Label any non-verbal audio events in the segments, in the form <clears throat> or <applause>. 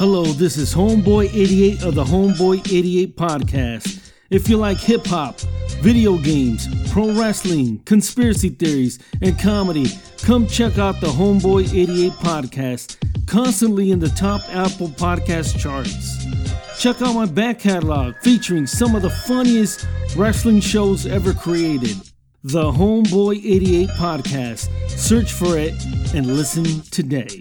Hello, this is Homeboy 88 of the Homeboy 88 podcast. If you like hip hop, video games, pro wrestling, conspiracy theories, and comedy, come check out the Homeboy 88 podcast, constantly in the top Apple podcast charts. Check out my back catalog featuring some of the funniest wrestling shows ever created. The Homeboy 88 podcast. Search for it and listen today.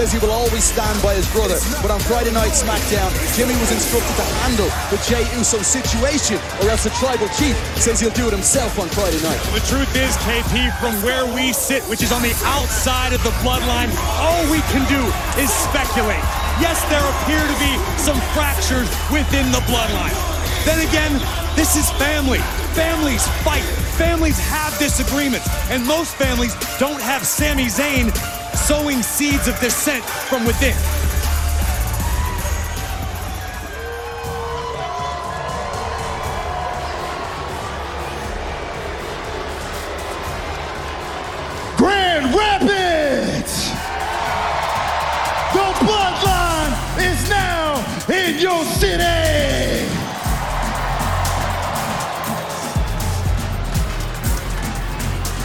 Says he will always stand by his brother, but on Friday night SmackDown, Jimmy was instructed to handle the Jey Uso situation, or else the tribal chief says he'll do it himself on Friday night. The truth is, KP, from where we sit, which is on the outside of the bloodline, all we can do is speculate. Yes, there appear to be some fractures within the bloodline. Then again, this is family. Families fight. Families have disagreements. And most families don't have Sami Zayn sowing seeds of dissent from within. Grand Rapids! The bloodline is now in your city!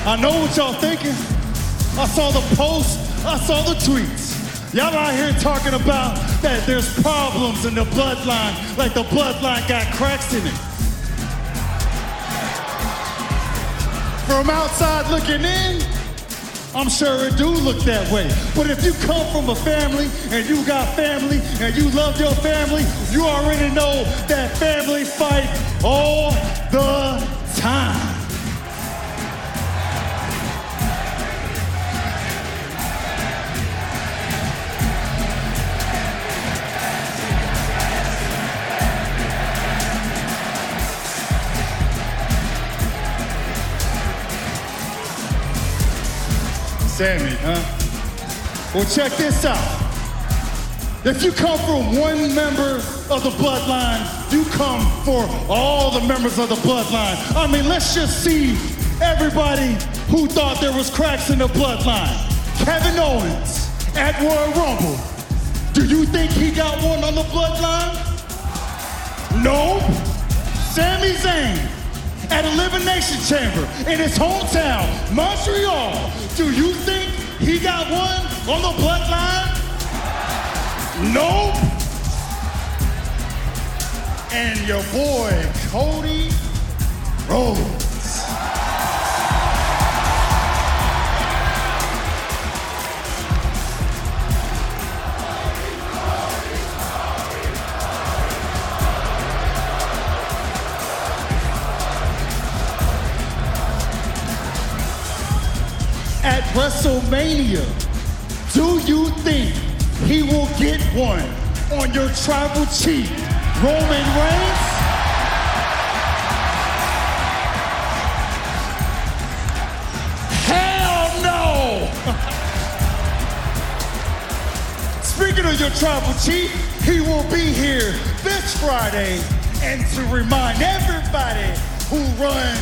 I know what y'all thinking. I saw the posts, I saw the tweets. Y'all out here talking about that there's problems in the bloodline, like the bloodline got cracks in it. From outside looking in, I'm sure it do look that way. But if you come from a family and you got family and you love your family, you already know that family fight all the time. Sami, huh? Well, check this out. If you come from one member of the bloodline, you come for all the members of the bloodline. I mean, let's just see everybody who thought there was cracks in the bloodline. Kevin Owens at Royal Rumble. Do you think he got one on the bloodline? No. Sami Zayn at Elimination Chamber in his hometown, Montreal. Do you think he got one on the bloodline? Nope. And your boy, Cody Rhodes. WrestleMania, do you think he will get one on your tribal chief, Roman Reigns? Hell no! Speaking of your tribal chief, he will be here this Friday and to remind everybody who runs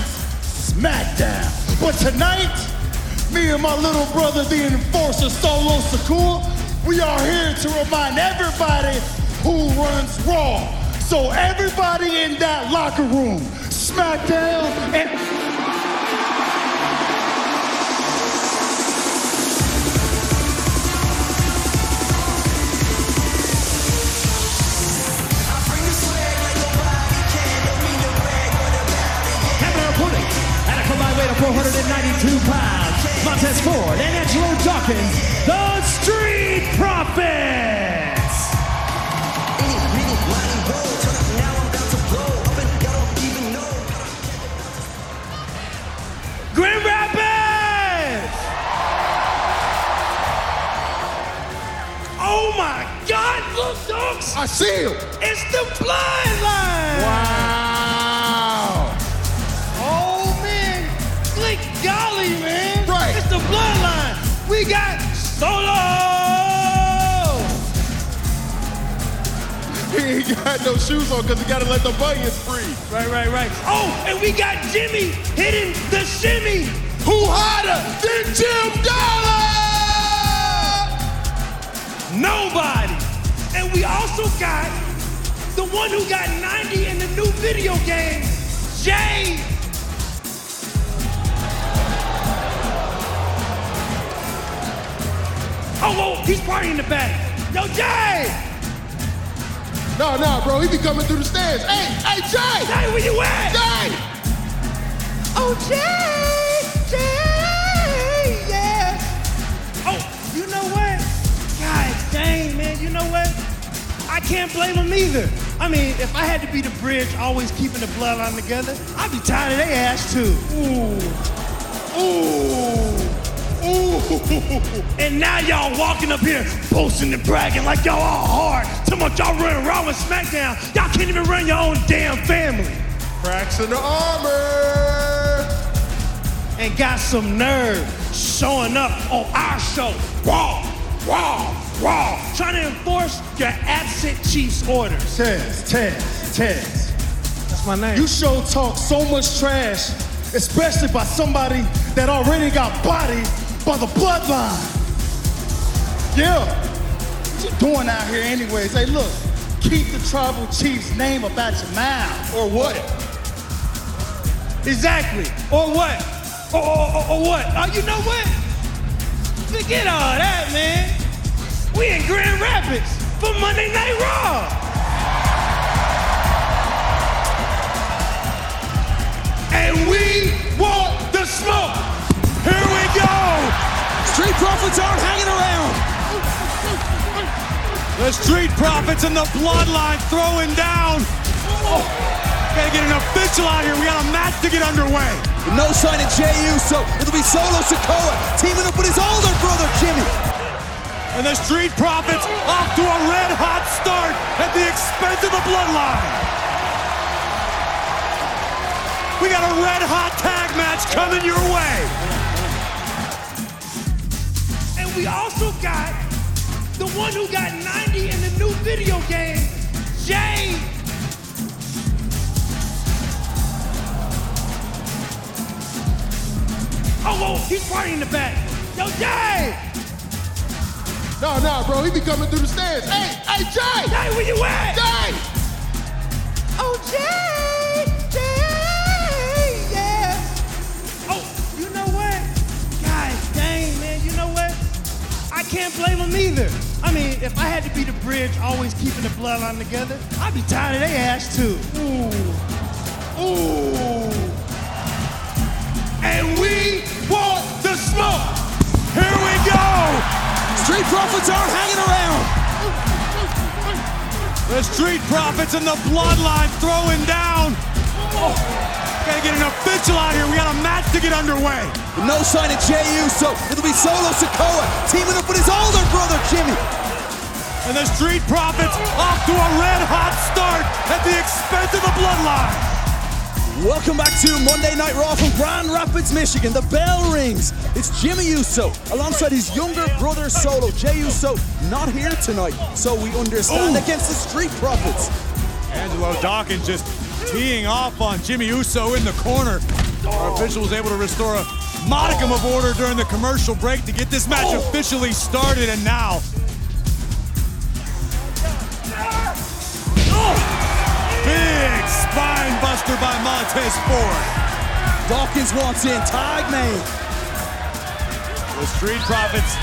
SmackDown. But tonight, me and my little brother, the enforcer Solo Sikoa, we are here to remind everybody who runs Raw. So everybody in that locker room, SmackDown and weight of 492 pounds, Montez Ford and Angelo Dawkins, the Street Profits. Grand Rapids! Oh my God, look, dogs! I see him. It's the bloodline! Wow. He ain't got no shoes on because he got to let the bunions free. Right, right, right. Oh, and we got Jimmy hitting the shimmy. Who harder than Jim Dollar? Nobody. And we also got the one who got 90 in the new video game, Jay. Oh, oh, he's partying in the back. Yo, Jay! No, no, bro. He be coming through the stands. Hey, hey, Jay! Jay, where you at? Jay! Oh, Jay, Jay, yeah. Oh, you know what? God dang, man, you know what? I can't blame him either. I mean, if I had to be the bridge, always keeping the bloodline together, I'd be tired of their ass too. Ooh, ooh, ooh. <laughs> And now y'all walking up here boasting and bragging like y'all all hard. Too much y'all running around with SmackDown. Y'all can't even run your own damn family. Cracks in the armor. and got some nerve showing up on our show. Raw, raw, raw. Trying to enforce your absent chief's orders. Tez, Tez, Tez. That's my name. You show talk so much trash, especially by somebody that already got bodied by the bloodline. Yeah. What you doing out here anyways? Hey, look, keep the tribal chief's name about your mouth. Or what? exactly. Or what? Or, or, or, what? Oh, you know what? Forget all that, man. We in Grand Rapids for Monday Night Raw. And we want the smoke. Here we go. Street Profits aren't hanging around. The Street Profits and the Bloodline throwing down. Oh, gotta get an official out here. We got a match to get underway. No sign of Jey Uso, it'll be Solo Sikoa teaming up with his older brother Jimmy. And the Street Profits off to a red hot start at the expense of the Bloodline. We got a red hot tag match coming your way. We also got the one who got 90 in the new video game, Jay. Oh, whoa, he's partying in the back. Yo, Jay! No, no, bro. He be coming through the stands. Hey, hey, Jay! Jay, where you at? Jay! Oh! Jay! I can't blame them either. I mean, if I had to be the bridge, always keeping the bloodline together, I'd be tired of their ass too. Ooh. Ooh. And we want the smoke. Here we go! Street Profits aren't hanging around. The Street Profits and the Bloodline throwing down. Oh, gotta get an official out here. We got a match to get underway. No sign of Jey Uso. It'll be Solo Sikoa teaming up with his older brother Jimmy. And the Street Profits off to a red hot start at the expense of the Bloodline. Welcome back to Monday Night Raw from Grand Rapids, Michigan. The bell rings. It's Jimmy Uso alongside his younger brother Solo. Jey Uso not here tonight, so we understand Ooh. against the Street Profits. Angelo Dawkins just teeing off on Jimmy Uso in the corner. Our official was able to restore a modicum of order during the commercial break to get this match officially started, and now. Oh! Big spine buster by Montez Ford. Dawkins wants in tag made. The Street Profits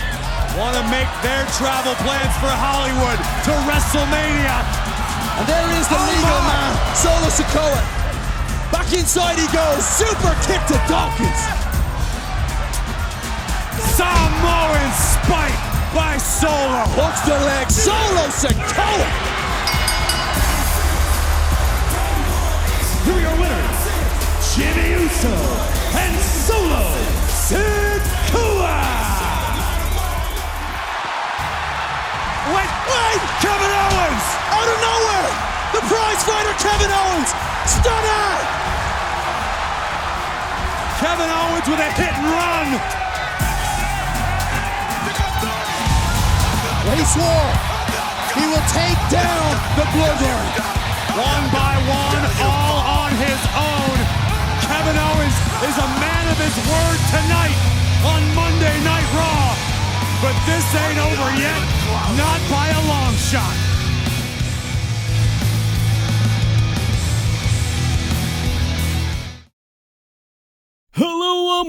want to make their travel plans for Hollywood to WrestleMania. And there is the Oh legal my! man, Solo Sikoa. Back inside he goes. Super kick to Dawkins. Samoan spike by Solo. Hooks the leg. Solo Sikoa. Here are your winners, Jimmy Uso and Solo Sikoa. Wait, wait! Kevin Owens! Out of nowhere! The prize fighter Kevin Owens! Stunner! Kevin Owens with a hit and run. He swore he will take down the Bloodline. One by one, all on his own. Kevin Owens is a man of his word tonight on Monday Night Raw. But this ain't over yet, not by a long shot.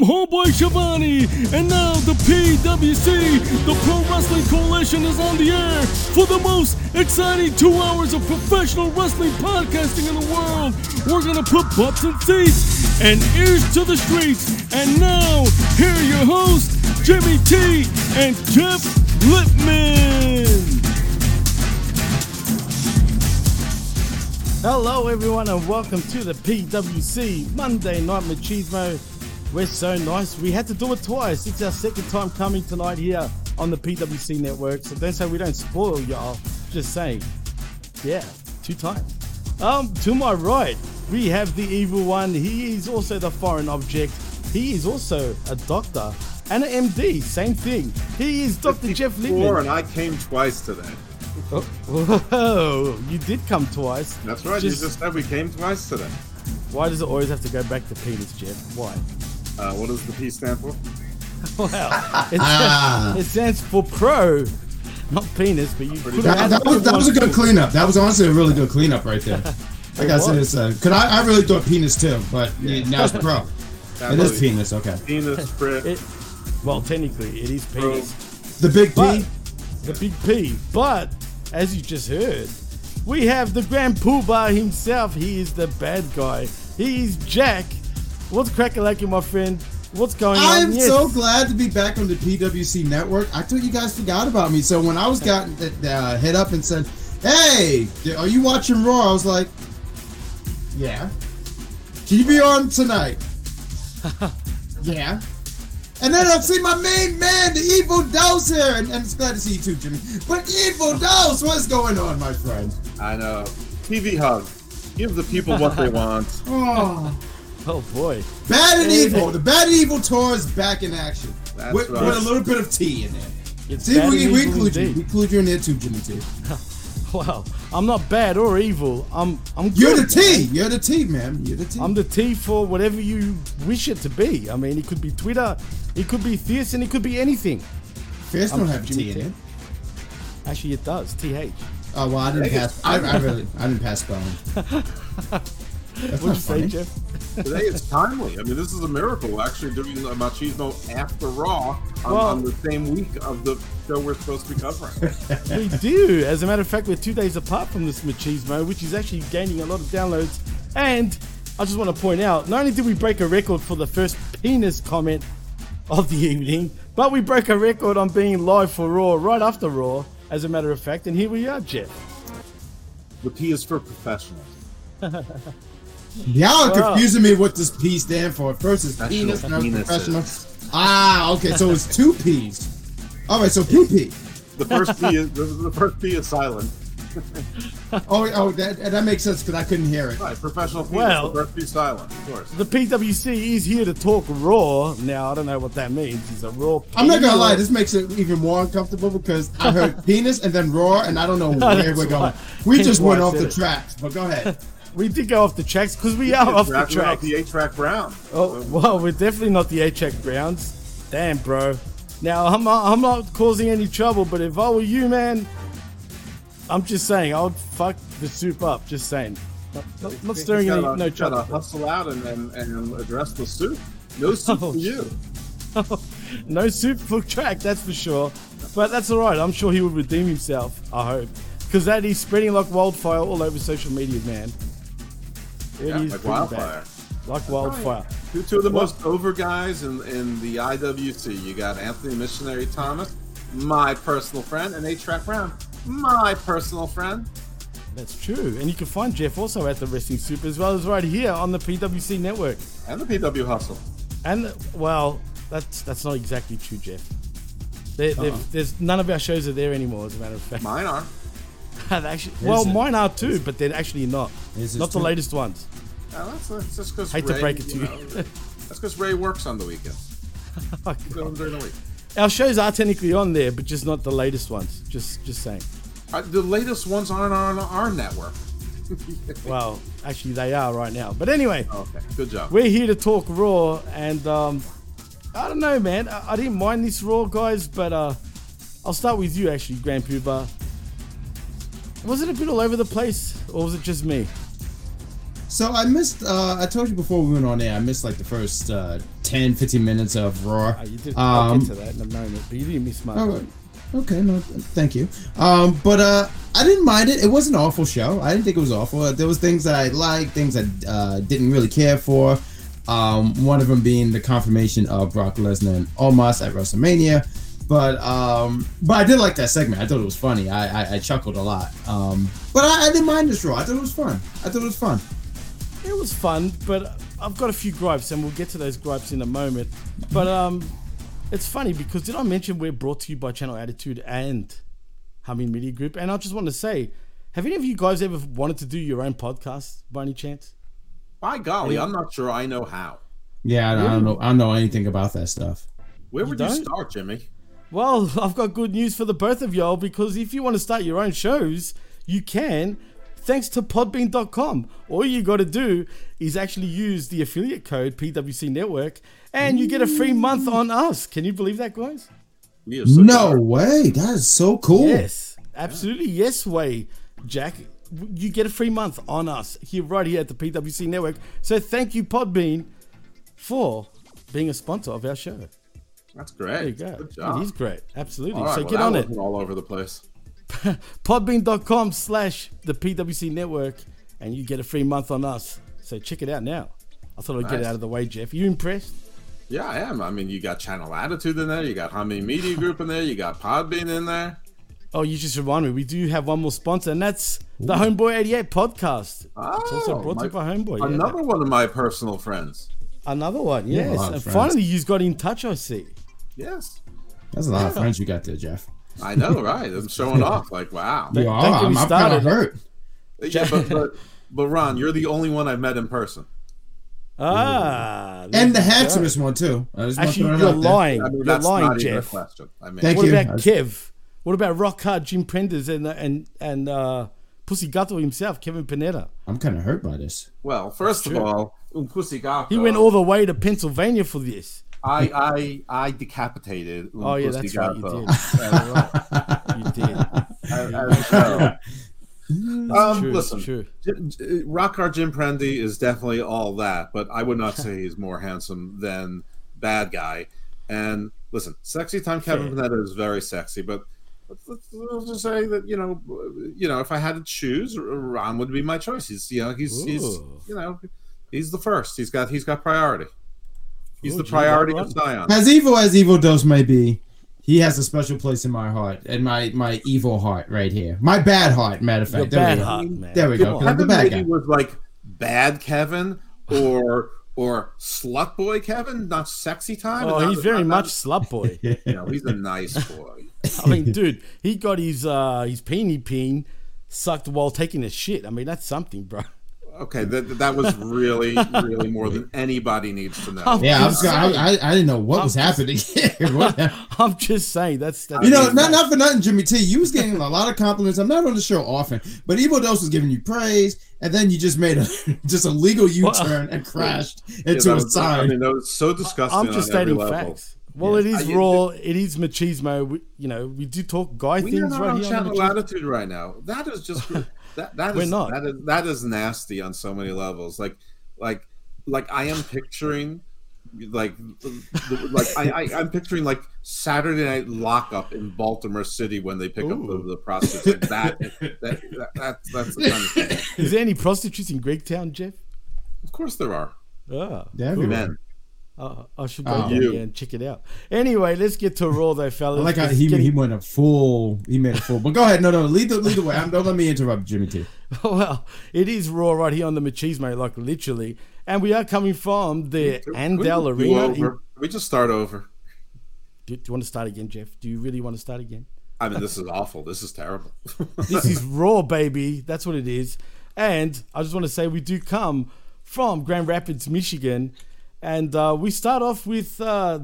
Homeboy Shivani, and now the PWC, the Pro Wrestling Coalition, is on the air for the most exciting two hours of professional wrestling podcasting in the world. We're gonna put butts in seats and ears to the streets. And now, here are your hosts, Jimmy T and Jeff Lippman. Hello, everyone, and welcome to the PWC Monday Night Machismo. We're so nice. We had to do it twice. It's our second time coming tonight here on the PWC network. So don't say we don't spoil y'all. Just saying, yeah, two times. Um, to my right, we have the evil one. He is also the foreign object. He is also a doctor and an MD. Same thing. He is Dr. Jeff Four, and I came twice today. Oh, whoa, you did come twice. That's right. you just said we came twice today. Why does it always have to go back to penis, Jeff? Why? Uh, what does the P stand for? <laughs> Well, <laughs> it, stands, it stands for pro, not penis, but you could That, that was, that was a good cleanup. That was honestly a really good cleanup right there. <laughs> Like I said, it's uh, cause I, I really thought penis too, but yeah, now it's pro. That It is penis, okay. Penis, prick. It, well, technically, it is penis. The big But- P. The big P. But, as you just heard, we have the Grand Poobah himself. He is the bad guy. He is Jack. What's cracking like my friend? What's going on? I'm? Yes. so glad to be back on the PWC network. I thought you guys forgot about me. So when I was gotten uh, hit up and said, "Hey, are you watching Raw?" I was like, "Yeah." Can you be on tonight? <laughs> yeah. And then I'll see my main man, the Evil Dose here, and, and it's glad to see you too, Jimmy. But Evil Dose, what's going on, my friend? I know. TV hug. Give the people what they <laughs> want. Oh, <laughs> oh boy. Bad and Evil. The Bad and Evil tour is back in action. That's with, right. with a little bit of tea in there. It's See, Bad we, and we Evil include you. We include you in there too, Jimmy T. <laughs> Well, I'm not bad or evil. I'm I'm good. You're the T. man. You're the T, man. You're the T. I'm the T for whatever you wish it to be. I mean, it could be Twitter, it could be Fierce, and it could be anything. Fierce I'm don't have Jimmy T in it. Actually, it does. TH. Oh well, I didn't Hey, pass. I, I really, I didn't pass spelling. <laughs> That's What'd you not say, funny. Jeff? Today it's timely. I mean, this is a miracle. We're actually doing a machismo after Raw on, Well- on the same week of the show we're supposed to be covering. <laughs> we do. As a matter of fact, we're two days apart from this machismo, which is actually gaining a lot of downloads. And I just want to point out, not only did we break a record for the first penis comment of the evening, but we broke a record on being live for Raw right after Raw, as a matter of fact. And here we are, Jeff. The P is for professionals. <laughs> Y'all are confusing me what this P stand for. First it's penis, now professional. Ah, okay, so it's two P's. All right, so PP. The first P is the, the first P is silent. <laughs> Oh, oh, that that makes sense because I couldn't hear it. Right, professional penis. Well- the first P silent, of course. The PWC is here to talk Raw. Now, I don't know what that means. It's a Raw. I'm not gonna lie, this makes it even more uncomfortable because I heard <laughs> penis and then raw, and I don't know <laughs> where we're going. why- We just why went off the it. tracks, but go ahead. We did go off the tracks because we are off the tracks. the eight track Brown. Oh, well, we're definitely not the A-track Browns. Damn, bro. Now, I'm not, I'm not causing any trouble, but if I were you, man, I'm just saying, I would fuck the soup up. Just saying. Not, not, not stirring any, no gotta trouble. hustle out and, and, and address the soup. No soup Oh, for you. <laughs> no soup for track, that's for sure. But that's all right. I'm sure he would redeem himself. I hope, because that is spreading like wildfire all over social media, man. It Yeah, is like wildfire. bad. Like wildfire. Two, two of the Well- most over guys in, in the IWC. You got Anthony Missionary Thomas, my personal friend, and A Track Brown, my personal friend. That's true. And you can find Jeff also at the Wrestling Soup as well as right here on the PWC network. And the PW Hustle. And well, that's that's not exactly true, Jeff. There, there- Uh-uh. there's none of our shows are there anymore, as a matter of fact. Mine are. <laughs> Actually, well, mine are too, but they're actually not. Not the true? latest ones. Yeah, that's, that's just because Hate to break it to you. <laughs> that's because Ray works on the weekends. <laughs> Oh, He's doing them during the week. Our shows are technically on there, but just not the latest ones. Just just saying. Uh, the latest ones aren't on our network. <laughs> Well, actually, they are right now. But anyway, Okay, good job. we're here to talk Raw, and um, I don't know, man. I, I didn't mind this Raw, guys, but uh, I'll start with you, actually, Grand. Was it a bit all over the place, or was it just me? So I missed. Uh, I told you before we went on air. I missed like the first uh, 10, 15 minutes of Raw. Oh, you did. I'll Um, get to that in a moment, but you didn't miss much. Oh, okay, no, thank you. Um, but uh, I didn't mind it. It was an awful show. I didn't think it was awful. There was things that I liked, things I uh, didn't really care for. Um, one of them being the confirmation of Brock Lesnar and Omos at WrestleMania. But um, but I did like that segment. I thought it was funny. I I, I chuckled a lot. Um, but I, I didn't mind this Raw. I thought it was fun. I thought it was fun. It was fun, but I've got a few gripes, and we'll get to those gripes in a moment. But um, it's funny because did I mention we're brought to you by Channel Attitude and Humming Media Group? And I just want to say, have any of you guys ever wanted to do your own podcast by any chance? By golly, I'm not sure I know how. Yeah, I, I don't know. I don't know anything about that stuff. Where would you don't? start, Jimmy? Well, <laughs> I've got good news for the both of y'all because if you want to start your own shows, you can. Thanks to podbean.com. All you got to do is actually use the affiliate code PWC Network and you get a free month on us. Can you believe that, guys? We so No dark. way. That is so cool. Yes, absolutely. Yes, way, Jack. You get a free month on us here, right here at the PWC Network. So thank you, Podbean, for being a sponsor of our show. That's There great. you go. Good job. It is great. Absolutely. All right, so well, get on it. all over the place. <laughs> podbean.com slash the PWC network and you get a free month on us. So check it out now. I thought I'd get it out of the way, Jeff. Are You impressed? Yeah, I am. I mean, you got Channel Attitude in there, you got Humming Media Group in there, you got Podbean in there. Oh, you just remind me, we do have one more sponsor, and that's the Homeboy 88 podcast. it's oh, also Oh, brought to you by Homeboy. yeah. Another one of my personal friends. Another one, yes. lot and friends. finally, you've got in touch, I see. Yes. That's a lot of friends you got there, Jeff. I know, right? I'm showing off. Like, wow. You are. I'm, I'm kind of hurt. Yeah, but, but, but Ron, you're the only one I've met in person. Ah. And the handsomest one too. I just want to Actually, you're lying. I mean, you're that's lying, not even a Jeff. question. I mean, Thank What you. about Kev? What about rock hard Jim Prenders and and and uh, Pussy Gato himself, Kevin Panetta? I'm kind of hurt by this. Well, first of True. all, Un Pussy Gato. He went all the way to Pennsylvania for this. I I I decapitated. Oh yeah, that's right. You did. <laughs> you did. As- as well. <laughs> Um, True, listen, true. J- J- Rockhard Jim Prendy is definitely all that, but I would not <laughs> say he's more handsome than Bad Guy. And listen, Sexy Time Kevin Panetta is very sexy, but let's, let's, let's just say that you know, you know, if I had to choose, Ron would be my choice. He's you know, he's he's you know, he's the first. He's got he's got priority. He's Ooh, the priority Ron. of Zion. As evil as Evil Dose may be, he has a special place in my heart and my my evil heart right here. My bad heart, matter of Your fact. There bad we go. heart, man. There we Come go. on. 'cause I'm the Kevin bad maybe guy. was like bad Kevin or or slut boy Kevin, not sexy time. Oh, Not- he's very not- much slut boy. <laughs> You know, he's a nice boy. I mean, dude, he got his uh his peenie peen sucked while taking a shit. I mean, that's something, bro. Okay, that that was really really more than <laughs> anybody needs to know. I'm Yeah, I, was, I, saying. I, I didn't know what was happening. <laughs> What- <laughs> I'm just saying that's, that's you know, not, not for nothing, Jimmy T. You was getting a lot of compliments. I'm not on the show often, but Evil Dose was giving you praise, and then you just made a just a legal U-turn and crashed Yeah, into a was- I sign. mean, that was so disgusting. I'm just on every stating level. facts. Well, it is I- raw. It is machismo. We, you know, we do talk guy We things are right on here. on channel Machismo. latitude right now. That is just that that We're is not. that is that is nasty on so many levels. Like like like I am picturing like the- like I, I I'm picturing like Saturday night lockup in Baltimore City when they pick up the, the prostitutes. Like that, that, that that's that's the kind of thing. <laughs> Is there any prostitutes in Greektown, Jeff? Of course there are. Ah, Yeah, cool. Men. Uh, I should go Oh. down there and check it out. Anyway, let's get to Raw, though, I fellas. like how he, getting- he went a full he made a full. But go ahead, no, no, lead the lead the way. I'm, don't let me interrupt, Jimmy T. <laughs> well, it is Raw right here on the Machismo, like literally. And we are coming from the Andel Do Arena. in- we just start over. do, do you want to start again, Jeff? Do you really want to start again? I mean, this is awful. This is terrible. <laughs> This is Raw, baby. That's what it is. And I just want to say we do come from Grand Rapids, Michigan, and uh, we start off with uh,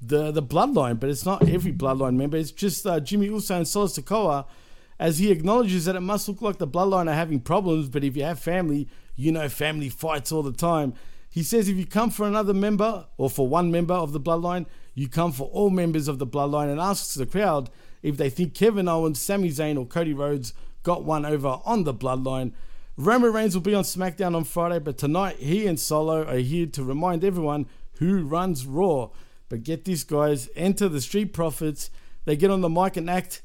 the the Bloodline, but it's not every Bloodline member. It's just uh, Jimmy Uso and Solo Sikoa, as he acknowledges that it must look like the Bloodline are having problems, but if you have family, you know family fights all the time. He says if you come for another member or for one member of the Bloodline, you come for all members of the Bloodline, and asks the crowd if they think Kevin Owens, Sami Zayn, or Cody Rhodes got one over on the Bloodline. Roman Reigns will be on SmackDown on Friday, but tonight he and Solo are here to remind everyone who runs Raw. But get this, guys, enter the Street Profits. They get on the mic and act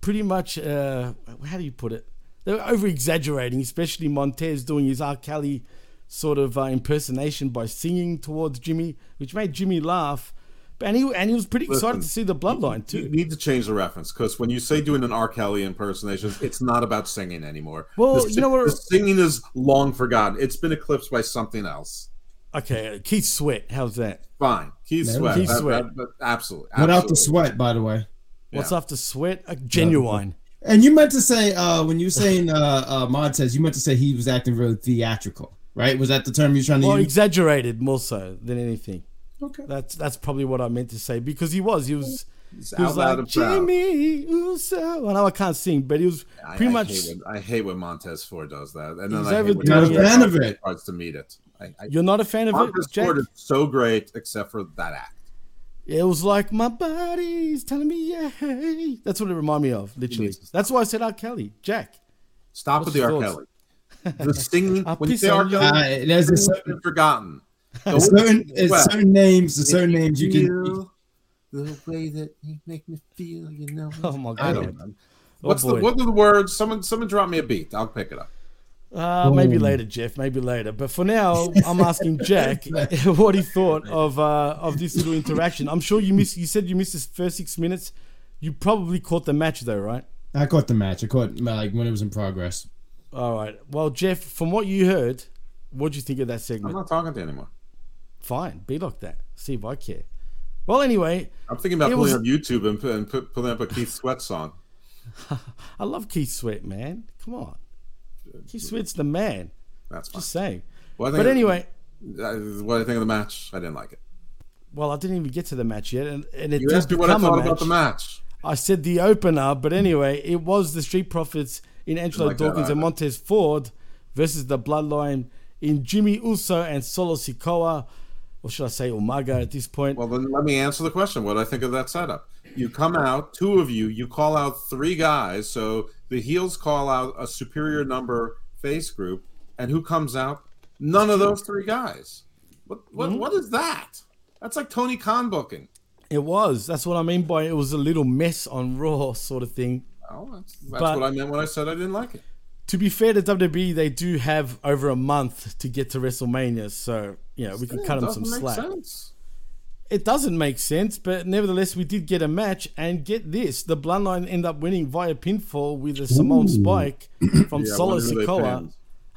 pretty much, uh, how do you put it? They're over exaggerating, especially Montez doing his R. Kelly sort of uh, impersonation by singing towards Jimmy, which made Jimmy laugh. And he, and he was pretty excited Listen, to see the bloodline, You too. need to change the reference because when you say doing an R. Kelly impersonation, it's not about singing anymore. Well, the, you know what- the singing is long forgotten. It's been eclipsed by something else. Okay, Keith Sweat, how's that? Fine, Keith Yeah, Sweat. Keith that- Sweat. that- that- absolutely. Without the sweat, by the way. What's Yeah. the Sweat? Uh, genuine. And you meant to say uh, when you were saying uh, uh, Montez, you meant to say he was acting really theatrical, right? Was that the term you were trying to Well, use? exaggerated more so than anything. Okay. That's that's probably what I meant to say because he was he was He's he was out loud like. Jimmy Uso. I know I can't sing, but he was I, pretty I much. Hate when, I hate when Montez Ford does that, and then He's I hate when overdoing Not a it. fan of it. tries to meet it. I, I, You're not a fan of it, Montez Jack? Ford is so great, except for that act. It was like my body's telling me yeah. That's what it reminded me of, literally. needs to stop. That's why I said R. Kelly. Jack. Stop What's with the your R. thoughts? Kelly. The singing <laughs> when you piss say R. Kelly, Uh, there's a it's been forgotten. A certain, a Well, certain names, a certain names you can. feel the way that you make me feel, you know. <laughs> Oh my I god. don't know. What's boy. the what are the words? Someone someone drop me a beat. I'll pick it up. Uh, maybe later, Jeff. Maybe later. But for now, I'm asking <laughs> Jack <laughs> what he thought of uh, of this little interaction. I'm sure you missed. You said you missed the first six minutes. You probably caught the match though, right? I caught the match. I caught like when it was in progress. All right. Well, Jeff, from what you heard, what do you think of that segment? I'm not talking to you anymore. Fine, be like that. See if I care. Well, anyway, I'm thinking about pulling was- up YouTube and, put, and put, pulling up a Keith Sweat song. <laughs> I love Keith Sweat, man. Come on, Keith Sweat's the man. That's fine. Just saying. Think But anyway, what I think of the match? I didn't like it. well, I didn't even get to the match yet, and, and it You asked me what I thought about the match. I said the opener, but anyway, it was the Street Profits in Angelo like Dawkins and. Montez Ford versus the Bloodline in Jimmy Uso and Solo Sikoa, or should I say Umaga at this point? Well, then let me answer the question. What do I think of that setup? You come out, two of you, you call out three guys. So the heels call out a superior number face group, and who comes out? None of those three guys. What what, Mm-hmm. what is that? That's like Tony Khan booking. It was. That's what I mean by it was a little mess on Raw sort of thing. Oh, that's, that's But- what I meant when I said I didn't like it. To be fair to WWE, they do have over a month to get to WrestleMania, so you know we can cut them doesn't some make slack. sense. It doesn't make sense, but nevertheless, we did get a match. And get this: the Bloodline end up winning via pinfall with a Samoan Ooh. Spike <coughs> from Yeah, Solo wonder who they Sikoa pinned.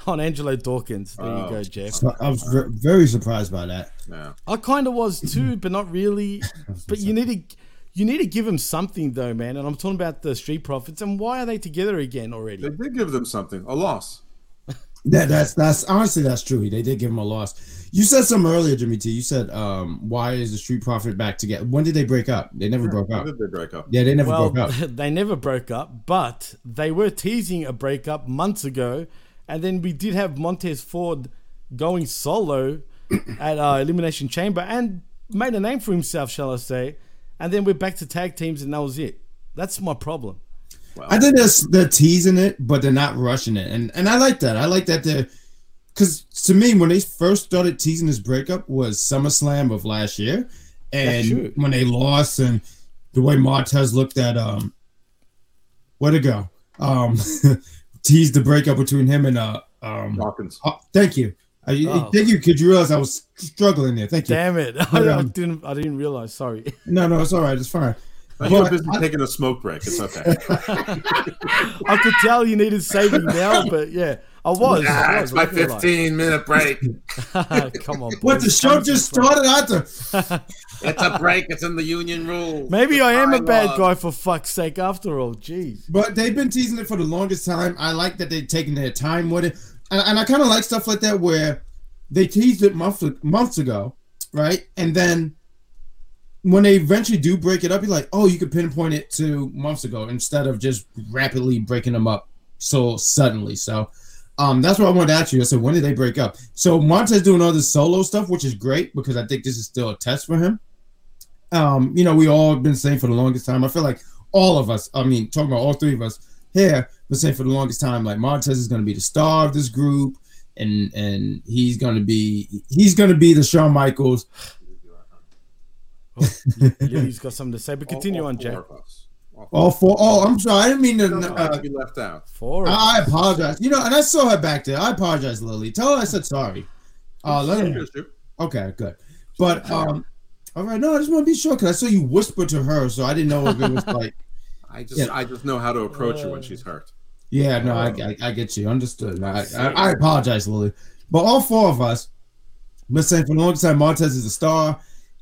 on Angelo Dawkins. There you Oh. go, Jeff. I was very surprised by that. Yeah. I kind of was too, but not really. <laughs> But you need to, you need to give them something though, man. And I'm talking about the Street Profits. And why are they together again already? They did give them something, a loss. <laughs> That that's that's honestly that's true. They did give him a loss. You said something earlier, Jimmy T. You said, um, why is the Street Profit back together? When did they break up? They never broke When up. did they break up? Yeah, they never well, broke up. <laughs> they never broke up, but they were teasing a breakup months ago, and then we did have Montez Ford going solo at uh, Elimination Chamber and made a name for himself, shall I say? And then we're back to tag teams, and that was it. That's my problem. I think they're, they're teasing it, but they're not rushing it, and and I like that. I like that they're because to me, when they first started teasing this breakup was SummerSlam of last year, That's true. and when they lost and the way Montez looked at um, where to go? Um, <laughs> teased the breakup between him and uh um. Dawkins. Oh, thank you. I, Oh. Thank you. Could you realize I was struggling there? Thank you. Damn it! But, <laughs> I um, didn't. I didn't realize. Sorry. <laughs> no, no, it's all right. It's fine. Uh, You're But busy I- taking a smoke break. It's okay. <laughs> I could tell you needed saving now, but yeah, I was. I Ah, was, it's my I feel like. 15 minute break. Come on. What the show just started out to It's a break. It's in the union rules. Maybe I am a bad Bylaws. guy for fuck's sake after all. Jeez. But they've been teasing it for the longest time. I like that they're taking their time with it, and, and I kind of like stuff like that where they teased it months months ago, right? And then when they eventually do break it up, you're like, oh, you could pinpoint it to months ago instead of just rapidly breaking them up so suddenly. So. Um, that's what I wanted to ask you. I said, when did they break up? So Montez doing all this solo stuff, which is great because I think this is still a test for him. Um, you know, we all have been saying for the longest time. I feel like all of us, I mean, talking about all three of us here, been saying for the longest time, like Montez is going to be the star of this group, and and he's going to be he's going to be the Shawn Michaels. Yeah, he's got something to say, but <laughs> continue all on, Jack. of. All All four. Oh, I'm sorry. I didn't mean to. No, no, Uh, to be left out. Four. I, I apologize. You know, and I saw her back there. I apologize, Lily. Tell her I said sorry. Uh, let her. Okay, good. But um, all right. No, I just want to be sure because I saw you whisper to her, so I didn't know if it was like. I just Yeah. I just know how to approach her when she's hurt. Yeah, no, I, I, I get you. Understood. I, I, I apologize, Lily. But all four of us been saying for the longest time Montez is a star,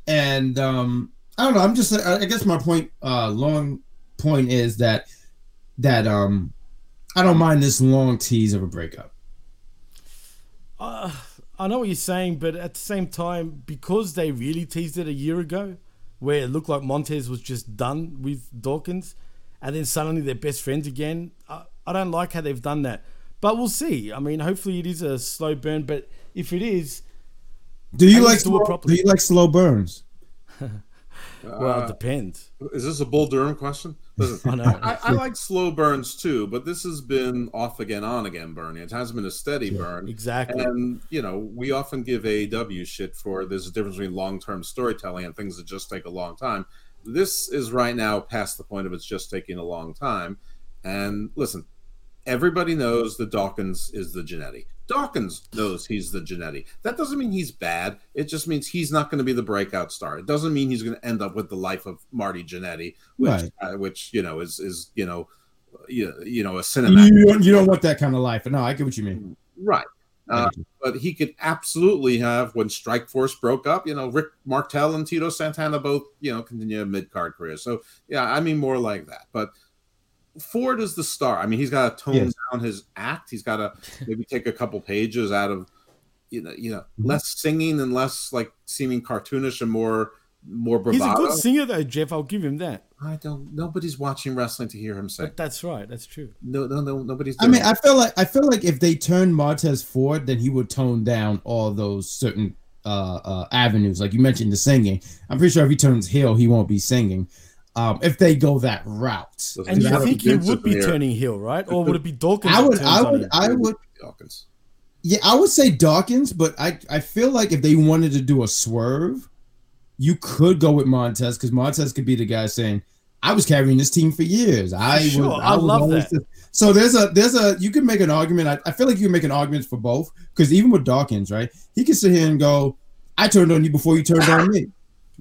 and um, I don't know. I'm just. I I guess my point, uh, long point is that that um, I don't mind this long tease of a breakup. Uh, I know what you're saying, but at the same time, because they really teased it a year ago, where it looked like Montez was just done with Dawkins, and then suddenly they're best friends again. I, I don't like how they've done that, but we'll see. I mean, hopefully it is a slow burn, but if it is, Do you like least do it slow, properly. do you like slow burns? <laughs> well, Uh, it depends. Is this a Bull Durham question? Listen, <laughs> I know. I, I like slow burns too, but this has been off again, on again burning. It hasn't been a steady burn. Exactly. And, you know, we often give AEW shit for there's a difference between long term storytelling and things that just take a long time. This is right now past the point of it's just taking a long time. And listen, everybody knows that Dawkins is the Jannetty. Dawkins knows he's the Jannetty. That doesn't mean he's bad. It just means he's not going to be the breakout star. It doesn't mean he's going to end up with the life of Marty Jannetty, which, Right. uh, which you know is is you know, you, you know a cinematic. You, you don't want that kind of life. No, I get what you mean. Right. Uh, but he could absolutely have when Strike Force broke up. You know, Rick Martel and Tito Santana both you know continue a mid card career. So yeah, I mean more like that. But Ford is the star. I mean, he's got to tone Yes. down his act. He's got to maybe take a couple pages out of you know you know Mm-hmm. less singing and less like seeming cartoonish and more more He's a good singer though, Jeff. I'll give him that. I don't. Nobody's watching wrestling to hear him sing. But that's right. That's true. No, no, no. Nobody's. I Doing mean, I feel like I feel like if they turn Montez Ford, then he would tone down all those certain uh, uh avenues, like you mentioned, the singing. I'm pretty sure if he turns heel, he won't be singing. Um, if they go that route, And you That- think he would be turning heel, right? Or would it be <laughs> Dawkins? I would, I would. I would. Dawkins. Yeah, I would say Dawkins, but I I feel like if they wanted to do a swerve, you could go with Montez because Montez could be the guy saying, "I was carrying this team for years. I Sure, was, I was love that. the-" So there's a there's a you can make an argument. I, I feel like you can make an argument for both because even with Dawkins, right? He can sit here and go, "I turned on you before you turned on me."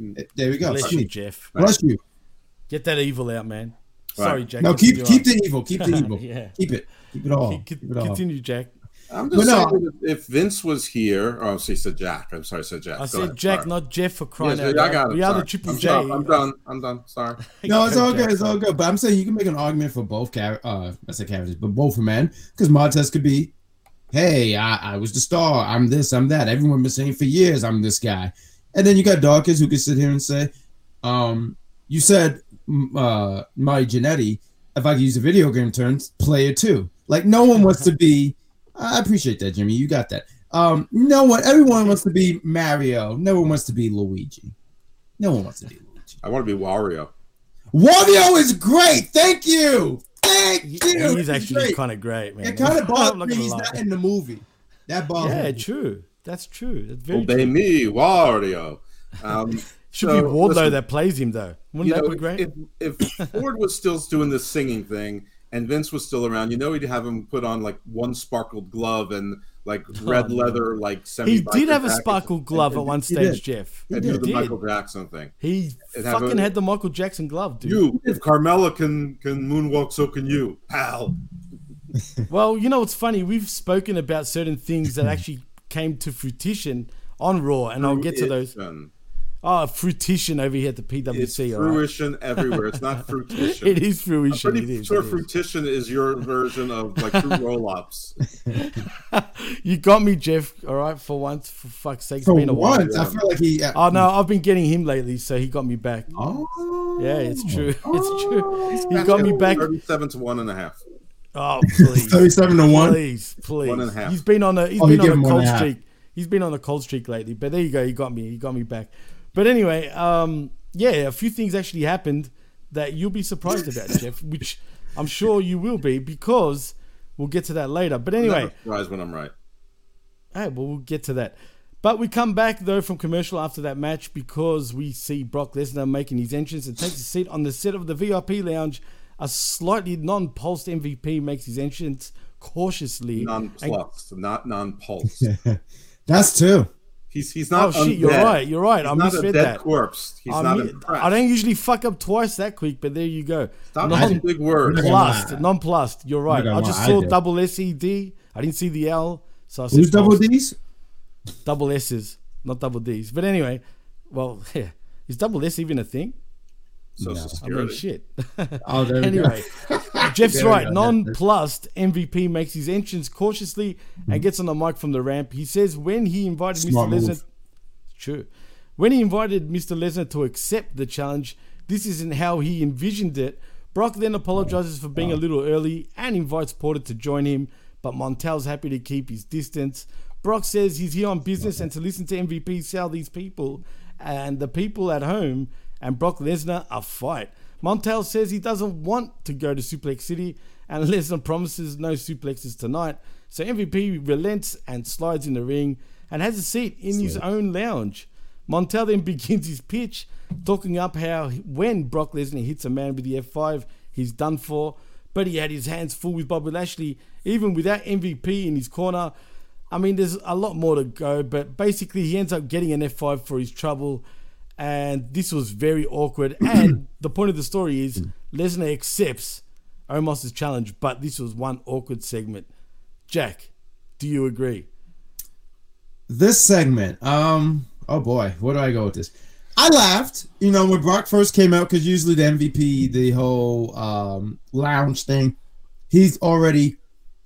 Mm. Eh, there we go. Bless See? you, Jeff. Bless you. Get that evil out, man. Sorry, Jack. No, keep keep on. the evil. Keep the <laughs> evil. yeah. Keep it. Keep it all. Keep- keep- Keep it all. continue, Jack. I'm just no. saying that if Vince was here, oh, she said Jack. I'm sorry, I said Jack. I Go said ahead. Jack, Sorry. not Jeff, for crying Yes, out yeah, I loud. got it. We are the Sorry. Triple I'm J. done. I'm done. I'm done. Sorry. <laughs> No, it's Go, all good. It's all good. But I'm saying you can make an argument for both char- uh I said characters, but both for men. Because Montez could be, hey, I, I was the star. I'm this, I'm that. Everyone been saying for years I'm this guy. And then you got Dawkins who could sit here and say, um, you said m- uh Mario Jannetty, if I could use a video game terms, player two. Like no one wants to be <laughs> I appreciate that, Jimmy. You got that. Um, no one everyone wants to be Mario. No one wants to be Luigi. No one wants to be Luigi. I want to be Wario. Wario is great. Thank you. Thank you. He's He's actually great. kind of great, man. It kind <laughs> of bothers me he's lie. not in the movie. That bothers Yeah, me. true. That's true. That's very Obey true. me, Wario. Um, <laughs> Should so, be Wardlow listen, that plays him though. Wouldn't that know, be great? If, if Ford was still doing this singing thing and Vince was still around, you know he'd have him put on like one sparkled glove and like red Oh, leather, like semi. he did have a sparkled glove And- at one stage, did. Jeff. He And do did. the Michael Jackson thing. He fucking a- had the Michael Jackson glove, dude. You, if Carmella can can moonwalk, so can you, pal. <laughs> Well, you know what's funny? We've spoken about certain things that actually came to fruition on Raw, and I'll get to those. Fruition. Oh, fruition over here at the PWC. It's all right? fruition everywhere. It's not <laughs> fruition. It is fruition, I'm pretty it is, sure it is. fruition is your version of like fruit roll-ups. <laughs> You got me, Jeff. All right, for once, for fuck's sake, it's For been a while. once, I feel like he. uh, Oh no, I've been getting him lately, so he got me back. Oh, Yeah, it's true. <laughs> It's true. He got me back. Thirty-seven to one and a half. Oh please, 37 to one? Please, please. One and a half. He's been on a he's Oh, been give on him a one cold half. streak. He's been on a cold streak lately. But there you go. He got me. He got me back. But anyway, um, yeah, a few things actually happened that you'll be surprised about, <laughs> Jeff. Which I'm sure you will be because we'll get to that later. But anyway, Never surprised when I'm right. Hey, well, we'll get to that. But we come back though from commercial after that match because we see Brock Lesnar making his entrance and takes a seat on the set of the VIP lounge. A slightly non-pulsed MVP makes his entrance cautiously. and- Non-plus, not non-pulsed. <laughs> That's two. He's he's not. oh shit, you're right. You're right. He's I not a misread dead that. corpse. He's I not impressed. I don't usually fuck up twice that quick, but there you go. Stop using big words. Non-plussed. Non-plussed. You're right. I just lie, I saw double S E D. I didn't see the L, so I said Who's double. D's? double S's, not double D's. But anyway, well, <laughs> yeah, is double S even a thing? Social I mean, Security. shit. Oh, there we <laughs> go. <laughs> Jeff's right. Non-plussed MVP makes his entrance cautiously and gets on the mic from the ramp. He says when he invited Smart Mr. Lesnar, true, when he invited Mr. Lesnar to accept the challenge, this isn't how he envisioned it. Brock then apologizes for being a little early and invites Porter to join him, but Montel's happy to keep his distance. Brock says he's here on business and to listen to MVP sell these people and the people at home and Brock Lesnar a fight. Montel says he doesn't want to go to Suplex City and Lesnar promises no suplexes tonight. So MVP relents and slides in the ring and has a seat in his own lounge. Montel then <laughs> begins his pitch, talking up how when Brock Lesnar hits a man with the F5, he's done for. But he had his hands full with Bobby Lashley, even without MVP in his corner. I mean, there's a lot more to go, but basically, he ends up getting an F5 for his trouble. And this was very awkward. <clears throat> And the point of the story is Lesnar accepts Omos's challenge, but this was one awkward segment. Jack, do you agree? This segment, um, oh boy, where do I go with this? I laughed, you know, when Brock first came out because usually the MVP, the whole um, lounge thing, he's already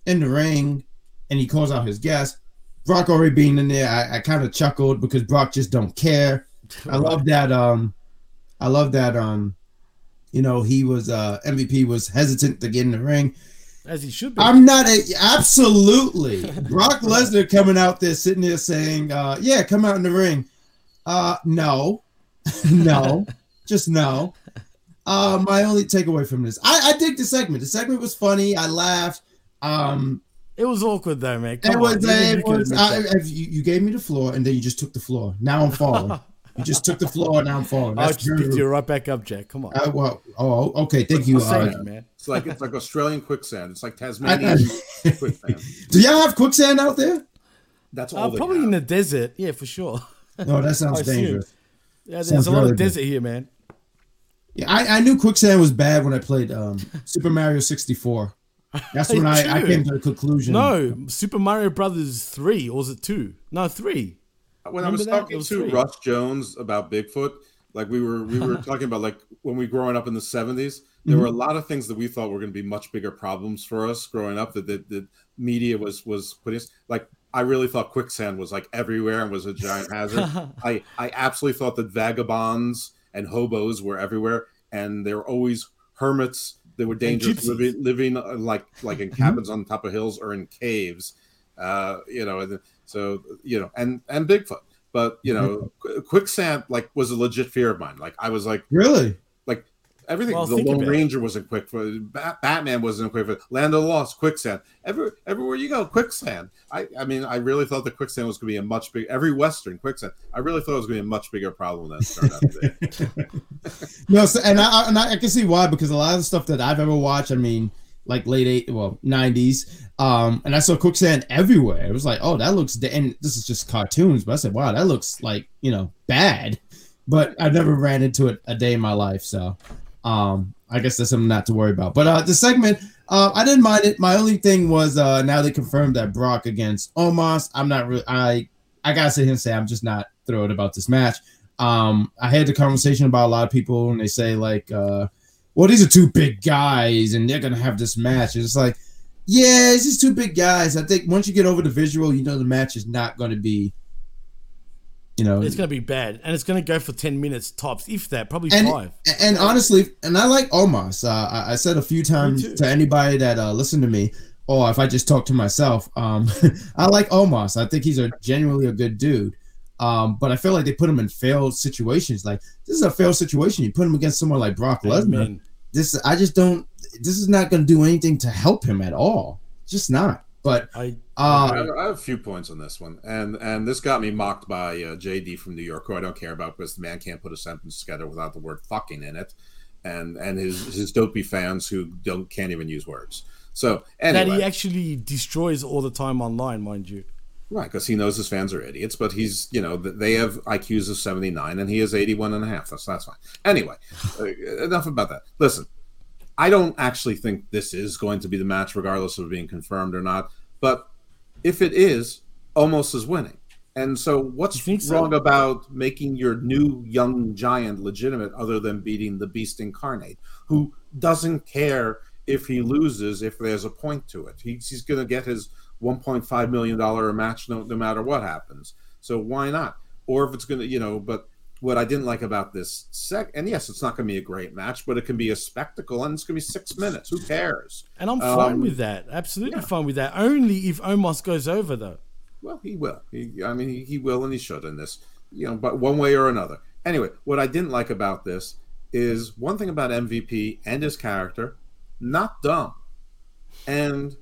in the ring and he calls out his guest. Brock already being in there, I, I kind of chuckled because Brock just don't care. I love that. Um, I love that. Um, you know, he was uh MVP was hesitant to get in the ring. As he should be. I'm not a absolutely <laughs> Brock Lesnar coming out there sitting there saying, uh, "Yeah, come out in the ring." Uh, no, <laughs> no, just no. Uh, my only takeaway from this, I, I dig the segment. The segment was funny. I laughed. Um, It was awkward though, man. it was. on, it was. I- you, you gave me the floor, and then you just took the floor. Now I'm falling. <laughs> you just took the floor, and now I'm falling. I That's just picked you right back up, Jack. Come on. Uh, well, oh, okay. Thank you. Thank uh, man. It's like it's like Australian quicksand. It's like I- Tasmanian quicksand. <laughs> do y'all have quicksand out there? That's Uh, all they probably have. in the desert. Yeah, for sure. No, that <laughs> sounds I assume. dangerous. Yeah, there's Sounds a lot very of good. desert here, man. Yeah, I, I knew quicksand was bad when I played um, Super Mario 64. That's when <laughs> I, I came to the conclusion. No, Super Mario Brothers three, or was it two? No, three. When I was that? Talking was to three. Russ Jones about Bigfoot, like we were we were <laughs> talking about like when we growing up in the seventies, there were a lot of things that we thought were going to be much bigger problems for us growing up that the, the media was was putting us like. I really thought quicksand was like everywhere and was a giant hazard. <laughs> I I absolutely thought that vagabonds and hobos were everywhere, and they were always hermits. They were dangerous, living living uh, like like in cabins on top of hills or in caves. Uh, you know, and so you know, and and Bigfoot. But you know mm-hmm. Qu- quicksand like was a legit fear of mine. Like i was like Really? like everything Well, the think lone about it. ranger wasn't quick uh, Bat- batman wasn't quick for land of the lost quicksand. Every, everywhere you go quicksand. I i mean i really thought the quicksand was going to be a much big every western quicksand i really thought it was going to be a much bigger problem than it turned out to be. <laughs> No, so, and I and I, I can see why because a lot of the stuff that I've ever watched, I mean, like late eight, well, nineties, um, and I saw quicksand everywhere. It was like, oh, that looks, da- and this is just cartoons, but I said, wow, that looks like you know bad, but I never ran into it a day in my life, so um, I guess that's something not to worry about. But uh, the segment, uh, I didn't mind it. My only thing was uh, now they confirmed that Brock against Omos. I'm not really, I, I gotta sit here and say I'm just not thrilled about this match um i had the conversation about a lot of people and they say like uh well these are two big guys and they're gonna have this match and it's like yeah it's just two big guys i think once you get over the visual you know the match is not gonna be you know It's gonna be bad, and it's gonna go for ten minutes tops, if that, probably and, five. and honestly and i like omos uh, I, I said a few times to anybody that uh listened to me or if i just talk to myself um <laughs> i like omos i think he's a genuinely a good dude um, but I feel like they put him in failed situations. Like this is a failed situation. You put him against someone like Brock Lesnar. Amen. This I just don't. This is not going to do anything to help him at all. Just not. But I I, uh, have, I have a few points on this one, and and this got me mocked by uh, JD from New York, who I don't care about because the man can't put a sentence together without the word "fucking" in it, and and his his dopey fans who don't can't even use words. So anyway. that he actually destroys all the time online, mind you. Right, because he knows his fans are idiots, but he's you know they have IQs of seventy nine, and he has 81 and a half. That's that's fine. Anyway, uh, enough about that. Listen, I don't actually think this is going to be the match, regardless of being confirmed or not. But if it is, Omos is winning. And so, what's so? wrong about making your new young giant legitimate, other than beating the Beast incarnate, who doesn't care if he loses if there's a point to it? He's, he's going to get his 1.5 million dollar a match no, no matter what happens. So why not? Or if it's going to, you know, but what I didn't like about this sec, and yes, it's not going to be a great match, but it can be a spectacle, and it's going to be six minutes. Who cares? And I'm fine Um, with that. Absolutely fine with that. Only if Omos goes over, though. Well, he will. He, I mean, he, he will and he should in this, you know, but one way or another. Anyway, what I didn't like about this is one thing about MVP and his character, not dumb. And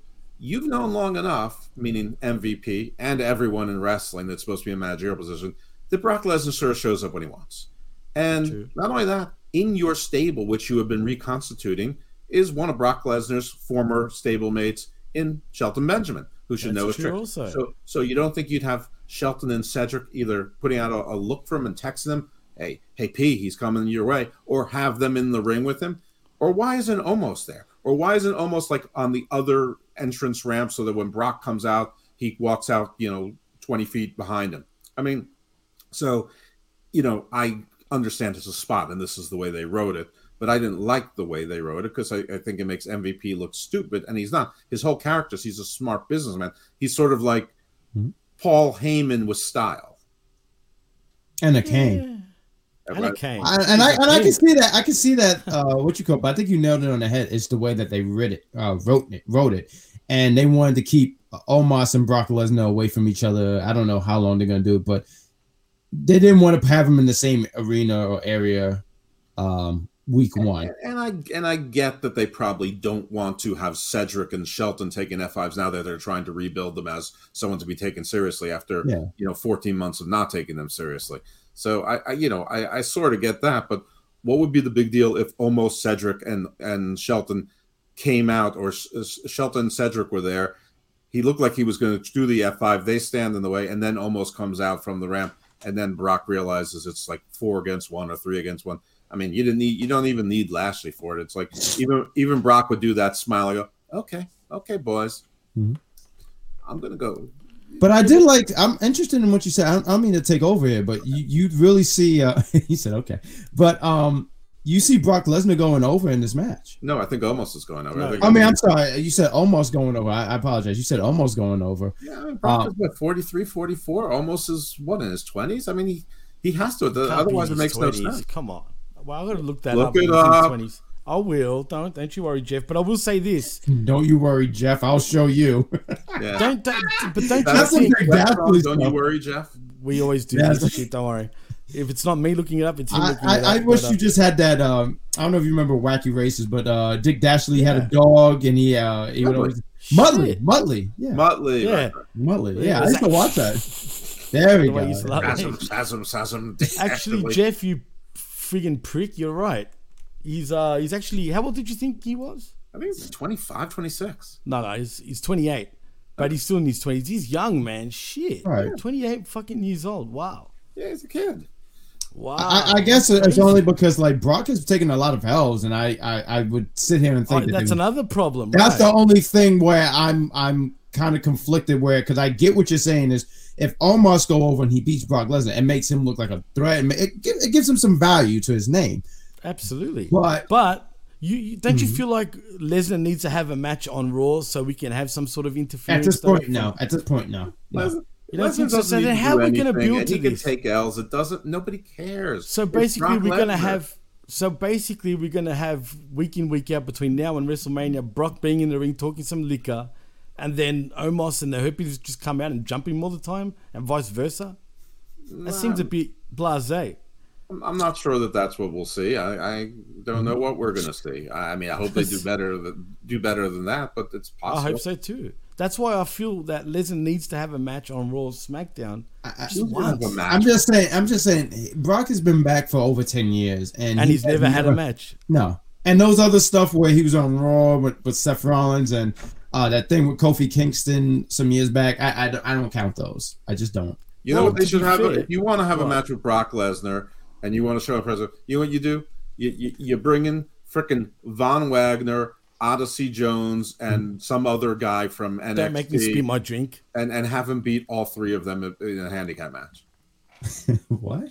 you've known long enough, meaning MVP and everyone in wrestling that's supposed to be in a managerial position, that Brock Lesnar sort of shows up when he wants. And not only that, in your stable, which you have been reconstituting, is one of Brock Lesnar's former stablemates in Shelton Benjamin, who should That's know his trick. also. So, so you don't think you'd have Shelton and Cedric either putting out a, a look for him and texting them, "Hey, hey P, he's coming your way," or have them in the ring with him, or why isn't Omos there, or why isn't Omos like on the other entrance ramp so that when Brock comes out, he walks out, you know, twenty feet behind him. I mean, so you know, I understand it's a spot, and this is the way they wrote it. But I didn't like the way they wrote it because I, I think it makes MVP look stupid, and he's not. His whole character, he's a smart businessman. He's sort of like hmm? Paul Heyman with style. and a cane. And a. I, and I and I can see that. I can see that. Uh, what you call? But I think you nailed it on the head. It's the way that they wrote it, uh, wrote it, wrote it, and they wanted to keep Omos and Brock Lesnar away from each other. I don't know how long they're gonna do it, but they didn't want to have them in the same arena or area. Um, week one. And I and I get that they probably don't want to have Cedric and Shelton taking F5s now that they're trying to rebuild them as someone to be taken seriously after Yeah. you know 14 months of not taking them seriously. So I, I you know I, I sort of get that, but what would be the big deal if Omos Cedric and and Shelton came out or Shelton and Cedric were there? He looked like he was going to do the F5. They stand in the way, and then Omos comes out from the ramp, and then Brock realizes it's like four against one or three against one. I mean, you didn't need, you don't even need Lashley for it. It's like even even Brock would do that smile. I go, okay, okay, boys, Mhm. I'm gonna go. But I did like. I'm interested in what you said. I don't, I don't mean to take over here, but you you really see. Uh, <laughs> he said okay, but um, you see Brock Lesnar going over in this match. No, I think Omos is going over. No. think I mean, I'm sorry. You said Omos going over. I, I apologize. You said Omos going over. Yeah, I mean, Brock Um, is what 43, 44, Omos is what in his twenties. I mean, he he has to. Can't otherwise, it makes his no 20s. sense. Come on. Well, I'm gonna look that Look up. it up. 20s. I will. Don't don't you worry, Jeff. But I will say this. Don't you worry, Jeff. I'll show you. <laughs> Yeah. Don't, don't but don't That's you think That's Dad wrong. Don't you worry, Jeff. we always do Yeah. this shit? Don't worry. If it's not me looking it up, it's him I, looking it up. I, I wish but, uh, you just had that. Um, I don't know if you remember Wacky Races, but uh, Dick Dashley had a dog, and he uh, he would always Muttley, Shit. Muttley, yeah, Muttley. Yeah. right, right. Muttley, Yeah, yeah. I used to watch that. There we The go. you used to love it. Spasm, spasm, spasm. Actually, Actually, Jeff, you friggin' prick, you're right. He's uh he's actually how old did you think he was? I think it's 25, 26. No, no, he's he's 28, but he's still in his 20s. He's young, man. Shit, Right. 28 fucking years old. Wow, Yeah, he's a kid. wow. I, I guess it's Crazy. only because like Brock has taken a lot of L's, and I, I, I would sit here and Oh, think that that's they- another problem. That's right. the only thing where I'm I'm kind of conflicted where because I get what you're saying is if Omos go over and he beats Brock Lesnar, it makes him look like a threat. It, it, it gives him some value to his name. Absolutely. But But you, you don't you Mhm. feel like Lesnar needs to have a match on Raw so we can have some sort of interference? at this point, no. At this point, no. no. Lesnar- You think so? doesn't So need then to how are we gonna anything, build and to he can take L's. It doesn't. Nobody cares. So basically, we're gonna have. So basically, we're gonna have week in week out between now and WrestleMania. Brock being in the ring talking some liquor, and then Omos and the Herpes just come out and jump him all the time, and vice versa. That seems a bit blasé. I'm- I'm not sure that that's what we'll see. I, I don't know what we're going to see. I I mean, I hope they do <laughs> better than do better than that, but it's possible. I hope so too. That's why I feel that Lesnar needs to have a match on Raw SmackDown. Just. I'm just saying. I'm just saying. Brock has been back for over ten years, and, And he he's never had a match. No, and those other stuff where he was on Raw with, with Seth Rollins and uh, that thing with Kofi Kingston some years back. I, I, don't- I don't count those. I just don't. You know Well, what they should have? fair- if you want to have a match with Brock Lesnar and you want to show a present, you know what you do? You you, you bring in frickin' Von Wagner, Odyssey Jones, and hmm. some other guy from NXT, Don't make me spit my drink. and and have him beat all three of them in a handicap match. <laughs> what?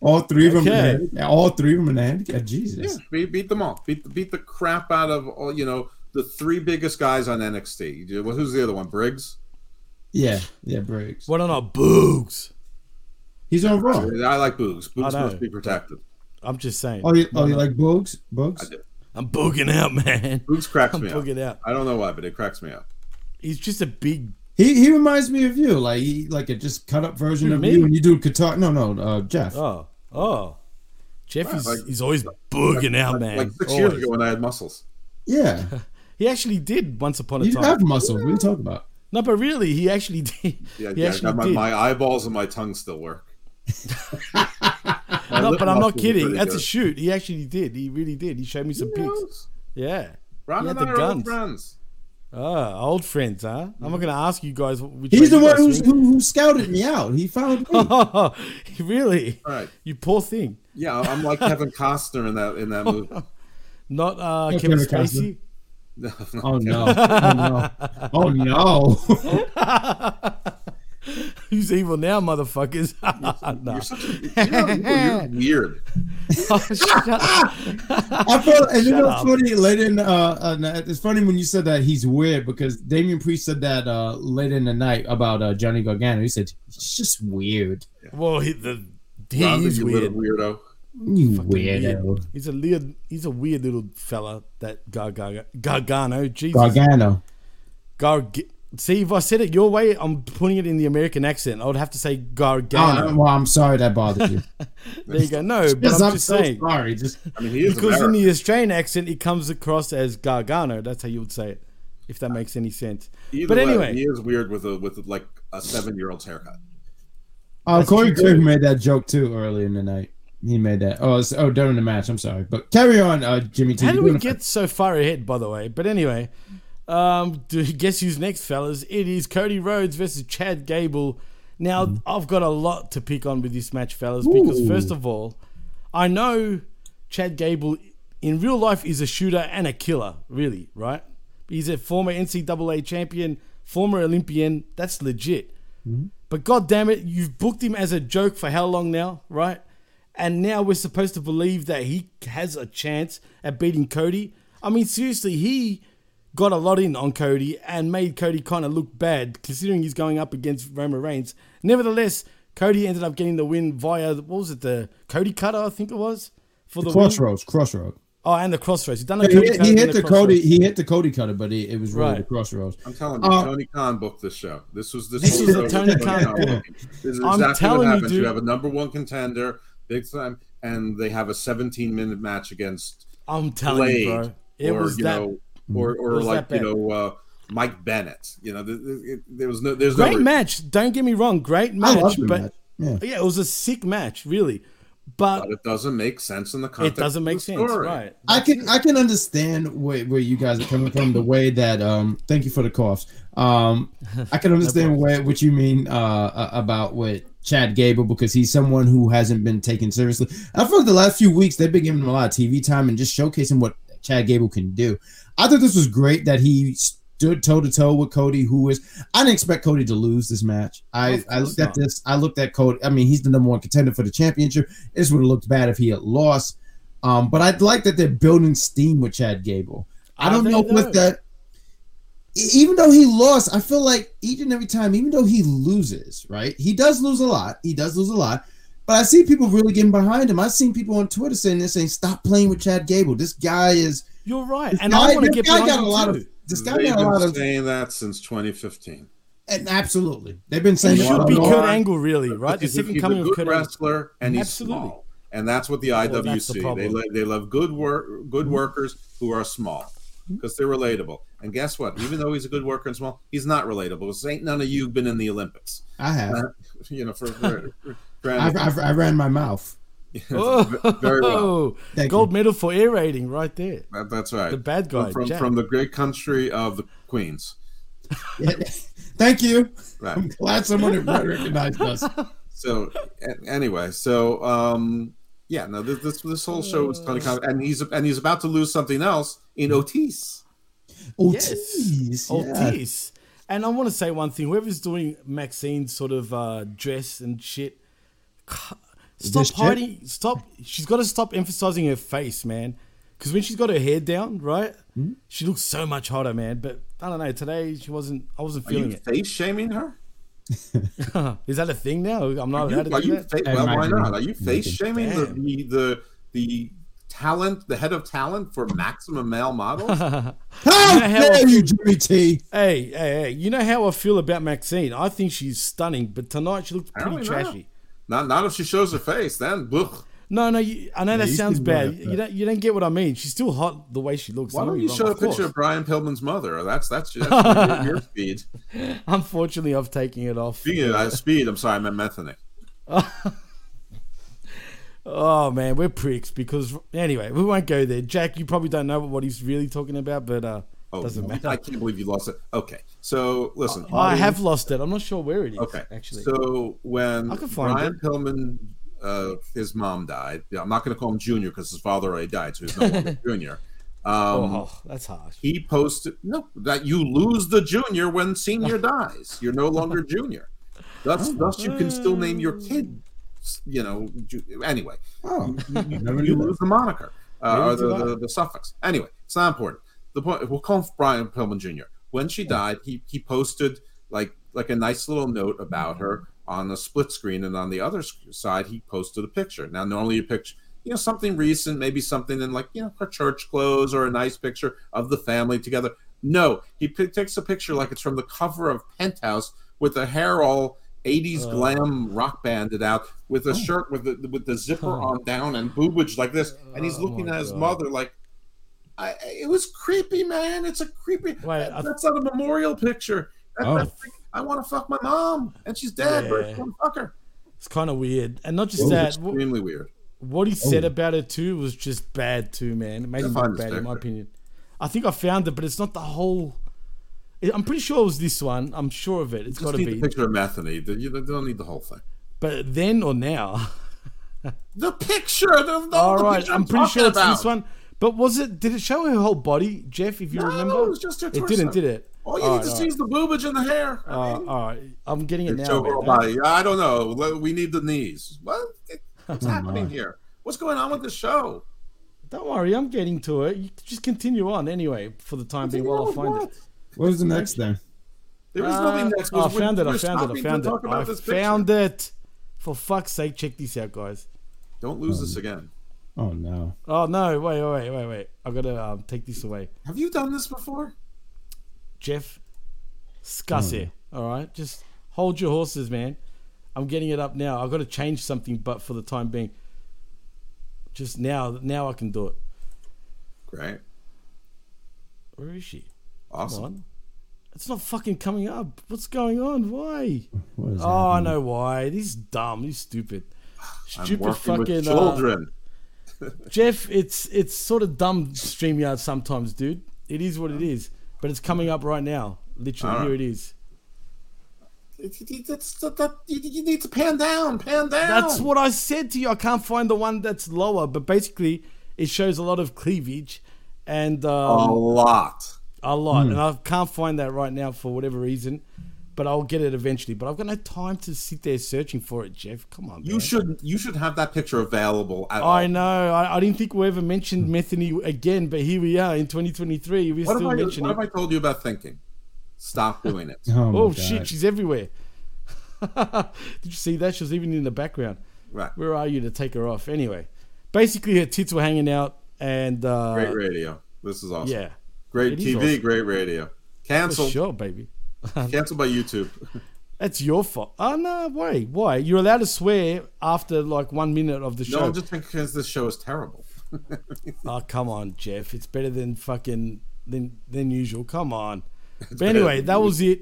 All three of them. Okay. In all three of them in the handicap. Yeah, Jesus. beat, beat them all. Beat beat the crap out of all you know the three biggest guys on NXT. Well, Who's the other one? Briggs. Yeah. Yeah. Briggs. What on our boogs? He's on Raw. I like Boogs. Boogs know. must be protected. I'm just saying. Oh, you, No, oh, you no. like Boogs? Boogs? I do. I'm booging out, man. Boogs cracks I'm me up. booging out. I don't know why, but it cracks me up. He's just a big. He he reminds me of you, like he like a just cut up version Who, of me? you, and you do guitar. No, no, uh, Jeff. Oh, oh. Jeff Wow, is like- he's always booging out, like, man. Like six years ago when I had muscles. Yeah, <laughs> He actually did once upon a you time. You have muscles. What are you talking about? No, but really, he actually <laughs> did. Yeah, he yeah. Actually my, did. my eyeballs and my tongue still work. <laughs> My no, but I'm not kidding. pretty That's a shoot. He actually did. He really did. He showed me some Who pics. knows? Yeah. Ron He and had I the are old guns. friends. Ah, old friends, huh? I'm not gonna ask you guys which. He's the one guys who's, swing. who, who scouted me out. He found me. <laughs> really? All right. You poor thing. Yeah, I'm like Kevin Costner in that in that <laughs> movie. Not uh, Oh, Kevin Kevin Spacey. No, no. Oh no! Oh no! Oh no! <laughs> Who's evil now, motherfuckers? <laughs> no. You're such a you know, you're <laughs> weird. Oh. I felt, and you know, it's funny later in, uh, uh, it's funny when you said that he's weird because Damian Priest said that uh, later in the night about uh, Johnny Gargano. He said he's just weird. Well, he, the He Ronda, is weird. little weirdo. You Fucking weirdo. weird. He's a weird. He's a weird little fella. That Gargano. Gargano. Jesus. Gargano. Garg. See, if I said it your way, I'm putting it in the American accent. I would have to say Gargano. Oh, well, I'm sorry that bothered you. <laughs> there you go. No, but I'm, I'm just so saying. sorry. Just I mean, he is because in the Australian accent, it comes across as Gargano. That's how you would say it, if that makes any sense. Either but way, anyway, he is weird with a with like a seven year old's haircut. That's Corey true, Graves made that joke too early in the night. He made that. Oh, it's, oh, during the match. I'm sorry, but carry on, uh, Jimmy T. How You're did we doing get so far ahead, by the way? But anyway, um, <laughs> do, guess who's next, fellas? It is Cody Rhodes versus Chad Gable. Now, I've got a lot to pick on with this match, fellas, because first of all, I know Chad Gable in real life is a shooter and a killer, really, right? He's a former NCAA champion, former Olympian. That's legit. But god damn it, you've booked him as a joke for how long now, right? And now we're supposed to believe that he has a chance at beating Cody. I mean, seriously, he got a lot in on Cody and made Cody kind of look bad, considering he's going up against Roman Reigns. Nevertheless, Cody ended up getting the win via what was it, the Cody Cutter, I think it was, for the win. Crossroads, crossroad. Oh, and the Crossroads. He done He, Cody hit- Cutter he hit the Cody. He hit the Cody cutter, but he, it was really Right. the crossroads. I'm telling you, Uh, Tony Khan booked this show. This was this, This was show a Tony Khan book. booking. This is I'm exactly telling what you, happens. You, dude. have a number one contender, big time, and they have a 17 minute match against I'm telling Blade, you, bro. It or was you that. know, or or was like you know, uh, Mike Bennett. You know, th- th- it- there was no, there's no Great re- match. Don't get me wrong. Great match. but match. Yeah. yeah, it was a sick match, really. But but it doesn't make sense in the context. it doesn't of make the sense, story. right? I can I can understand where, where you guys are coming from. The way that um, thank you for the coughs. Um, I can <laughs> understand where what you mean uh, uh, about with Chad Gable because he's someone who hasn't been taken seriously. I feel like the last few weeks they've been giving him a lot of TV time and just showcasing what Chad Gable can do. I thought this was great that he stood toe to toe with Cody, who is I didn't expect Cody to lose this match. I, I looked at this. I looked at Cody. I mean, he's the number one contender for the championship. This would have looked bad if he had lost. Um, but I'd like that they're building steam with Chad Gable. I don't they, know what that. Even though he lost, I feel like each and every time, even though he loses, right? He does lose a lot. He does lose a lot. But I see people really getting behind him. I've seen people on Twitter saying this, saying, "Stop playing with Chad Gable. This guy is." You're right, and guy, I want to this get guy behind got a lot too. of. This guy They've got a lot been of. saying that since 2015. And absolutely, they've been He saying should that be for a Kurt Angle, really, right? The He's, a- second he's coming a of good Kurt wrestler, and he's Absolutely. small, and that's what the Well, the IWC they lo- they love good work, good Mm-hmm. workers who are small because they're relatable. And guess what? Even though he's a good worker and small, he's not relatable. Because ain't none of you been in the Olympics. I have. Uh, <laughs> you know, for, for, for <laughs> I've, I've, I ran my mouth. <laughs> Oh, very well. Thank gold you. medal for air raiding right there. That- that's right. The bad guy, from Jack. from the great country of the Queens. <laughs> Thank you. Right. I'm glad someone recognized us. <laughs> So a- anyway, so um, yeah, no, this this, this whole show is kind of and he's and he's about to lose something else in Otis. Otis. yeah. Otis. And I want to say one thing: whoever's doing Maxine's sort of uh, dress and shit, stop This chick? hiding. Stop. She's got to stop emphasizing her face, man. Because when she's got her hair down, right, Hmm? she looks so much hotter, man. But I don't know. Today she wasn't. I wasn't Are you feeling face shaming her? <laughs> Is that a thing now? I'm not Are you, are you fa- well, why not? Are you face shaming the, the the the talent, the head of talent for Maximum Male Models? <laughs> How know how dare you, Jimmy T? Hey, hey, hey! You know how I feel about Maxine. I think she's stunning, but tonight she looked pretty trashy. not. Trashy. not not if she shows her face, then. ugh. No, no, you, I know that sounds bad. You don't, you don't get what I mean. She's still hot the way she looks. Why don't don't you me show a of picture of Brian Pillman's mother? That's that's, that's <laughs> your, your speed. Unfortunately, I've taken it off. Speaking of uh, speed, I'm sorry, I meant methane. <laughs> Oh man, we're pricks because anyway, we won't go there. Jack, you probably don't know what he's really talking about, but uh, Oh, doesn't matter. I can't believe you lost it. Okay, so listen. I have lost it. I'm not sure where it is. Okay, actually. So when I can find Brian it. Pillman, uh, his mom died. Yeah, I'm not going to call him Junior because his father already died, so he's no longer <laughs> Junior. Um, oh, that's harsh. He posted no that you lose the Junior when Senior <laughs> dies. You're no longer Junior. Thus, thus you can still name your kid. You know. Ju- Anyway, Oh, you, you- you lose the moniker uh, or the, the, the suffix. Anyway, it's not important. The point we'll call him Brian Pillman Jr. When she died, he he posted like like a nice little note about mm-hmm. her on a split screen, and on the other side he posted a picture. Now, normally a picture, you know, something recent, maybe something in like you know, her church clothes or a nice picture of the family together. No, he p- takes a picture like it's from the cover of Penthouse with the hair all 80s Oh. glam rock banded out with a oh. shirt with the with the zipper on down and boobage like this, uh, and he's Oh looking my at his God. mother like. I, it was creepy, man. It's a creepy. Wait, I- that's not a memorial picture. That- Oh. like, I want to fuck my mom, and she's dead. But I Yeah. want to fuck her. It's kind of weird, and not just that. extremely weird. What he said Oh. about it too was just bad too, man. It made him look bad, in my opinion. I think I found it, but it's not the whole. I'm pretty sure it was this one. I'm sure of it. It's got to be. the picture of. You you don't need the whole thing. But then or now? The picture. The, the, All the right, picture I'm pretty sure it's about. this one. But was it? Did it show her whole body, Jeff? If you No, remember, it was just her It didn't, did it? All you All need right, to all see is the boobage and the hair. right. Uh, all right, I'm getting it now. overall man. body. I don't know. We need the knees. What? What's <laughs> Oh, happening my. here? What's going on with the show? Don't worry, I'm getting to it. You just continue on anyway for the time being while I find it. What was the next thing? There was Uh, nothing next. oh, I found it. I found it. I found it. I this picture. found it. For fuck's sake, check this out, guys. Don't lose this again. Oh no. Oh no! Wait, wait, wait, wait, wait! I gotta um, take this away. Have you done this before? Jeff, scuss it. All right, just hold your horses, man. I'm getting it up now. I've got to change something, but for the time being, just now, now I can do it. Great. Where is she? Awesome. Come on. It's not fucking coming up. What's going on? Why? What is Oh, I know why. This is dumb. This is stupid. <sighs> I'm Stupid working with fucking uh, children. Jeff, it's it's sort of dumb StreamYard sometimes, dude. It is what it is. But it's coming up right now. Literally, All right. here it is. It- it- That's, that, that, you, you need to pan down, pan down. That's what I said to you. I can't find the one that's lower, but basically, it shows a lot of cleavage and um, a lot. a lot, Hmm. and I can't find that right now for whatever reason. But I'll get it eventually. But I've got no time to sit there searching for it, Jeff. Come on, You man. should you should have that picture available at I all. know. I, I didn't think we ever mentioned Metheny again, but here we are in 2023. We're What still I, mentioning. what have I told you about thinking? Stop <laughs> doing it. Oh, Oh, shit, she's everywhere. <laughs> Did you see that? She was even in the background. Right. Where are you to take her off? Anyway, basically her tits were hanging out, and uh, Great radio. This is awesome. Yeah, Great It is TV, awesome. great radio. Cancel. Cancelled. sure, baby. <laughs> Cancelled by YouTube. <laughs> That's your fault. Oh no, why? Why? You're allowed to swear after like one minute of the show. No, I'm just because this show is terrible. Oh <laughs> come on, Jeff. It's better than fucking than than usual. Come on. but anyway, that was it.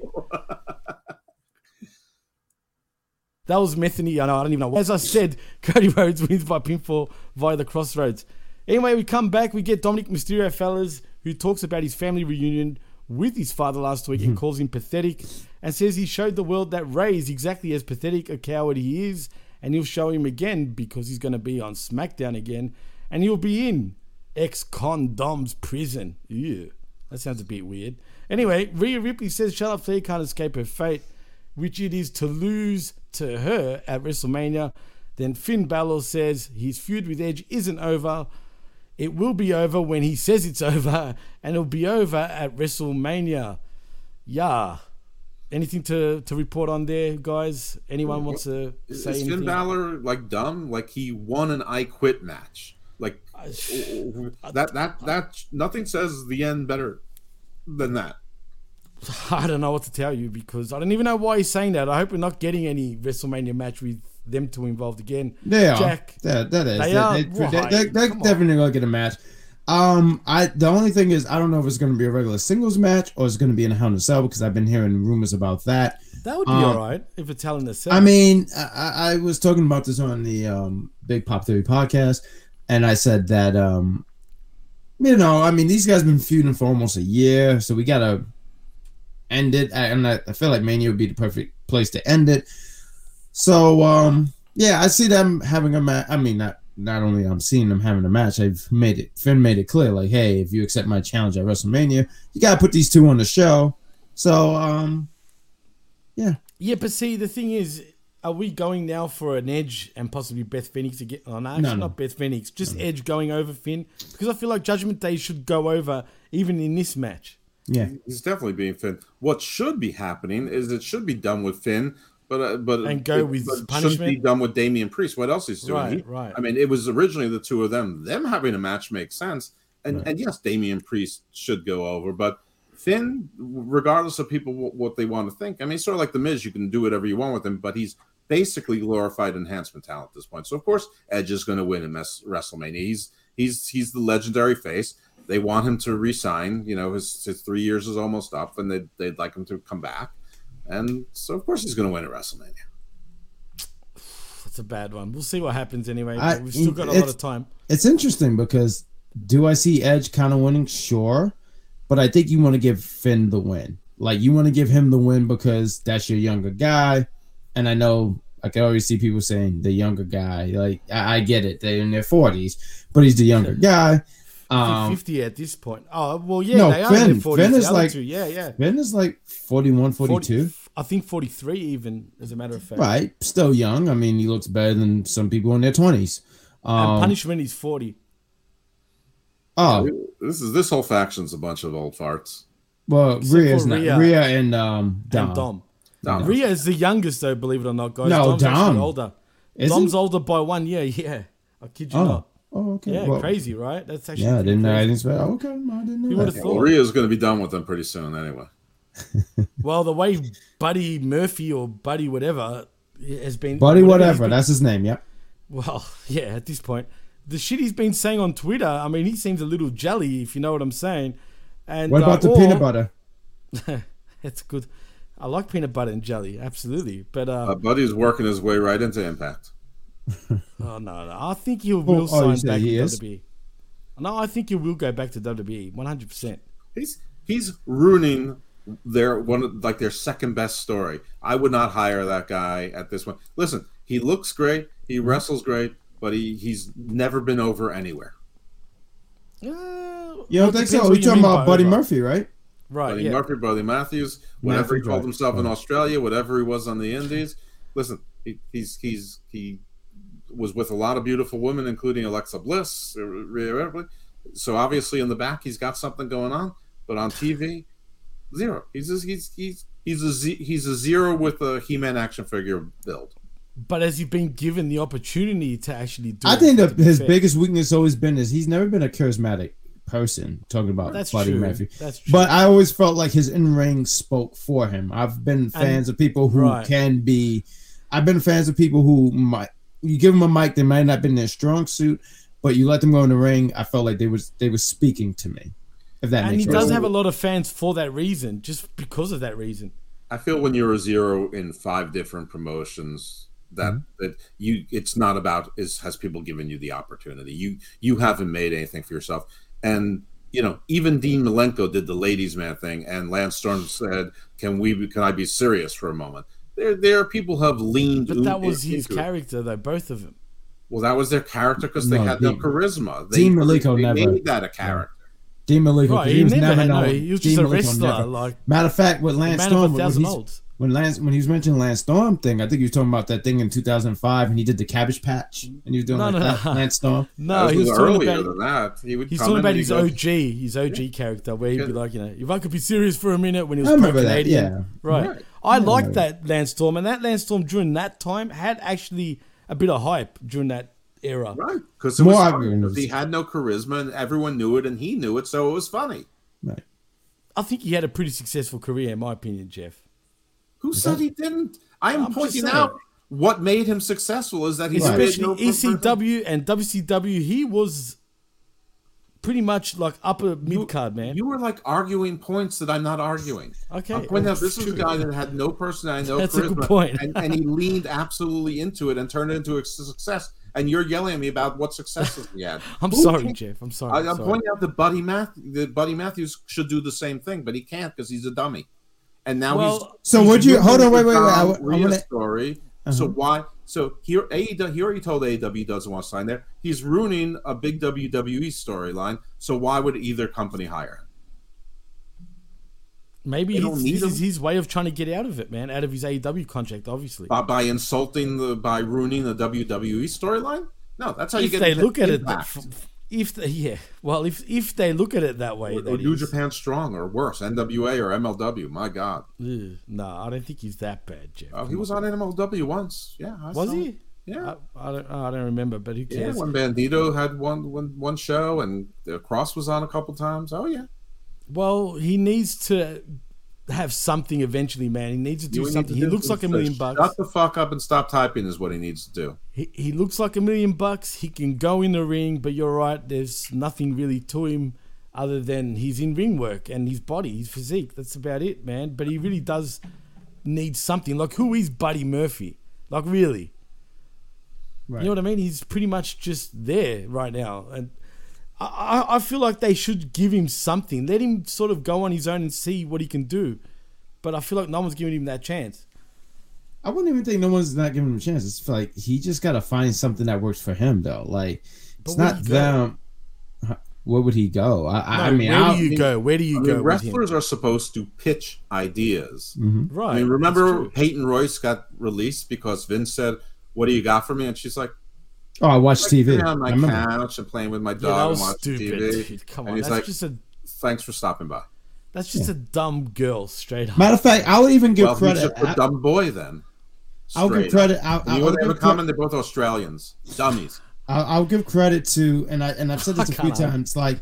That was Metheny. I know. I don't even know. As I said, Cody Rhodes wins by pinfall via the crossroads. Anyway, we come back. We get Dominic Mysterio, fellas, who talks about his family reunion with his father last week and mm-hmm. calls him pathetic and says he showed the world that Rey is exactly as pathetic a coward he is. And he'll show him again because he's going to be on SmackDown again. And he'll be in ex con Dom's prison. Ew. That sounds a bit weird. Anyway, Rhea Ripley says Charlotte Flair can't escape her fate which it is to lose to her at WrestleMania. Then Finn Balor says his feud with Edge isn't over. It will be over when he says it's over, and it'll be over at WrestleMania. Yeah. Anything to, to report on there, guys? Anyone wants to Is say Finn anything? Balor like dumb? Like he won an I Quit match. Like uh, that that that nothing says the end better than that. <laughs> I don't know what to tell you because I don't even know why he's saying that. I hope we're not getting any WrestleMania match with them two involved again. They are. Jack. That, that is. They They, are. they, they, they, on. definitely gonna get a match. Um, I the only thing is I don't know if it's gonna be a regular singles match or it's gonna be in a Hell in a Cell because I've been hearing rumors about that. That would be Um, all right if it's Hell in a Cell. I mean, I, I I was talking about this on the um, Big Pop Theory podcast, and I said that um, you know, I mean, these guys been feuding for almost a year, so we gotta end it. And I, I feel like Mania would be the perfect place to end it. So um, yeah, I see them having a match. I mean, not not only I'm seeing them having a match, I've made it. Finn made it clear, like, hey, if you accept my challenge at WrestleMania, you gotta put these two on the show. So um, yeah. Yeah, but see, the thing is, are we going now for an Edge and possibly Beth Phoenix again? Oh, no, actually No, no. not Beth Phoenix, just Edge going over Finn because I feel like Judgment Day should go over even in this match. Yeah. He's definitely being Finn. What should be happening is it should be done with Finn But uh, but And go it- with but shouldn't be punishment? done with Damian Priest. What else he's doing? Right, He- right. I mean, it was originally the two of them. Them having a match makes sense. And and yes, Damian Priest should go over, but Finn, regardless of people what, what they want to think, I mean, sort of like the Miz, you can do whatever you want with him, but he's basically glorified enhancement talent at this point. So of course, Edge is going to win in Mes- WrestleMania. He's he's he's the legendary face. They want him to resign. You know, his his three years is almost up, and they they'd like him to come back. And so of course he's going to win at WrestleMania. That's a bad one. We'll see what happens anyway. I- we've still got a lot of time. It's interesting because do I see Edge kind of winning? Sure, but I think you want to give Finn the win. Like you want to give him the win because that's your younger guy, and I know I can always see people saying the younger guy. Like I, I get it, they're in their forties, but he's the younger guy. Um, 50 at this point. Oh, well, yeah, no, they are in Finn. their 40s. Finn is other like two, yeah, yeah. Finn is like 41, 42. 40 I think 43 even, as a matter of fact. Right, still young. I mean, he looks better than some people in their twenties. And Um, Punishment is 40. oh, This is this whole faction's a bunch of old farts. well, Except Rhea's not. Rhea. Rhea and um, Dom. And Dom. Dom. Rhea is the youngest, though, believe it or not, guys. No, Dom's actually Dom. older. Is Dom's he? older by one year, <laughs> yeah. I kid you Oh. not. Oh, okay. Yeah, Well, crazy, right? That's actually Yeah, I didn't know. I crazy. didn't. Okay, I didn't know. You that. would have Well. Rhea's going to be done with them pretty soon anyway. Well, the way Buddy Murphy or Buddy whatever has been. Buddy, he's whatever. been- That's his name. Yep. Well, <laughs> yeah, at this point. The shit he's been saying on Twitter, I mean, he seems a little jelly, if you know what I'm saying. And What uh, about the or- peanut butter? <laughs> It's good. I like peanut butter and jelly, absolutely. But uh, Uh, Buddy's working his way right into Impact. <laughs> oh no, no, I think he will Oh, oh, sign say back he to is? WWE. No, I think he will go back to WWE, 100. percent He's he's ruining their one like their second best story. I would not hire that guy at this one. Listen, he looks great, he Mm-hmm. wrestles great, but he he's never been over anywhere. You Well, don't think so? what We're talking about Buddy over. Murphy, right? Right? Buddy yeah. Murphy, Buddy Matthews, whatever he called right. himself in Australia, whatever he was on the Indies. Listen, he, he's he's he was with a lot of beautiful women, including Alexa Bliss. uh, Rhea Ripley. So obviously in the back he's got something going on, but on TV, zero. He's just, he's he's he's a z- he's a zero with a He-Man action figure build. But has he been given the opportunity to actually do? I it, think to that his fair? biggest weakness always been is he's never been a charismatic person. Talking about That's Buddy true. Murphy, That's true. but I always felt like his in ring spoke for him. I've been fans of people who right. can be. I've been fans of people who might. You give them a mic, they might not been their strong suit, but you let them go in the ring. I felt like they was they was speaking to me. If that and he makes does sense. have a lot of fans for that reason, just because of that reason. I feel when you're a zero in five different promotions that Mm-hmm. that you it's not about is has people given you the opportunity. You you haven't made anything for yourself. And you know, even Dean Malenko did the ladies man thing and Lance Storm said, Can we can I be serious for a moment? There there are people who have leaned But that was his into it. character, though. Both of them. Well, that was their character because they No, had no charisma. They, Dean Malenko they never- made that a character. Dean Malenko, 'cause Right, he, he was never never had- no, known. he was Dean just a wrestler, never- like- matter of fact, with Lance man of a Storm, when, he's- when Lance when he was mentioning Lance Storm thing, I think he was talking about that thing in 2005, and he did the Cabbage Patch, and he was doing No, like no, that, no. Lance Storm. <laughs> No, That he was was talking earlier about. than that. He would He's talking about his go- OG, his OG character, where he'd be like, you know, if I could be serious for a minute when he was I remember pro that, Canadian, yeah. right? Right. I liked that Lance Storm, and that Lance Storm during that time had actually a bit of hype during that era. Right, because More was funny, argument 'cause he had no charisma, and everyone knew it, and he knew it, so it was funny. Right. I think he had a pretty successful career, in my opinion, Jeff. Who said he didn't? I am I'm pointing out what made him successful is that he made Especially no ECW and WCW, he was pretty much like upper mid card, man. You were like arguing points that I'm not arguing. Okay, I'm pointing out that's this is a guy that had no personality, no That's a good charisma, point. and, and he leaned absolutely into it and turned it into a success. And you're yelling at me about what successes we had. <laughs> I'm Who sorry, can- Jeff. I'm sorry. I, I'm I'm sorry. pointing out that Buddy Matthews, that Buddy Matthews should do the same thing, but he can't because he's a dummy. And now Well, he's So he's would you- hold on, ruining wait, wait, wait, I Tom w- I Rhea wanna- story. So Uh-huh. why? So here, AEW, he already told AEW doesn't want to sign there. He's ruining a big WWE storyline. So why would either company hire him? Maybe it's, is his way of trying to get out of it, man, out of his AEW contract, obviously. By, by insulting the by ruining the WWE storyline? No, that's how you if get. they look at it Impact. f- If they, yeah, well, if if they look at it that way, Or, or New is- Japan Strong, or worse, NWA or MLW. My God. Ugh, no, I don't think he's that bad, Jeff. Oh, he was on MLW once. Yeah. I Was he? him. Yeah. I, I don't. I don't remember, but who Yeah, cares? when Bandito had one, one, one show and the Cross was on a couple times. Oh, yeah. Well, he needs to have something eventually, man. He needs to do You something. to He do looks like a million Shut bucks. Shut the fuck up and stop typing is what he needs to do. He, he looks like a million bucks. He can go in the ring, but you're right. There's nothing really to him other than he's in ring work and his body, his physique. That's about it, man. But he really does need something. Like, who is Buddy Murphy? Like, really? Right. You know what I mean? He's pretty much just there right now. And I, I I feel like they should give him something. Let him sort of go on his own and see what he can do. But I feel like no one's giving him that chance. I wouldn't even think no one's not giving him a chance. It's like he just got to find something that works for him, though. Like But it's not them. Where would he go? I, I- I mean, where I do you go? Where do you I go? with him? wrestlers are supposed to pitch ideas. Mhm. Right. I mean, remember. Peyton Royce got released because Vince said, "What do you got for me?" And she's like, Oh, I watch like, TV. sitting on my I remember. couch and playing with my Yeah, dog and was watching stupid, TV. dude. Come and on, he's that's like, just a "Thanks for stopping by." that's just a dumb girl, straight up. Matter of fact, I'll even give well, he's credit. just a I- dumb boy then. I'll give credit. up. I'll, I'll, you know what they give have in cre- common? They're both Australians, dummies. I'll, I'll give credit to, and I and I've said this a few times. Like,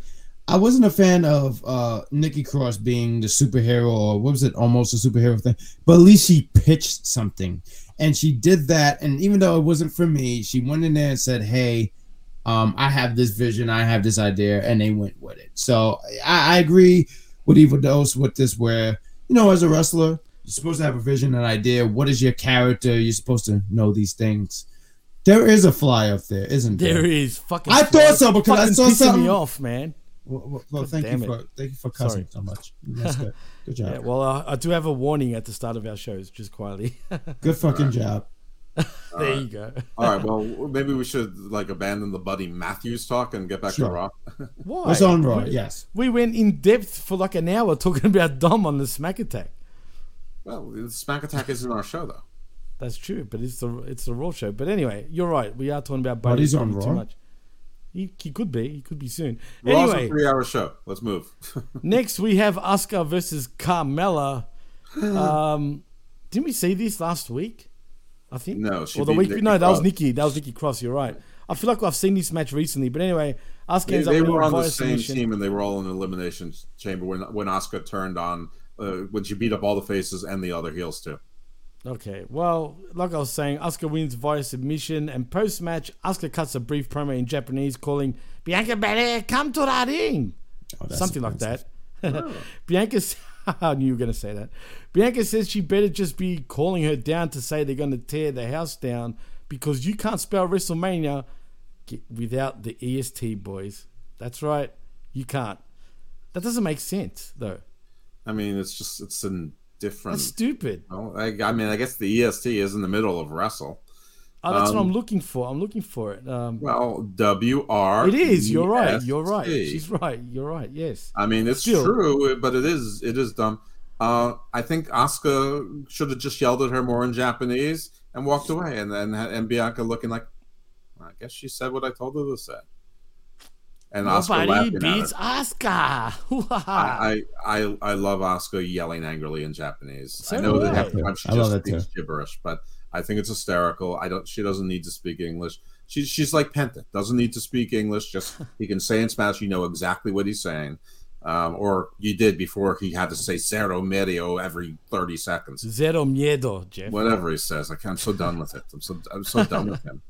I wasn't a fan of uh Nikki Cross being the superhero, or what was it, almost a superhero thing. But at least she pitched something, and she did that. And even though it wasn't for me, she went in there and said, "Hey, um, I have this vision, I have this idea," and they went with it. So I, I agree with Evil Dose with this, where you know, as a wrestler, you're supposed to have a vision, an idea. What is your character? You're supposed to know these things. There is a fly up there, isn't there? There is fucking. I thought so because I fucking saw pissing something. me off, man. Well, well, well, thank you it. for thank you for cussing Sorry. so much. That's good. <laughs> Good job. Yeah, well, uh, I do have a warning at the start of our shows, just quietly. <laughs> Good fucking job. <laughs> there you go. All right, well, maybe we should like abandon the Buddy Matthews talk and get back Sure. to Raw. <laughs> Why? What's on Raw? We- Yes. We went in depth for like an hour talking about Dom on the Smack Attack. well, the Smack Attack isn't our show though. That's true, but it's the it's the Raw show. But anyway, you're right. We are talking about Buddy. On Raw? Too much. He, he could be. He could be soon. Anyway, a three-hour show. Let's move. <laughs> next we have Asuka versus Carmella. <gasps> Um, didn't we see this last week? I think. No, she or the week. Nikki no, that was Nikki. That was Nikki Cross. You're right. I feel like I've seen this match recently, but anyway, Asuka they, they were on the same team and they were all in the elimination chamber when when Asuka turned on uh, when she beat up all the faces and the other heels too. Okay, well, like I was saying, Asuka wins via submission, and post match, Asuka cuts a brief promo in Japanese calling Bianca Belair, come to the ring. Oh, that's Something like that. offensive. <laughs> Bianca, s- <laughs> I knew you were going to say that. Bianca says she better just be calling her down to say they're going to tear the house down because you can't spell WrestleMania without the EST boys. That's right, you can't. That doesn't make sense, though. I mean, it's just it's in different. That's stupid. Well, I, I mean, I guess the EST is in the middle of wrestle. Oh, that's what Um, I'm looking for. I'm looking for it. Um, Well, W R. It is. You're right. You're right. She's right. You're right. Yes. I mean, it's Still. true, but it is it is dumb. Uh, I think Asuka should have just yelled at her more in Japanese and walked away, and then and Bianca looking like, I guess she said what I told her to say. And Asuka Nobody laughing at beats her. Asuka. <laughs> I, I I I love Asuka yelling angrily in Japanese. So I know that half the time she I just that too. speaks gibberish, but I think it's hysterical. I don't. She doesn't need to speak English. She's she's like Penta. Doesn't need to speak English. Just <laughs> he can say in Spanish. You know exactly what he's saying. Um, or you did before he had to say zero medio every thirty seconds. Zero miedo, Jeff. Whatever he says, like I'm so done with it. I'm so I'm so done with <laughs> him.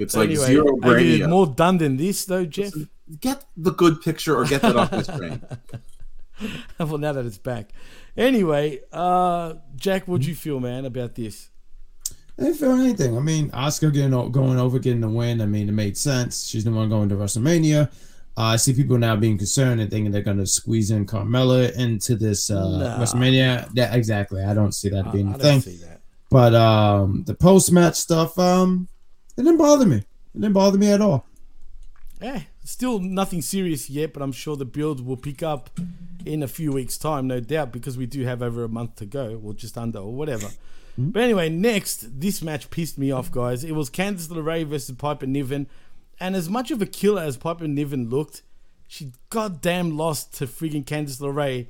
It's like Anyway, zero are you brain. more done than this, though, Jeff? Get the good picture or get that off my screen. <laughs> well, now that it's back. Anyway, uh, Jack, what do you feel, man, about this? I didn't feel anything. I mean, Asuka getting going over, getting the win. I mean, it made sense. She's the one going to WrestleMania. Uh, I see people now being concerned and thinking they're going to squeeze in Carmella into this uh, Nah. WrestleMania. That exactly. I don't see that I, being I a don't thing. see that. But um, the post match stuff, um, it didn't bother me. It didn't bother me at all. Eh, still nothing serious yet, but I'm sure the build will pick up in a few weeks' time, no doubt, because we do have over a month to go, or just under, or whatever. But anyway, next, this match pissed me off, guys. It was Candice LeRae versus Piper Niven, And as much of a killer as Piper Niven looked, she goddamn lost to friggin' Candice LeRae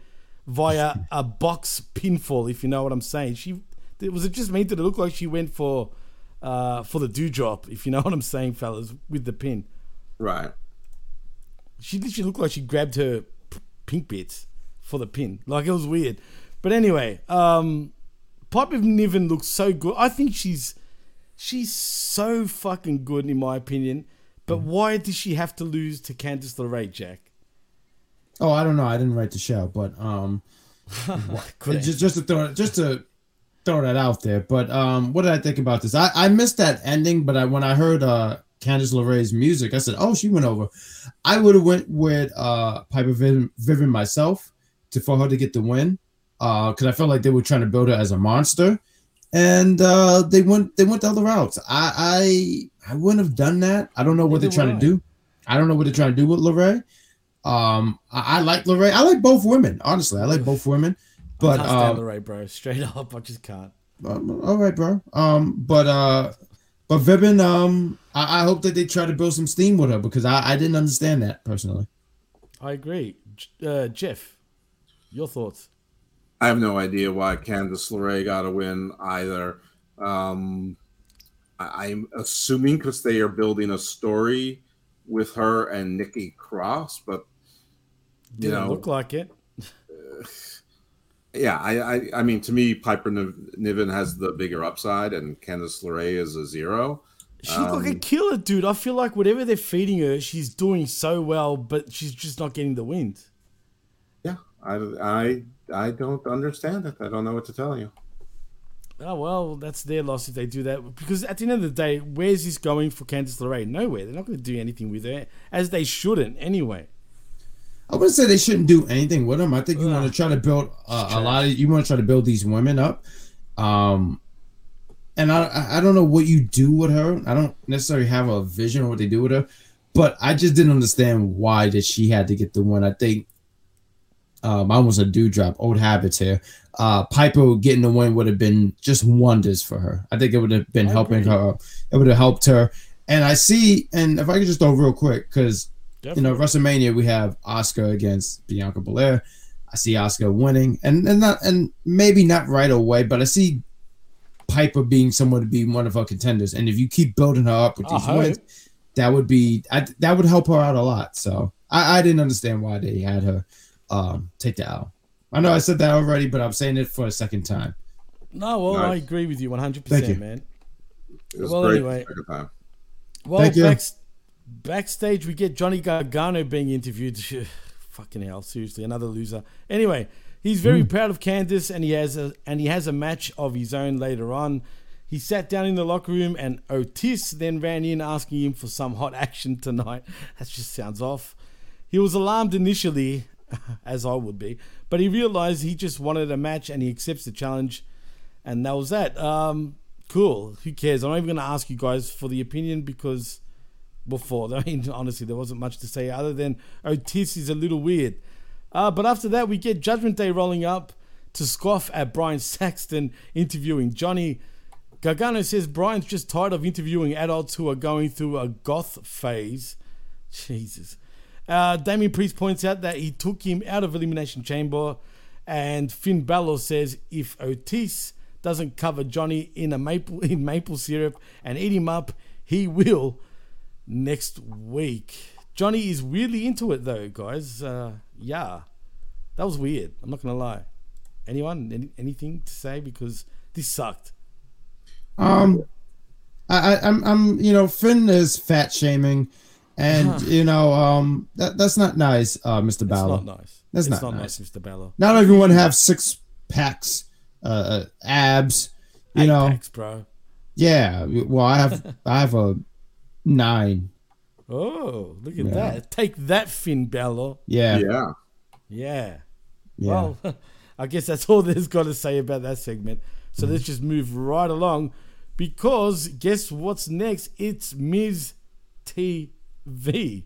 via <laughs> a box pinfall, if you know what I'm saying. She was it just meant it look like she went for uh, for the dewdrop, if you know <laughs> what I'm saying, fellas, with the pin. Right. She literally looked like she grabbed her p- pink bits for the pin. Like it was weird. But anyway, um Piper Niven looks so good. I think she's she's so fucking good in my opinion. But why did she have to lose to Candice LeRae, Jack? Oh, I don't know. I didn't write the show, but um, <laughs> just just to throw it, just to throw that out there. But um, what did I think about this? I, I missed that ending, but I when I heard uh Candice LeRae's music, I said, "Oh, she went over." I would have went with uh Piper Vivian, Vivian myself to for her to get the win, uh, because I felt like they were trying to build her as a monster, and uh they went they went the other routes. I I I wouldn't have done that. I don't know what Neither they're trying would to do. I don't know what they're trying to do with LeRae. Um, I, I like LeRae. I like both women. Honestly, I like both women. But I can't stand um, LeRae, bro. Straight <laughs> up, I just can't. um, all right, bro. Um, but uh, but Vivian, um, I, I hope that they try to build some steam with her because I, I didn't understand that personally. I agree. J- Uh, Jeff, your thoughts? I have no idea why Candice LeRae got a win either. Um, I, I'm assuming because they are building a story with her and Nikki Cross, but you Didn't know, look like it. <laughs> yeah, I, I, I mean, to me, Piper Niven has the bigger upside, and Candice LeRae is a zero. She looked like a Um, killer, dude. I feel like whatever they're feeding her, she's doing so well, but she's just not getting the wind. yeah, I, I, I don't understand it. I don't know what to tell you. Oh well, that's their loss if they do that. Because at the end of the day, where's this going for Candice LeRae? Nowhere. They're not going to do anything with her, as they shouldn't anyway. I wouldn't say they shouldn't do anything with them. I think you want to try to build uh, a lot of you want to try to build these women up. Um, and I I- don't know what you do with her. I don't necessarily have a vision of what they do with her, but I just didn't understand why that she had to get the win. I think um, I almost a dewdrop, old habits here. Uh, Piper getting the win would have been just wonders for her. I think it would have been I helping agree. her. It would have helped her. And I see, and if I could just go real quick, because you know, WrestleMania we have Asuka against Bianca Belair. I see Asuka winning, and and not and maybe not right away, but I see Piper being someone to be one of her contenders. And if you keep building her up with I these hope. wins, that would be I, that would help her out a lot. So I, I didn't understand why they had her um, take the L. I know I said that already, but I'm saying it for a second time. No, well, I agree with you 100%, Thank you. man. It was Well, great anyway. time. Well, Thank you. back, backstage, we get Johnny Gargano being interviewed. <laughs> Fucking hell, seriously, another loser. Anyway, he's very proud of Candice, and he has a and he has a match of his own later on. He sat down in the locker room, and Otis then ran in asking him for some hot action tonight. <laughs> That just sounds off. He was alarmed initially, <laughs> as I would be, but he realized he just wanted a match, and he accepts the challenge, and that was that. Um, cool. Who cares? I'm not even going to ask you guys for the opinion because before. <laughs> I mean, honestly, there wasn't much to say other than Otis is a little weird. Uh, but after that, we get Judgment Day rolling up to scoff at Byron Saxton interviewing Johnny. Gargano says Brian's just tired of interviewing adults who are going through a goth phase. Jesus. Uh, Damian Priest points out that he took him out of Elimination Chamber, and Finn Balor says if Otis doesn't cover Johnny in a maple <laughs> in maple syrup and eat him up, he will next week. Johnny is really into it though, guys. Uh, yeah, that was weird. I'm not gonna lie. Anyone, any, anything to say because this sucked. Um, I, I I'm I'm you know Finn is fat shaming, and you know um that that's not nice, uh, Mr. It's Balor. not nice. That's it's not, not nice. nice, Mr. Balor. Not everyone have six packs, uh, uh abs. You Eight know, packs, bro. yeah. Well, I have <laughs> I have a nine. Oh, look at Yeah. that! Take that, Finn Balor. Yeah. Yeah. Yeah. Yeah. Well, <laughs> I guess that's all <laughs> there's got to say about that segment. So let's just move right along because guess what's next? It's Miz TV.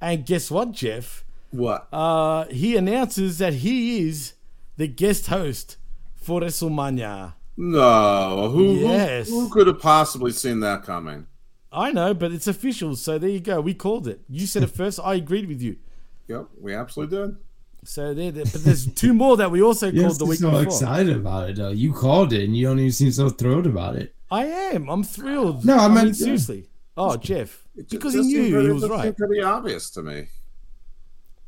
And guess what, Jeff? What? Uh, he announces that he is the guest host for WrestleMania. No. Who, who- Yes. who, could have possibly seen that coming? I know, but it's official. So there you go. We called it. You said it <laughs> first. I agreed with you. Yep, we absolutely did. So there, there but there's two more that we also called the week so before. excited about it, though. You called it, and you don't even seem so thrilled about it. I am. I'm thrilled. No, I mean meant- seriously. Oh, Jeff, because he knew he was right. pretty obvious to me.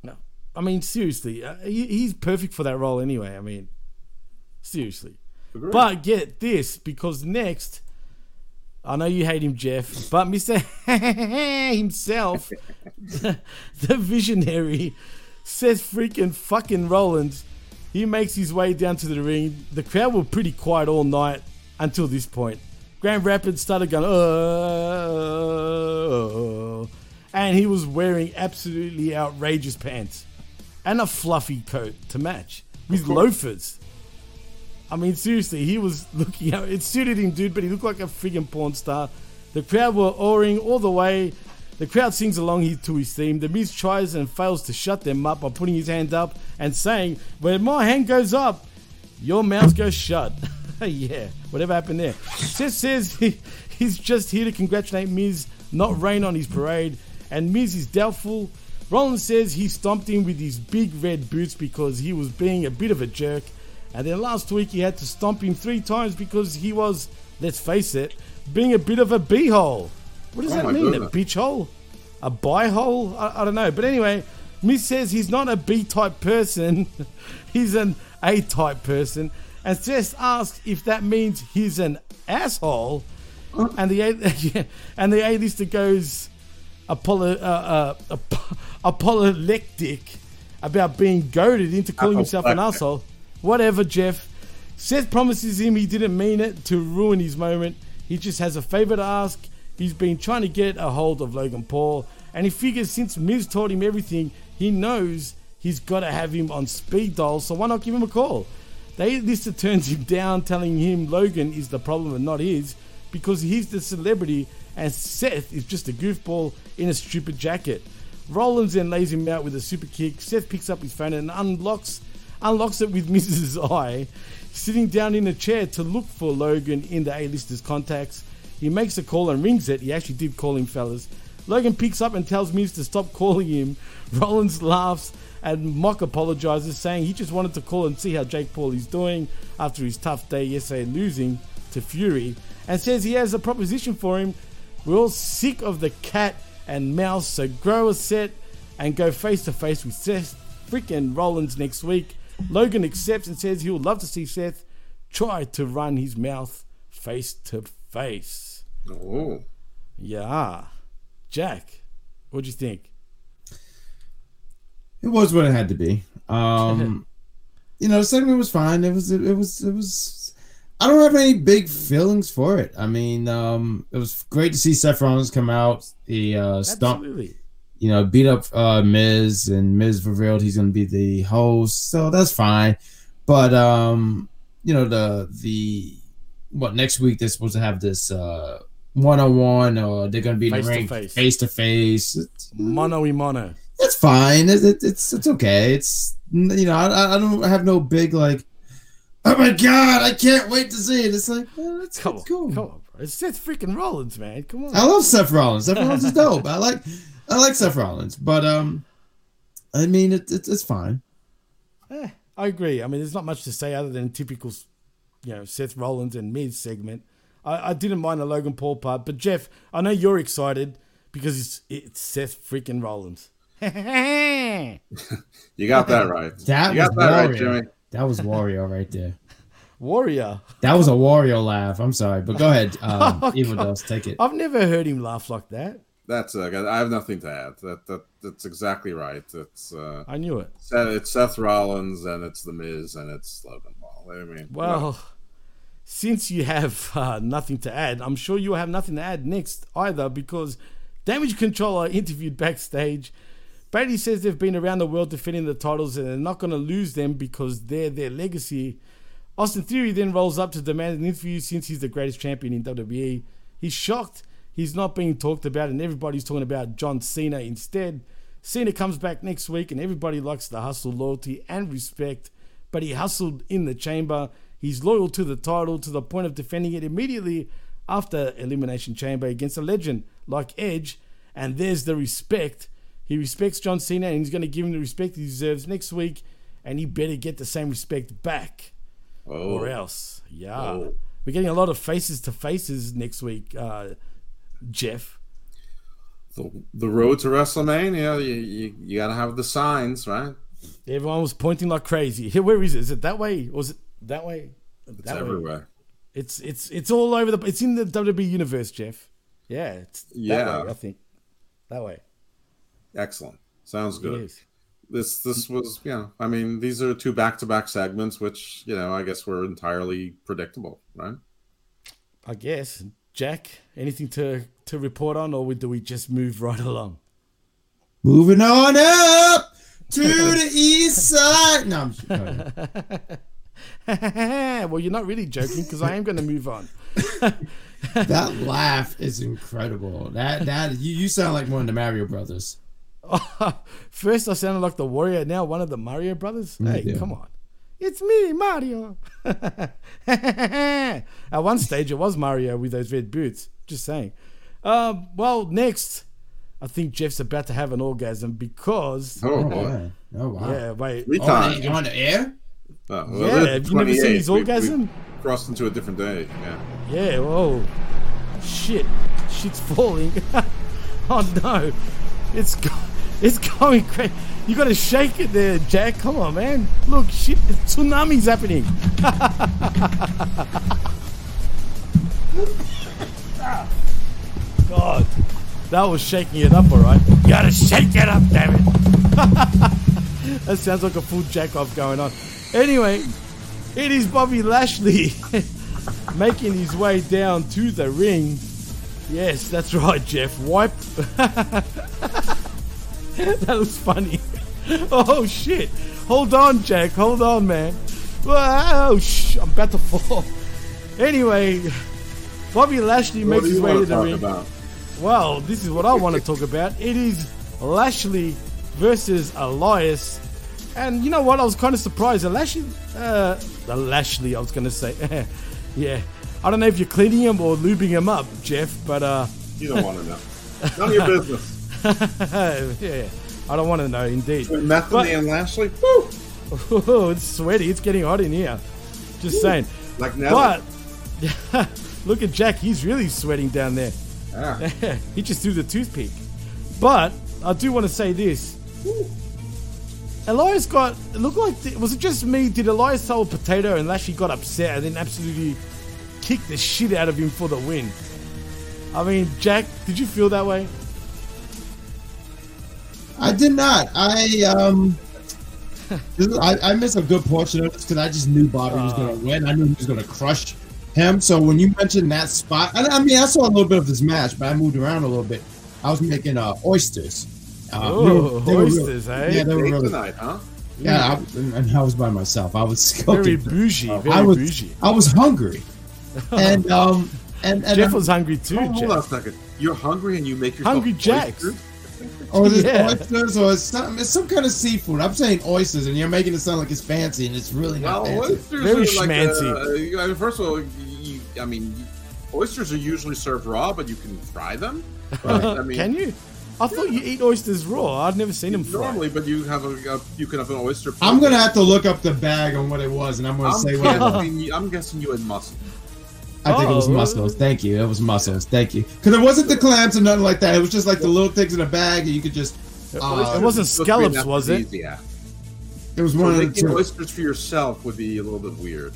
No, I mean, seriously, uh, he, he's perfect for that role anyway. I mean, seriously. Agreed. But get this, because next, I know you hate him, Jeff, but Mister <laughs> himself, the, the visionary, says freaking fucking Rollins. He makes his way down to the ring. The crowd were pretty quiet all night until this point. Grand Rapids started going, oh, and he was wearing absolutely outrageous pants and a fluffy coat to match with loafers. I mean, seriously, he was looking. <laughs> Out. It suited him, dude, but he looked like a friggin' porn star. The crowd were awing all the way. The crowd sings along to his theme. The Miz tries and fails to shut them up by putting his hand up and saying, "When my hand goes up, your mouth goes shut." <laughs> yeah, whatever happened there. Seth says <laughs> he, he's just here to congratulate Miz, not rain on his parade, and Miz is doubtful. Rollins says he stomped him with his big red boots because he was being a bit of a jerk. And then last week he had to stomp him three times because he was, let's face it, being a bit of a beehole. What does Oh that mean? goodness. A beach hole? A bye hole? I, I don't know. But anyway, Miz says he's not a B type person, <laughs> he's an A type person. And Seth asks if that means he's an asshole. And the A, <laughs> and the A lister goes apolo, uh, uh, <laughs> ap- apologetic about being goaded into calling himself an asshole. Whatever, Jeff. Seth promises him he didn't mean it to ruin his moment. He just has a favor to ask. He's been trying to get a hold of Logan Paul, and he figures since Miz taught him everything, he knows he's got to have him on speed dial. So why not give him a call? The lister turns him down, telling him Logan is the problem and not his, because he's the celebrity and Seth is just a goofball in a stupid jacket. Rollins then lays him out with a super kick. Seth picks up his phone and unlocks unlocks it with <laughs> Mrs. Eye, sitting down in a chair to look for Logan in the A-lister's contacts. He makes a call and rings it. He actually did call him, fellas. Logan picks up and tells Miz to stop calling him. <laughs> Rollins laughs and Mock apologizes, saying he just wanted to call and see how Jake Paul is doing after his tough day yesterday losing to Fury, and says he has a proposition for him. We're all sick of the cat and mouse, so grow a set and go face to face with Seth freaking Rollins next week. Logan accepts and says he would love to see Seth try to run his mouth face to face. Oh. Yeah. Jack, what'd you think? It was what it had to be. Um, <laughs> you know, the segment was fine. It was, it was, it was. I don't have any big feelings for it. I mean, um, it was great to see Seth Rollins come out. He uh, stumped, Absolutely. You know, beat up uh, Miz, and Miz revealed he's going to be the host, so that's fine. But um, you know, the the what next week they're supposed to have this uh one on one, or they're going to be in the ring Face-to-face. face to face. Mono y mono. It's fine. It, it, it's it's okay. It's you know I, I don't have no big like. Oh my god! I can't wait to see it. It's like oh, it's, Come it's on, cool. come on, bro. It's Seth freaking Rollins, man. Come on. I love Seth Rollins. Seth Rollins is dope. I like I like Seth Rollins, but um, I mean it, it it's fine. Eh, I agree. I mean, there's not much to say other than typical, you know, Seth Rollins and Miz segment. I, I didn't mind the Logan Paul part, but Jeff, I know you're excited because it's it's Seth freaking Rollins. <laughs> You got that right. <laughs> That you was got that right, Wario. Jimmy. That was Wario right there. <laughs> Warrior. That was a Wario laugh. I'm sorry, but go ahead, um, Oh, Evil God. Dose, take it. I've never heard him laugh like that. That's uh, I have nothing to add. That that that's exactly right. It's uh, I knew it. Seth- It's Seth Rollins and it's The Miz and it's Logan Paul. I mean, Well, since you have uh, nothing to add, I'm sure you'll have nothing to add next either because Damage Control are interviewed backstage. Brady says they've been around the world defending the titles and they're not going to lose them because they're their legacy. Austin Theory then rolls up to demand an interview since he's the greatest champion in WWE. He's shocked he's not being talked about and everybody's talking about John Cena instead. Cena comes back next week and everybody likes the hustle, loyalty, and respect. But he hustled in the chamber. He's loyal to the title to the point of defending it immediately after Elimination Chamber against a legend like Edge. And there's the respect. He respects John Cena and he's going to give him the respect he deserves next week. And he better get the same respect back. Oh. Or else. Yeah. Oh. We're getting a lot of faces to faces next week, uh, Jeff. The, the road to WrestleMania, you, you, you got to have the signs, right? Everyone was pointing like crazy. Here, where is it? Is it that way? Or is it that way? It's that way? everywhere. It's it's it's all over the. It's in the WWE universe, Jeff. Yeah, it's that Yeah. way, I think that way. Excellent. Sounds good. This this was you know I mean these are two back to back segments which you know I guess were entirely predictable, right? I guess. Jack, anything to to report on, or do we just move right along? Moving on up to the east side. No, I'm just, <laughs> well, you're not really joking because I am going to move on. <laughs> that laugh is incredible. That that you, you sound like one of the Mario brothers. <laughs> First, I sounded like the Warrior. Now, one of the Mario brothers. Mm, hey, too. come on. It's me, Mario. <laughs> At one stage, it was Mario with those red boots. Just saying. Um, well, next, I think Jeff's about to have an orgasm because. Oh, boy. <laughs> Oh wow. Yeah, wait. Three Oh, times. on the air? Oh, Yeah, this have is you never seen 28. his We- we orgasm? crossed into a different day. Yeah. Yeah, whoa. Shit. Shit's falling. <laughs> oh no. It's go- it's going crazy. You gotta shake it there, Jack. Come on, man. Look, shit, tsunami's happening. <laughs> God. That was shaking it up, alright. You gotta shake it up, damn it. <laughs> that sounds like a full jack off going on. Anyway, it is Bobby Lashley <laughs> making his way down to the ring. Yes, that's right, Jeff. Wipe. that was funny. <laughs> Oh shit! Hold on, Jack. Hold on, man. Wow, shh! I'm about to fall. Anyway, Bobby Lashley What makes his way to the ring. about? Well, this is what I want to talk about. It is Lashley versus Elias. And you know what? I was kind of surprised. Lashley, uh, Lashley, I was going to say. <laughs> yeah. I don't know if you're cleaning him or lubing him up, Jeff, but uh, You don't want to know. None of your <laughs> business. yeah. I don't want to know, indeed. But- and Lashley. Woo! Oh, <laughs> it's sweaty. It's getting hot in here. Just saying. Like Nether. But <laughs> look at Jack. He's really sweating down there. Yeah. <laughs> he just threw the toothpick. But I do want to say this. Elias got. It looked like. Was it just me? Did Elias a potato and Lashley got upset and then absolutely kicked the shit out of him for the win? I mean, Jack, did you feel that way? I did not. I um, <laughs> I, I missed a good portion of this because I just knew Bobby was going to win. I knew he was going to crush him. So when you mentioned that spot, I, I mean, I saw a little bit of his match, but I moved around a little bit. I was making uh, oysters. Uh, Oh, they were- they were real- oysters, eh? Yeah, they were Date really. tonight, huh? Yeah, I, and I was by myself. I was <laughs> Very bougie. Very I was, bougie. I was hungry, <laughs> and um, and, and Jeff was hungry too. Oh, hold Jeff. on a second. You're hungry and you make yourself Hungry Jacks. oysters? Or is Yeah. oysters or it's some, it's some kind of seafood. I'm saying oysters, and you're making it sound like it's fancy, and it's really not Well, fancy. oysters Very are like schmancy. uh, you- mean, first of all, you, I mean, oysters are usually served raw, but you can fry them. <laughs> But, I mean, Can you? I thought you eat oysters raw. I'd never seen them fried. normally, but you have a, a you can have an oyster. I'm gonna have to look up the bag on what it was, and I'm gonna I'm say what guessing, you- I'm guessing you had mussel. I think it was Oh. mussels. Thank you. It was mussels. Thank you. Because it wasn't the clams or nothing like that. It was just like the little things in a bag, and you could just. Uh, it wasn't Supposed to be an scallops, was it? aphrodisiac. It was So one of the two. oysters for yourself would be a little bit weird.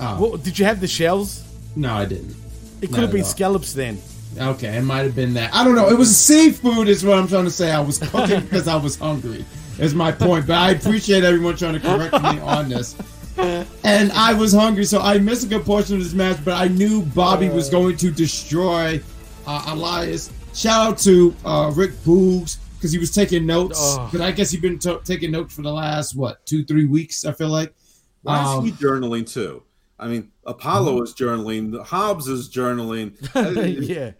Oh, Well, did you have the shells? no, I didn't. It could have at been all. scallops then. Okay, it might have been that. I don't know. It was seafood, is what I'm trying to say. I was cooking <laughs> because I was hungry. Is my point. But I appreciate everyone trying to correct me <laughs> on this. And I was hungry, so I missed a good portion of this match. But I knew Bobby was going to destroy uh, Elias. Shout out to uh, Rick Boogs because he was taking notes. But I guess he's been to taking notes for the last what two, three weeks. I feel like. Why Um, is he journaling too? I mean, Apollo is journaling. Hobbs is journaling. Yeah.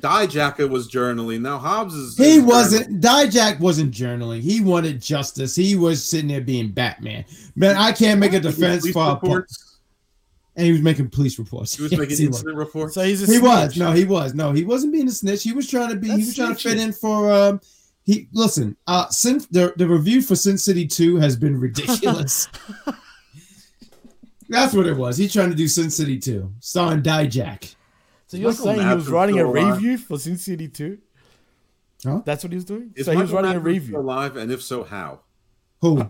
Dijaka was journaling. Now Hobbs is. He is wasn't. Dijak wasn't journaling. He wanted justice. He was sitting there being Batman. Man, I can't make a defense Police for. reports. and he was making police reports. He was Yes, making he was. incident reports. So he's a He was no, he was no, he wasn't being a snitch. He was trying to be. he That's was trying to fit in for. Um, he listen. Uh, Sin, the the review for Sin City Two has been ridiculous. <laughs> That's what it was. He's trying to do Sin City Two, starring Dijak. So you're Michael saying he was writing a still alive? review for Sin City 2? Huh? That's what he was doing? Is so he was Michael writing a review. still alive, and if so, how? Who? Uh,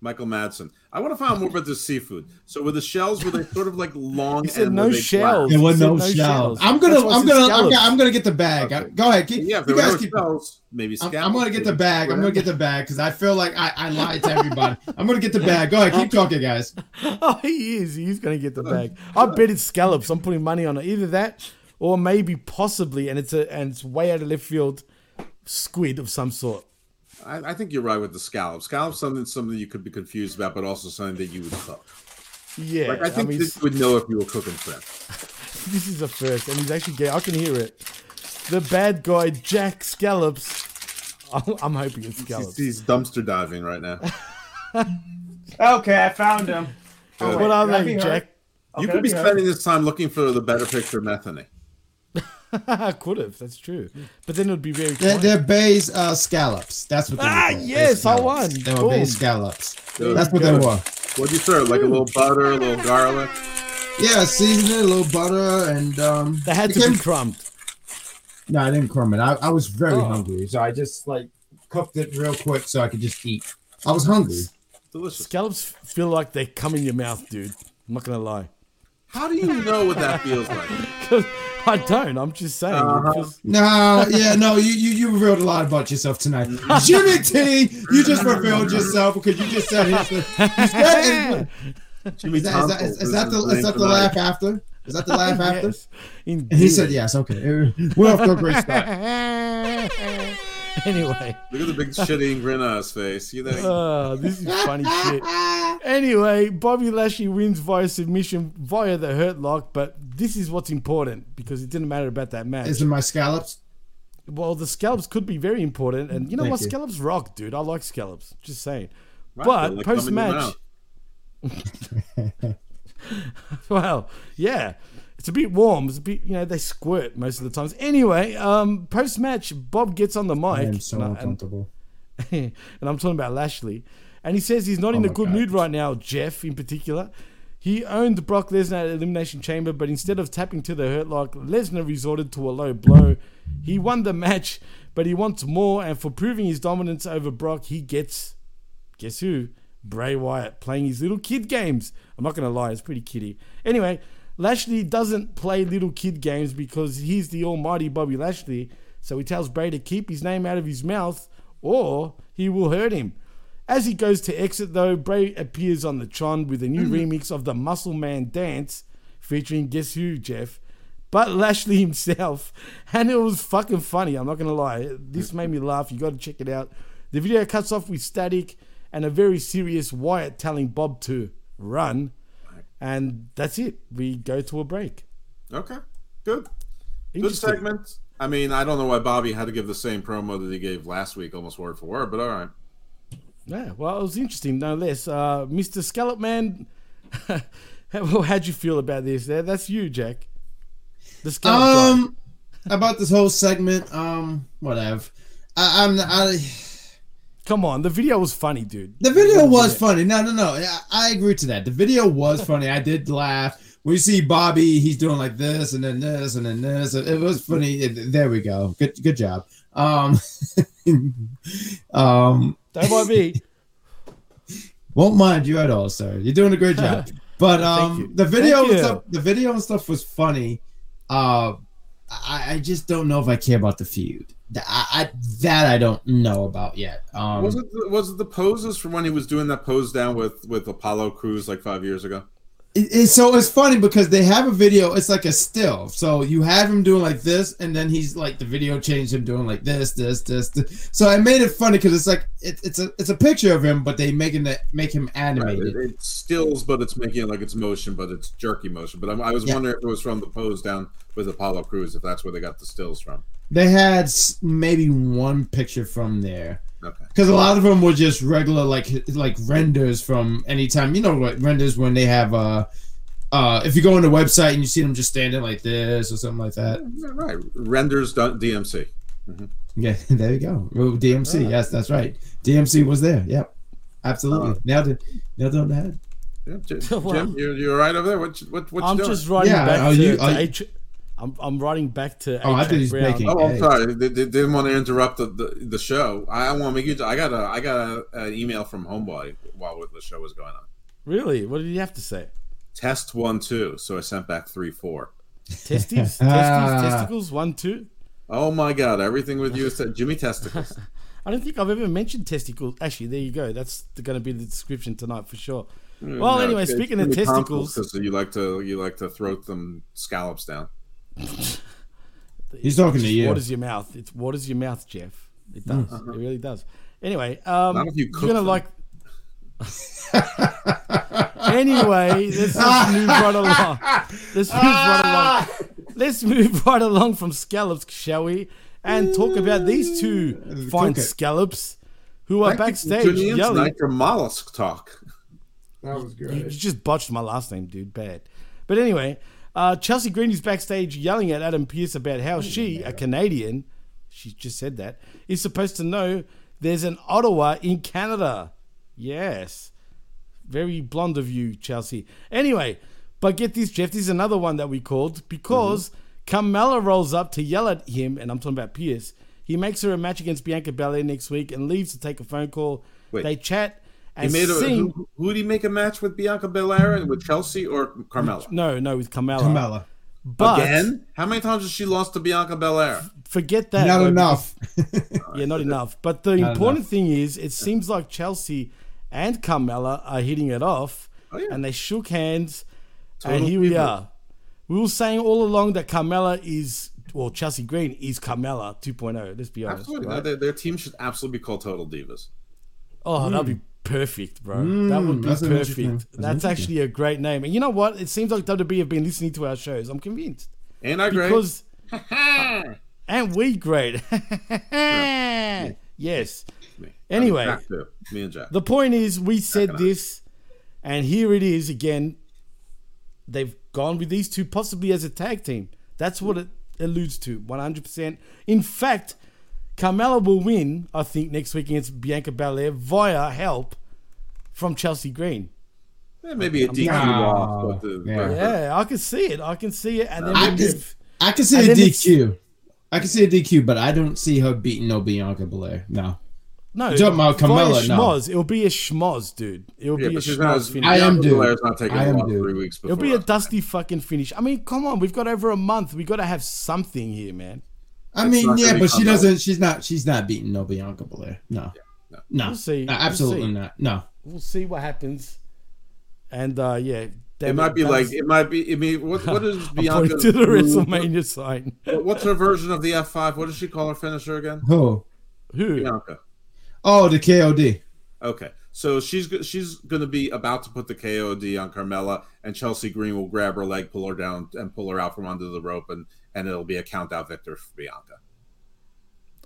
Michael Madsen. I want to find out more about the seafood. So, were the shells were they sort of like long? He said and no were they shells. flat? There was no, no shells. shells. I'm gonna, I'm gonna, I'm gonna, I'm gonna get the bag. Okay. Go ahead. Keep, Yeah, you guys keep. shells, maybe I'm, scallops. I'm gonna get the bag. I'm gonna get the bag because I feel like I, I lied to everybody. I'm gonna get the bag. Go ahead, keep <laughs> talking, guys. <laughs> Oh, he is. He's going to get the bag. I bet it's scallops. I'm putting money on it. Either that or maybe possibly, and it's a and it's way out of left field, squid of some sort. I, I think you're right with the scallops. Scallops something something you could be confused about, but also something that you would cook. Yeah. Like I think mean, that you would know if you were cooking shrimp. <laughs> this is a first, and he's actually gay. I can hear it. The bad guy, Jack Scallops. <laughs> I'm, I'm hoping it's scallops. he's dumpster diving right now. <laughs> Okay, I found him. Good. what are Can they, be Jack? Oh, you could be okay. spending this time looking for the better picture of Methany. <laughs> Could have. That's true. But then it would be very. They're, quiet. they're Bay's uh, scallops. That's what they Ah, were. yes, I scallops. won. They were Boom. Bay scallops. Good. That's what they were. What'd you serve? Like a little butter, a little garlic. Yeah, season it, a little butter, and um. They had it to came- be crumbed. No, I didn't crumb it. I, I was very Oh. hungry, so I just like cooked it real quick so I could just eat. I was hungry. Delicious. Scallops feel like they come in your mouth, dude. I'm not gonna lie. How do you know what that feels like? <laughs> 'Cause I don't. I'm just saying. it Uh-huh. feels- No, yeah, no, you, you you revealed a lot about yourself tonight. <laughs> Jimmy T, you just revealed yourself because you just said his. You said, <laughs> Jimmy is, that, is, that, is, is that the is that the laugh after? Is that the laugh after? Yes, And he said yes. Okay, we're off to a great start. <laughs> anyway, Look at the big shitty grin on his face. You think? uh, this is funny shit. Anyway, Bobby Lashley wins via submission via the hurt lock, but this is what's important because it didn't matter about that match. Is it my scallops? Well, the scallops could be very important, and you know Thank what? you. Scallops rock, dude. I like scallops. Just saying. Right, but like post match. mouth. <laughs> well, yeah, it's a bit warm. It's a bit, you know, they squirt most of the times. Anyway, um, post match, Bob gets on the mic. I am so and I, and, <laughs> and, I'm talking about Lashley. And he says he's not in Oh a good God. mood right now, Jeff in particular. He owned Brock Lesnar at Elimination Chamber, but instead of tapping to the hurt lock, Lesnar resorted to a low blow. He won the match, but he wants more, and for proving his dominance over Brock, he gets, guess who? Bray Wyatt playing his little kid games. I'm not going to lie, it's pretty kiddie. Anyway, Lashley doesn't play little kid games because he's the almighty Bobby Lashley, so he tells Bray to keep his name out of his mouth or he will hurt him. As he goes to exit, though, Bray appears on the Tron with a new mm. remix of the Muscle Man Dance featuring guess who, Jeff? But Lashley <laughs> himself. And it was fucking funny, I'm not gonna lie. This made me laugh. You gotta check it out. The video cuts off with static and a very serious Wyatt telling Bob to run. And that's it. We go to a break. Okay, good. Good Interesting. segment. I mean, I don't know why Bobby had to give the same promo that he gave last week, almost word for word, but all right. Yeah, well, it was interesting, no less. Uh, Mr. Scallop Man, <laughs> how, how'd you feel about this? There, that's you, Jack. The Scallop guy. Um, about this whole segment, um, whatever. I, I'm I. Come on, the video was funny, dude. The video was funny. No, no, no. I, I agree to that. The video was funny. I did laugh. When you see Bobby, he's doing like this and then this and then this. It was funny. It- there we go. Good, good job. Um, <laughs> um, Don't mind me. won't mind you at all, sir. You're doing a great job. <laughs> But um, the video Thank and stuff, the video and stuff was funny. Uh, I, I just don't know if I care about the feud. I, I that I don't know about yet. Um, was it the, was it the poses from when he was doing that pose down with with Apollo Crews like five years ago? It, it- so it's funny because they have a video. It's like a still. So you have him doing like this, and then he's like the video changed him doing like this, this, this. this. So I made it funny because it's like it, it's a it's a picture of him, but they making it make him Right, animated. it, stills, but it's making it like it's motion, but it's jerky motion. But I'm, I was Yeah. wondering if it was from the pose down with Apollo Crews, if that's where they got the stills from. They had maybe one picture from there. Okay. Because a lot of them were just regular, like like renders from anytime. You know what renders when they have uh uh, if you go on the website and you see them just standing like this or something like that. Right. Renders dot DMC. Mhm. Yeah, <laughs> there you go. Well, DMC. Yes, that's right. DMC was there. Yep, absolutely. Ah. Nailed it. Nailed it on the head. Yeah, <laughs> Jim, Jim you you all right over there? What what what you I'm doing? just writing Yeah, back are to, you- to you- H- I'm, I'm writing back to Oh, I H. thought he's Brown. making- Oh, I'm Hey. sorry. They, they didn't want to interrupt the, the, the show. I want to make you. I got a I got a, an email from Homeboy while the show was going on. Really? What did he have to say? Test one two. So I sent back three four. Testes, testes, <laughs> Ah. testicles, one, two. Oh my God! Everything with you is te- Jimmy testicles. <laughs> I don't think I've ever mentioned testicles. Actually, there you go. That's going to be the description tonight for sure. Well, anyway, speaking of testicles, because you like to you like to throw them scallops down. He's talking to you. Waters your mouth. It's waters your mouth, Jeff. It does. Mm. It really does. Anyway, um, Not if you you're gonna them. like. anyway, let's just <laughs> move right along. Let's move right along. Let's move right along from scallops, shall we? And talk about these two fine Cook it. scallops who are Thank you for backstage tuning in yelling. tonight for mollusk talk. That was You, you just botched my last name, dude. Bad. But anyway, uh, Chelsea Green is backstage yelling at Adam Pearce about how she, a Canadian, she just said that, is supposed to know there's an Ottawa in Canada. Yes. Very blonde of you, Chelsea. Anyway, but get this, Jeff. This is another one that we called because Carmella rolls up to yell at him, and I'm talking about Pearce. He makes her a match against Bianca Belair next week and leaves to take a phone call. Wait. They chat He made a, sing. who, who did he make a match with Bianca Belair with Chelsea or Carmella? No, no, with Carmella. Carmella. But Again? How many times has she lost to Bianca Belair? forget that. Not though, enough. <laughs> Yeah, not enough. But the Not important enough. thing is, it seems like Chelsea and Carmella are hitting it off, Oh, yeah. and they shook hands, Total and here we are. We were saying all along that Carmella is, well, Chelsea Green is Carmella 2.0. Let's be honest. Absolutely. right? No, their, their team should absolutely be called Total Divas. Oh, that'd be hmm. Perfect, bro. Mm, that would be that's perfect. that's That's actually a great name. And you know what? It seems like WWE have been listening to our shows. I'm convinced. Ain't I great? Because <laughs> and we great. <laughs> yes. Me. Anyway, Me and Jack. The point is, we said and this, and here it is again. They've gone with these two possibly as a tag team. That's what it alludes to, 100%. In fact, Carmella will win, I think, next week against Bianca Belair via help from Chelsea Green. Eh, maybe a DQ Nah. loss. But, uh, Yeah. Yeah, I can see it. I can see it. And then I can, move- I can see a DQ. I can see a DQ, but I don't see her beating no Bianca Belair. No. no, You're talking about via Carmella, no. schmoz. It'll be a schmoz, dude. It'll Yeah, be a but not. schmoz finish. I am dude. Belair's not taking I a am dude. three weeks before. It'll be a dusty fucking finish. I mean, come on, we've got over a month. We've got to have something here, man. I It's mean, yeah, but she doesn't. She's not. She's not beating no Bianca Belair. No. no. No. We'll see. No, We'll absolutely see. not. No. We'll see what happens. And uh yeah, It might be like it might be. I mean, what what is <laughs> I'm Bianca? to the WrestleMania sign. What's her version of the F five? What does she call her finisher again? Who? Who? Bianca. Oh, the KOD. Okay, so she's she's going to be about to put the KOD on Carmella, and Chelsea Green will grab her leg, pull her down, and pull her out from under the rope, and and it'll be a count out victory for Bianca.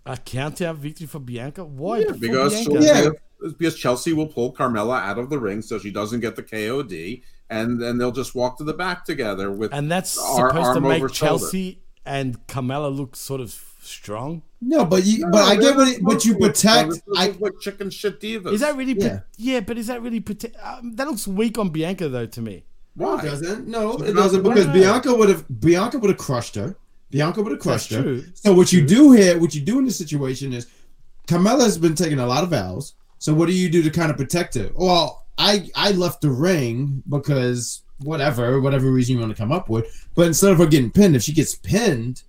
A count out victory for Bianca? Why? Yeah, because Bianca? she'll- Yeah. because Chelsea will pull Carmella out of the ring, so she doesn't get the KOD, and then they'll just walk to the back together with And that's ar- supposed to make over shoulder. Chelsea and Carmella look sort of strong. No, but you. But I get what. It, but you protect. This I. is chicken shit divas. Is that really? Yeah. Yeah, yeah but is that really? Prote- um, that looks weak on Bianca though to me. No, Why? it doesn't. No, it doesn't because winner. Bianca would have. Bianca would have crushed her. Bianca would have crushed That's her. true. So what you do here, what you do in this situation is, Carmella's been taking a lot of vows. So what do you do to kind of protect her? Well, I I left the ring because whatever, whatever reason you want to come up with. But instead of her getting pinned, if she gets pinned,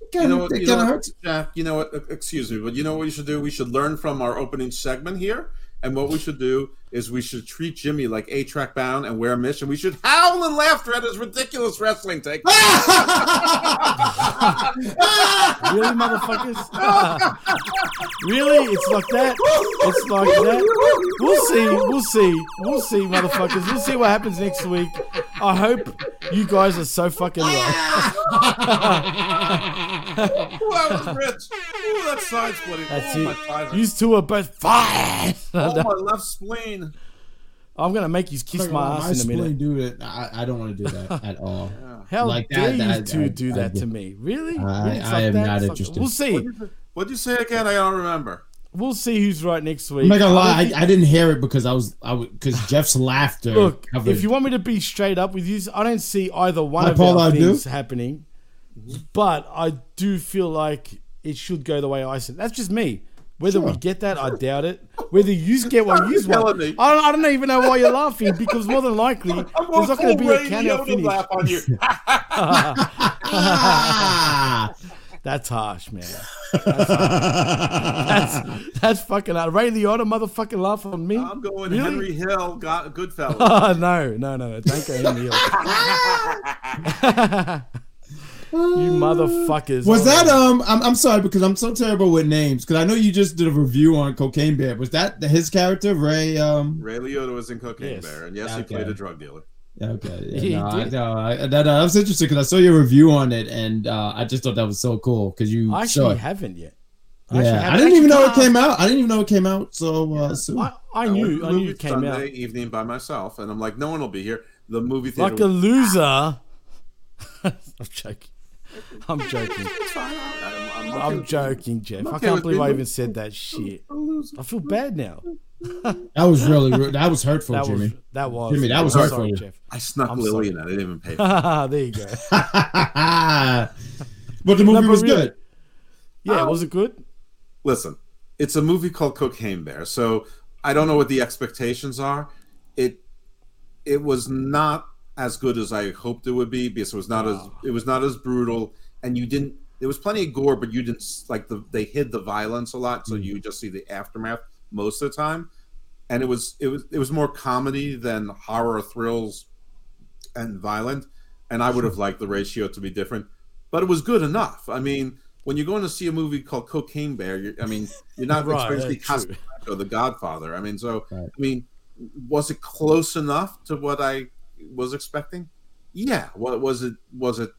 it You kind know of what? You know what. Jack. You know what? Excuse me, but you know what we should do? We should learn from our opening segment here, and what we should do is we should treat Jimmy like A Track Bound and wear a mission. We should howl in laughter at his ridiculous wrestling take. <laughs> Really, motherfuckers? <laughs> really? It's like that? It's like that? We'll see. We'll see. We'll see, motherfuckers. We'll see what happens next week. I hope you guys are so fucking right. <laughs> Ooh, I was rich. Ooh, that side splitting. That's oh, My it. thighs are- You two are both fine. oh, my left spleen. I'm gonna make you kiss Like, my my ass in a spleen minute. do it. I, I don't want to do that at <laughs> all. How Like dare that- you that- two I- do I- that to me? Really? I- Really? I am that? not Fuck- interested. We'll see. What'd you say again? I don't remember. We'll see who's right next week. I'm not gonna lie, I, I didn't hear it because I was I because <laughs> Jeff's laughter. Look, covered- if you want me to be straight up with you, I don't see either one Hi, of Paul, our I do. things happening. But I do feel like it should go the way I said. That's just me. Whether we get that, I doubt it. Whether you get one, you one. me. I don't, I don't even know why you're laughing because more than likely <laughs> there's not going to be a count finish. laugh on you. <laughs> That's harsh, man. That's, harsh. that's, that's fucking hard. Ray Liotta motherfucking laugh on me. I'm going Really? Henry Hill, got Goodfellas. Oh, <laughs> no, no, no, no. Don't go Henry Hill. You motherfuckers. was that um? I'm, I'm sorry because I'm so terrible with names because I know you just did a review on Cocaine Bear. Was that his character Ray? Um. Ray Liotta was in Cocaine Yes. Bear, and yes, he played a drug dealer. Okay. <laughs> He Yeah, no, I, did. no, I, that, that was interesting because I saw your review on it and uh, I just thought that was so cool because you I actually it. haven't yet. I Yeah, haven't. I didn't even know it came out. I didn't even know it came out so uh, soon. I, I went knew, to I knew it came Sunday out. evening by myself, and I'm like, no one will be here. The movie theater. Like a loser. <laughs> I'm joking. <laughs> I'm joking. I'm, I'm, I'm joking, Jeff. I'm I okay can't believe I even said that shit. <laughs> I feel bad now. <laughs> That was really rude. That was hurtful, That was Jimmy. that was Jimmy, that was I'm hurtful. Sorry, Jeff. I snuck I'm Lily sorry. in that. I didn't even pay. For it. there you go. but the movie but was really- good. Yeah, Um, was it good? Listen, it's a movie called Cocaine Bear, so I don't know what the expectations are. It it was not as good as I hoped it would be because it was not as it was not as brutal, and you didn't. There was plenty of gore, but you didn't like the they hid the violence a lot, so hmm. you just see the aftermath most of the time. And it was it was it was more comedy than horror thrills and violent. And I would have liked the ratio to be different, but it was good enough. I mean, when you're going to see a movie called Cocaine Bear, you're, I mean, you're not <laughs> Right, expecting that's true. or The Godfather. I mean, so I mean, was it close enough to what I was expecting? Yeah. What was it? Was it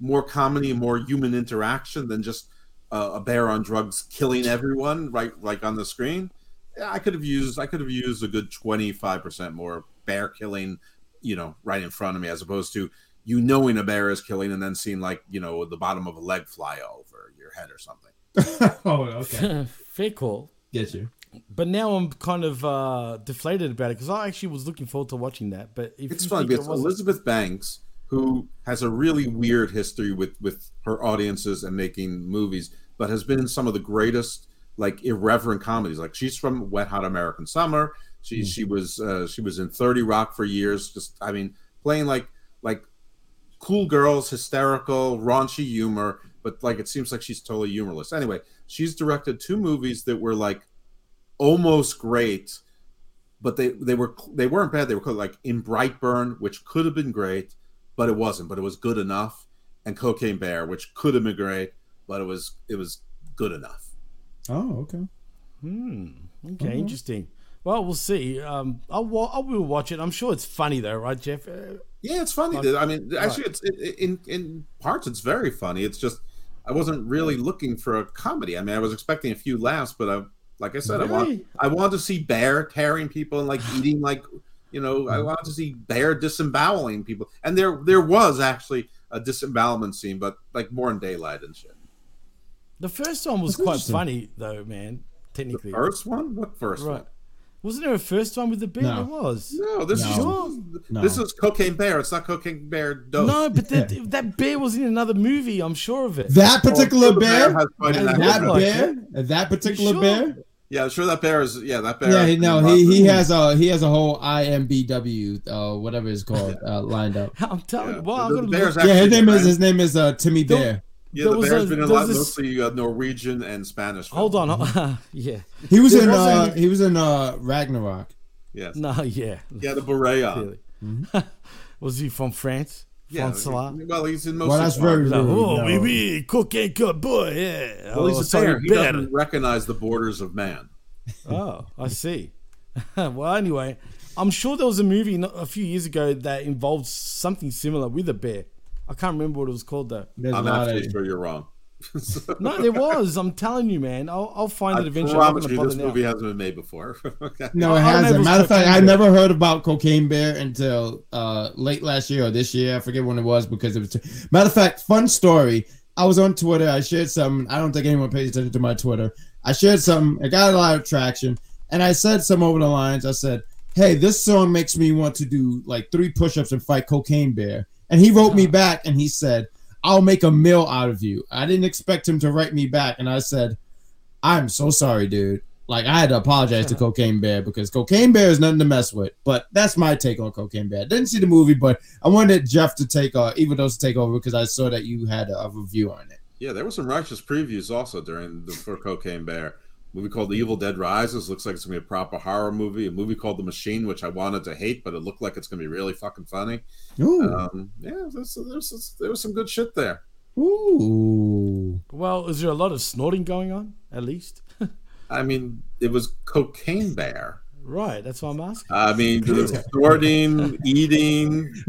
more comedy more human interaction than just uh, a bear on drugs killing everyone right, like on the screen? Yeah, I could have used. I could have used a good twenty five percent more bear killing, you know, right in front of me, as opposed to you knowing a bear is killing and then seeing like you know the bottom of a leg fly over your head or something. <laughs> oh, okay. <laughs> Fair call. Get you. But now I'm kind of uh, deflated about it because I actually was looking forward to watching that. But if it's think it Elizabeth Banks, who has a really weird history with with her audiences and making movies, but has been in some of the greatest like irreverent comedies. Like she's from Wet Hot American Summer. She she was uh, she was in Thirty Rock for years. Just I mean, playing like like cool girls, hysterical, raunchy humor, but like it seems like she's totally humorless. Anyway, she's directed two movies that were like almost great, but they they were they weren't bad. They were like in Brightburn, which could have been great, but it wasn't. But it was good enough, and Cocaine Bear, which could have been great, but it was it was good enough. Oh, okay. Hmm. Okay, Mhm. interesting. Well, we'll see. Um, I'll I will watch it. I'm sure it's funny though, right, Jeff? Uh, Yeah, it's funny. Like- I mean, actually, it's it, in in parts it's very funny. It's just I wasn't really looking for a comedy. I mean, I was expecting a few laughs, but I, like I said, I want I wanted to see Bear tearing people and like eating like you know I mm. wanted to see Bear disemboweling people, and there there was actually a disembowelment scene, but like more in daylight and shit. The first one was That's quite funny though, man. Technically, the First one? What first right? one? Wasn't there a first one with the bear? No. There was. No, this Sure. is this is Cocaine Bear. It's not Cocaine Bear. Dose. No, but that that bear was in another movie. I'm sure of it. That oh, particular Oh, bear bear, has that, bear, that particular sure? bear. Yeah, I'm sure that bear is. Yeah, that bear. Yeah, he, no, he he has a he has a whole IMBW, uh, whatever it's called, uh, lined up. <laughs> I'm telling you, well, The- I'm the bear's look. Yeah, his name is French. his name is uh, Timmy Don't- Bear. Yeah, There the was bear's a- been in a lot, this- mostly uh, Norwegian and Spanish. Hold on, films. hold- <laughs> <laughs> yeah. He was There in was a- uh, he was in uh, Ragnarok. Yes. No, yeah. Yeah, the beret on. Clearly. was he from France? Yeah, Francois? well, he's in most. Well, that's very Like, rude. oh, no. baby, cocaine cut boy, yeah. Well, he's oh, a sorry, bear. He bear. doesn't recognize the borders of man. Oh, I see. <laughs> well, anyway, I'm sure there was a movie not- a few years ago that involved something similar with a bear. I can't remember what it was called though. There's I'm a actually sure you're wrong. No, there was. I'm telling you, man. I'll, I'll find it eventually. I'm promise not you, this bother now. movie hasn't been made before. <laughs> okay. No, it I don't know if hasn't. Matter of fact, Cocaine I never heard about Cocaine Bear until uh, late last year or this year. I forget when it was because it was. Matter of fact, fun story. I was on Twitter. I shared something. I don't think anyone pays attention to my Twitter. I shared something. It got a lot of traction, and I said some over the lines. I said, "Hey, this song makes me want to do like three push-ups and fight Cocaine Bear." And he wrote me back, and he said, "I'll make a meal out of you." I didn't expect him to write me back, and I said, I'm so sorry, dude. Like I had to apologize to Cocaine Bear because Cocaine Bear is nothing to mess with. But that's my take on Cocaine Bear. Didn't see the movie, but I wanted Jeff to take uh even those to take over because I saw that you had a, a review on it. Yeah, there were some righteous previews also during the for Cocaine Bear. Movie called The Evil Dead Rises looks like it's gonna be a proper horror movie. A movie called The Machine, which I wanted to hate, but it looked like it's gonna be really fucking funny. Ooh. Um, yeah, there's, there's, there was some good shit there. Ooh. Well, is there a lot of snorting going on? At least. <laughs> I mean, it was Cocaine Bear. Right. That's what I'm asking. I mean, the <laughs> snorting, eating, <laughs>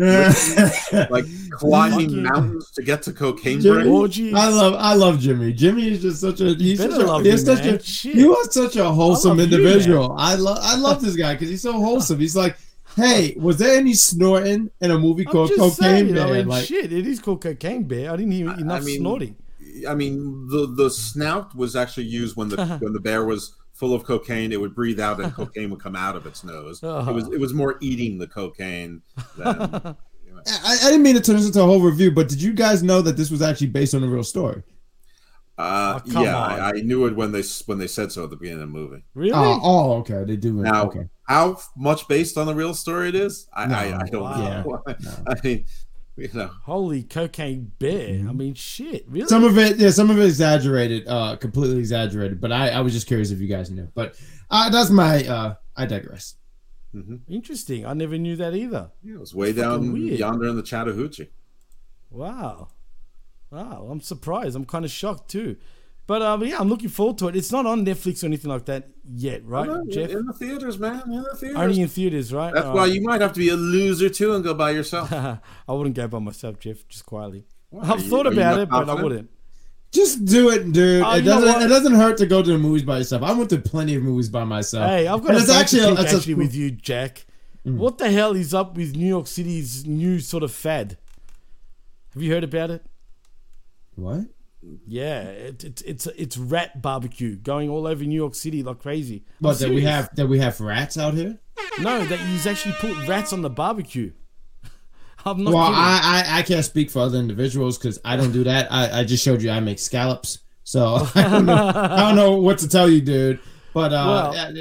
like climbing Fucking- mountains to get to Cocaine Bear. Jimmy, I love I love Jimmy. Jimmy is just such a he's such a, he's him, such a Shit. you are such a wholesome love you, individual. I love I love this guy because he's so wholesome. He's like, hey, was there any snorting in a movie I'm called just Cocaine saying, I Bear? mean, like, shit, it is called cocaine bear. I didn't hear enough mean, snorting. I mean, the the snout was actually used when the uh-huh. when the bear was full of cocaine. It would breathe out, and <laughs> cocaine would come out of its nose. It was it was more eating the cocaine than. <laughs> I, I didn't mean to turn this into a whole review, but did you guys know that this was actually based on a real story? Uh, Oh, yeah. I, I knew it when they when they said so at the beginning of the movie. Really? Oh, oh, okay, they do. Now, okay. how much based on the real story it is, I No, I, I don't wow. know. <laughs> I mean, you know, Holy cocaine bear. Mm-hmm. I mean, shit. Really? Some of it, yeah, some of it exaggerated, uh, completely exaggerated. But I, I was just curious if you guys knew. But uh, that's my, uh, I digress. Interesting. I never knew that either. Yeah, it was way Fucking down yonder in the Chattahoochee. Wow. Wow. I'm surprised. I'm kind of shocked too. But um, yeah, I'm looking forward to it. It's not on Netflix or anything like that yet, right, No, Jeff? in the theaters, man, in the theaters. Only in theaters, right? That's All why right. you might have to be a loser too and go by yourself. <laughs> I wouldn't go by myself, Jeff. Just quietly. Why? I've you- thought about not it, but I wouldn't. Just do it, dude. Uh, it doesn't. It doesn't hurt to go to the movies by yourself. I went to plenty of movies by myself. Hey, I've got And a it's actually, actually, think, it's a- actually with you, Jack. What the hell is up with New York City's new sort of fad? Have you heard about it? What? Yeah, it, it, it's it's rat barbecue going all over New York City like crazy. I'm What that we have? That we have rats out here? No, that you actually put rats on the barbecue. <laughs> I'm not well, kidding. I, I I can't speak for other individuals because I don't do that. I, I just showed you I make scallops, so <laughs> I don't know. I don't know what to tell you, dude. But uh, Well-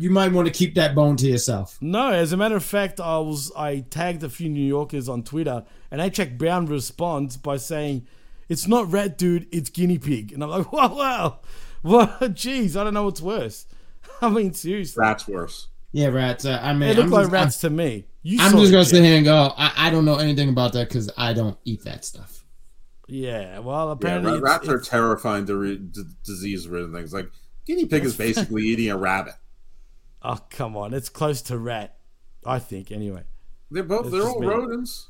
you might want to keep that bone to yourself. No, as a matter of fact, I was I tagged a few New Yorkers on Twitter, and Jack Brown responds by saying, "It's not rat, dude. It's guinea pig." And I'm like, <laughs> "Wow, wow, what? Jeez, I don't know what's worse." <laughs> I mean, seriously, That's worse. Yeah, rats. Uh, I mean, they look I'm like just, rats to me. You I'm just gonna Jeff. sit here and go. I, I don't know anything about that because I don't eat that stuff. Yeah, well, Yeah, apparently, it's- rats are it's- terrifying di- d- disease-ridden things. Like guinea pig is <laughs> basically eating a rabbit. Oh come on, it's close to rat. I think anyway. They're both. That's they're all me. rodents.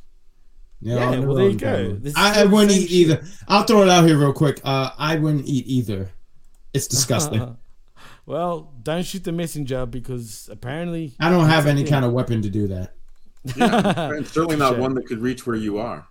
Yeah, I'm well, there you go. Cameron. This is I, I wouldn't eat either. I'll throw it out here real quick. Uh, I wouldn't eat either. It's disgusting. <laughs> Well, don't shoot the messenger because apparently I don't have any kind of weapon to do that. Yeah, and certainly not <laughs> one that could reach where you are.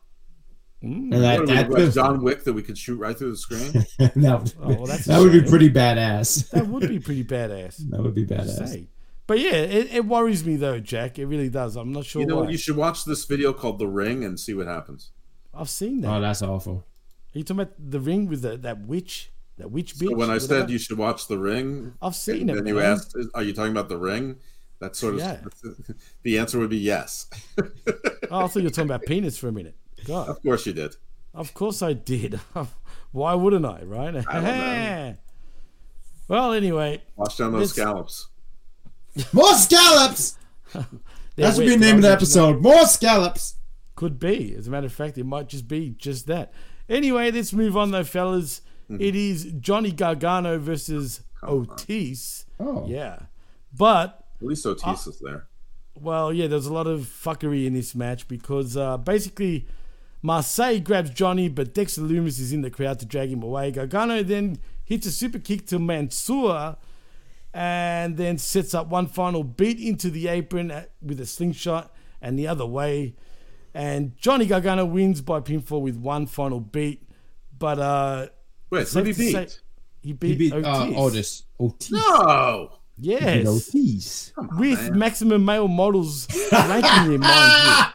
Mm. And that, What are that, John Wick that we could shoot right through the screen. <laughs> that would, Oh, well, that's a that would be pretty badass. That would be pretty badass. That would be Just badass. Say. But yeah, it, it worries me though, Jack. It really does. I'm not sure you know, why. what? you should watch this video called "The Ring" and see what happens. I've seen that. Oh, that's awful. Are you talking about the ring with the, that witch? That witch bitch? So when I whatever? said you should watch "The Ring," I've seen and it, then you man. asked, "Are you talking about The Ring?" That sort of Yeah. <laughs> the answer would be yes. <laughs> Oh, I thought you were talking about penis for a minute. God, of course you did. of course I did. <laughs> Why wouldn't I? Right? I don't know. well, anyway, Watch down those Let's- scallops. More scallops. they're <laughs> That should be the name of the I'll let you know. episode. More scallops. Could be. As a matter of fact, it might just be just that. Anyway, let's move on though, fellas. Mm-hmm. It is Johnny Gargano versus Otis. Oh. Yeah. But At least Uh, is there. well, yeah, there's a lot of fuckery in this match because uh, basically Marseille grabs Johnny, but Dexter Lumis is in the crowd to drag him away. Gargano then hits a super kick to Mansoor and then sets up one final beat into the apron at- with a slingshot and the other way. And Johnny Gargano wins by pinfall with one final beat. But uh Wait, safe who did he beat? say- he He beat, beat Otis. uh, Otis. Otis. No. Yes. Otis. With maximum male models <laughs> ranking him, mind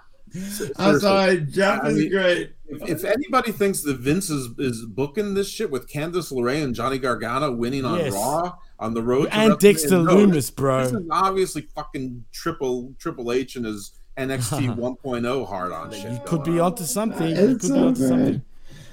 I'm sorry, Seriously. Jeff I is great. If, if anybody thinks that Vince is, is booking this shit with Candice LeRae and Johnny Gargano winning on Yes. Raw on the road, And WrestleMania, Dexter no, Lumis, bro. This is obviously fucking triple Triple H and his NXT <laughs> 1.0 hard on shit. you. Could be onto something. You It's could be onto something.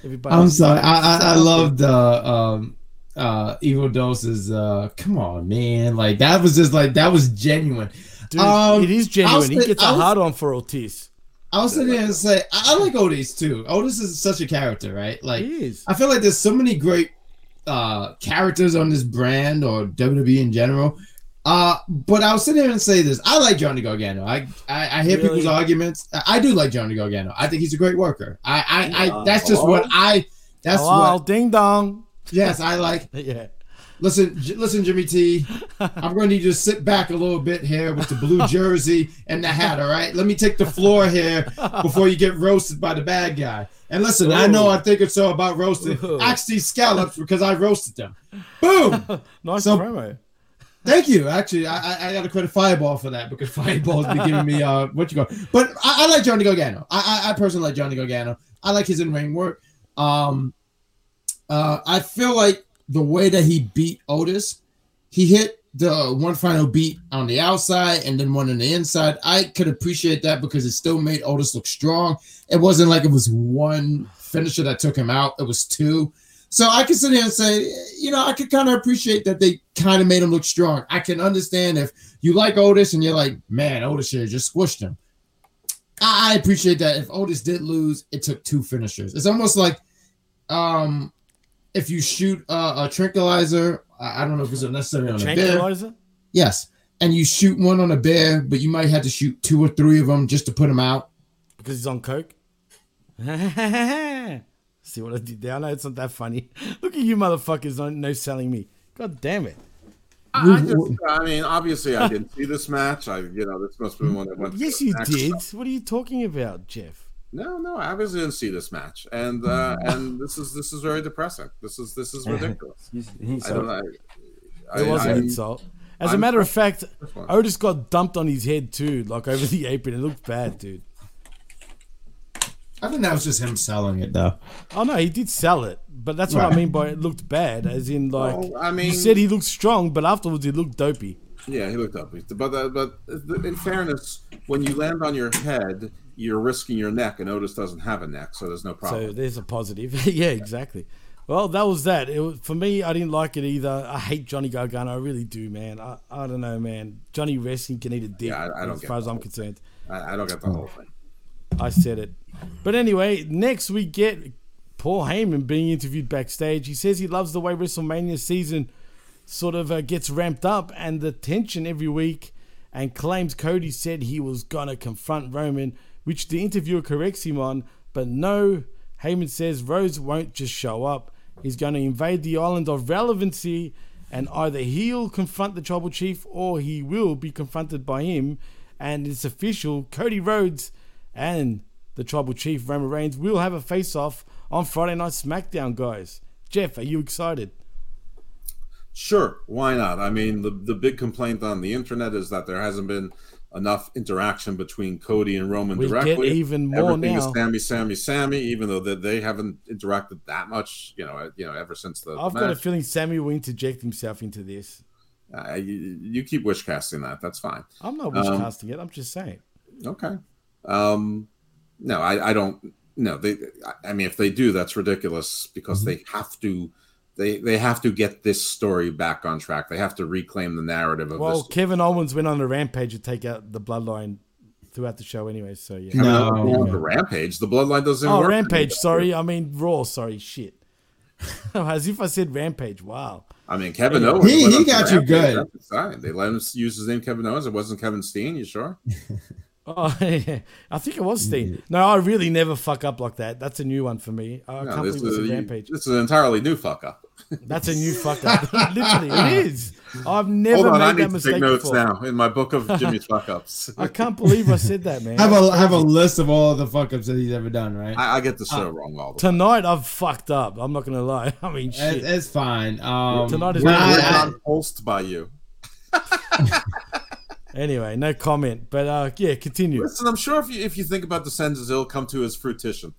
Everybody I'm sorry. I I, I love the um uh Evil Doses. Uh, come on, man! Like that was just like that was genuine. Dude, Um, it is I'll genuine. He say- gets a I'll- hard on for Ortiz. I was sitting there and say I, I like Otis too. Otis is such a character, right? Like He is. I feel like there's so many great uh characters on this brand or WWE in general. Uh, but I'll sit here and say this: I like Johnny Gargano. I I, I hear Really? people's arguments. I, I do like Johnny Gargano. I think he's a great worker. I I, I that's just Hello? what I. That's Hello, what. ding dong. Yes, I like. <laughs> Yeah. Listen, J- listen, Jimmy T. <laughs> I'm going to need you to sit back a little bit here with the blue jersey and the hat. All right, let me take the floor here before you get roasted by the bad guy. And listen, I know I think it's all about roasting. Ooh. Axe these scallops because I roasted them. Boom. <laughs> Nice So- promo. Thank you. Actually, I I, I got to credit Fireball for that because Fireball's been giving me uh what you go. But I, I like Johnny Gargano. I, I I personally like Johnny Gargano. I like his in ring work. Um, uh, I feel like the way that he beat Otis, he hit the one final beat on the outside and then one on the inside. I could appreciate that because it still made Otis look strong. It wasn't like it was one finisher that took him out. It was two. So I can sit here and say, you know, I could kind of appreciate that they kind of made him look strong. I can understand if you like Otis and you're like, man, Otis should have just squished him. I appreciate that. If Otis did lose, it took two finishers. It's almost like um if you shoot uh, a tranquilizer, I I don't know if it's necessarily on a bear. Tranquilizer? Yes, and you shoot one on a bear, but you might have to shoot two or three of them just to put him out. Because he's on coke. <laughs> See what I did there? I know it's not that funny. <laughs> Look at you motherfuckers on no selling me. God damn it. I, I just, I mean, obviously, I <laughs> didn't see this match. I, you know, this must have been one that went. Yes, you did. one. What are you talking about, Jeff? No, no, I obviously didn't see this match, and uh, and this is this is very depressing. This is this is <laughs> ridiculous. I don't know. I- It was I- an I'm- insult. As a I'm- matter of fact, This one. Otis got dumped on his head too, like over the <laughs> apron. It looked bad, dude. I think that was just him selling it though. Oh no, he did sell it, but that's what I mean by it looked bad. As in, like, Well, I you mean- said he looked strong, but afterwards he looked dopey. Yeah, he looked up. But uh, but in fairness, when you land on your head, you're risking your neck, and Otis doesn't have a neck, so there's no problem. So there's a positive. <laughs> yeah, exactly. Well, that was that. It was, for me, I didn't like it either. I hate Johnny Gargano. I really do, man. I, I don't know, man. Johnny Wrestling can eat a dick, Yeah, I- I as far as I'm concerned. I, I don't get the whole thing. I said it. But anyway, next we get Paul Heyman being interviewed backstage. He says he loves the way WrestleMania season sort of uh, gets ramped up and the tension every week and claims Cody said he was going to confront Roman, which the interviewer corrects him on. But no, Heyman says Rhodes won't just show up. He's going to invade the island of relevancy and either he'll confront the Tribal Chief or he will be confronted by him. And it's official Cody Rhodes and the Tribal Chief Roman Reigns will have a face off on Friday Night SmackDown, guys. Jeff, are you excited? Sure, why not? I mean, the the big complaint on the internet is that there hasn't been enough interaction between Cody and Roman We get directly. even more Everything now. is Sami, Sami, Sami. Even though they, they haven't interacted that much, you know, you know, ever since the. I've the got a feeling Sami will interject himself into this. Uh, you, you keep wish casting that. That's fine. I'm not Um, wishcasting it. I'm just saying. Okay. Um, no, I, I don't. No, they. I- I mean, if they do, that's ridiculous because Mm-hmm. they have to. They they have to get this story back on track. They have to reclaim the narrative of this. Well. Kevin Owens went on a rampage to take out the bloodline throughout the show anyway, so yeah. I mean, no. the rampage. The bloodline doesn't. Oh, work rampage. Sorry, I mean Raw. Sorry, shit. <laughs> As if I said rampage. Wow. I mean, Kevin Yeah. Owens. He- he got you good. That's. They let him use his name, Kevin Owens. It wasn't Kevin Steen. You sure? <laughs> Oh, <laughs> yeah. I think it was Steen. No, I really never fuck up like that. That's a new one for me. I No, can't this, believe it's is a a, rampage. this is an entirely new fuck up. That's a new fuck up. <laughs> Literally, it <laughs> is. I've never Hold on, made I that to mistake take notes before. now in my book of <laughs> Jimmy's fuck ups. I can't believe I said that, man. Have a have a list of all the fuck ups that he's ever done, right? I, I get the show Uh, wrong all the time. Tonight I've fucked up. I'm not gonna lie. I mean, shit. It, it's fine. Um, Tonight is when good. I- We're I- not pulsed by you. Anyway, no comment. But uh, yeah, continue. Listen, I'm sure if you if you think about the sentences, it'll come to his fruition.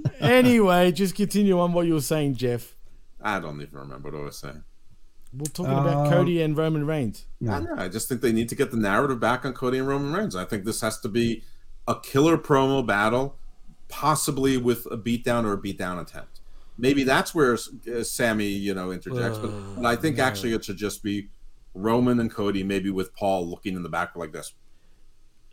<laughs> anyway, just continue on what you were saying, Jeff. I don't even remember what I was saying. We're talking about Um, Cody and Roman Reigns. I, know, I just think they need to get the narrative back on Cody and Roman Reigns. I think this has to be a killer promo battle, possibly with a beatdown or a beatdown attempt. Maybe that's where uh, Sami, you know, interjects. but, but I think no. actually it should just be Roman and Cody, maybe with Paul looking in the back like this.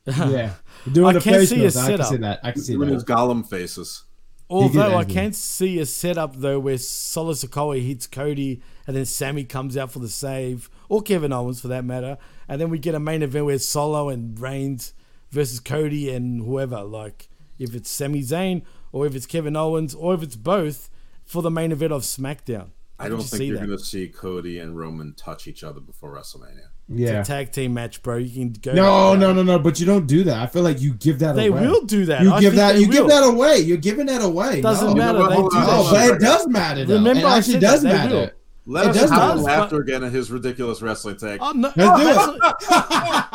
yeah, <laughs> doing I the can't face see a notes, I can see that. I can see Doing that. his Gollum faces. Although I actually. can see a setup though where Solo Sikoa hits Cody and then Sami comes out for the save, or Kevin Owens for that matter, and then we get a main event where Solo and Reigns versus Cody and whoever. Like if it's Sami Zayn or if it's Kevin Owens or if it's both for the main event of SmackDown. I Could don't think see you're that? going to see Cody and Roman touch each other before WrestleMania. Yeah. It's a tag team match, bro. You can go. No, no, no, no. But you don't do that. I feel like you give that They away. will do that. You I give that. they You give that away. You're giving that away. Doesn't no. matter. They do that Oh, but it does matter. Though. Remember it I actually does matter. will. Let It us does have matter. laughter again at his ridiculous wrestling take. Oh, no. Let's do it. <laughs>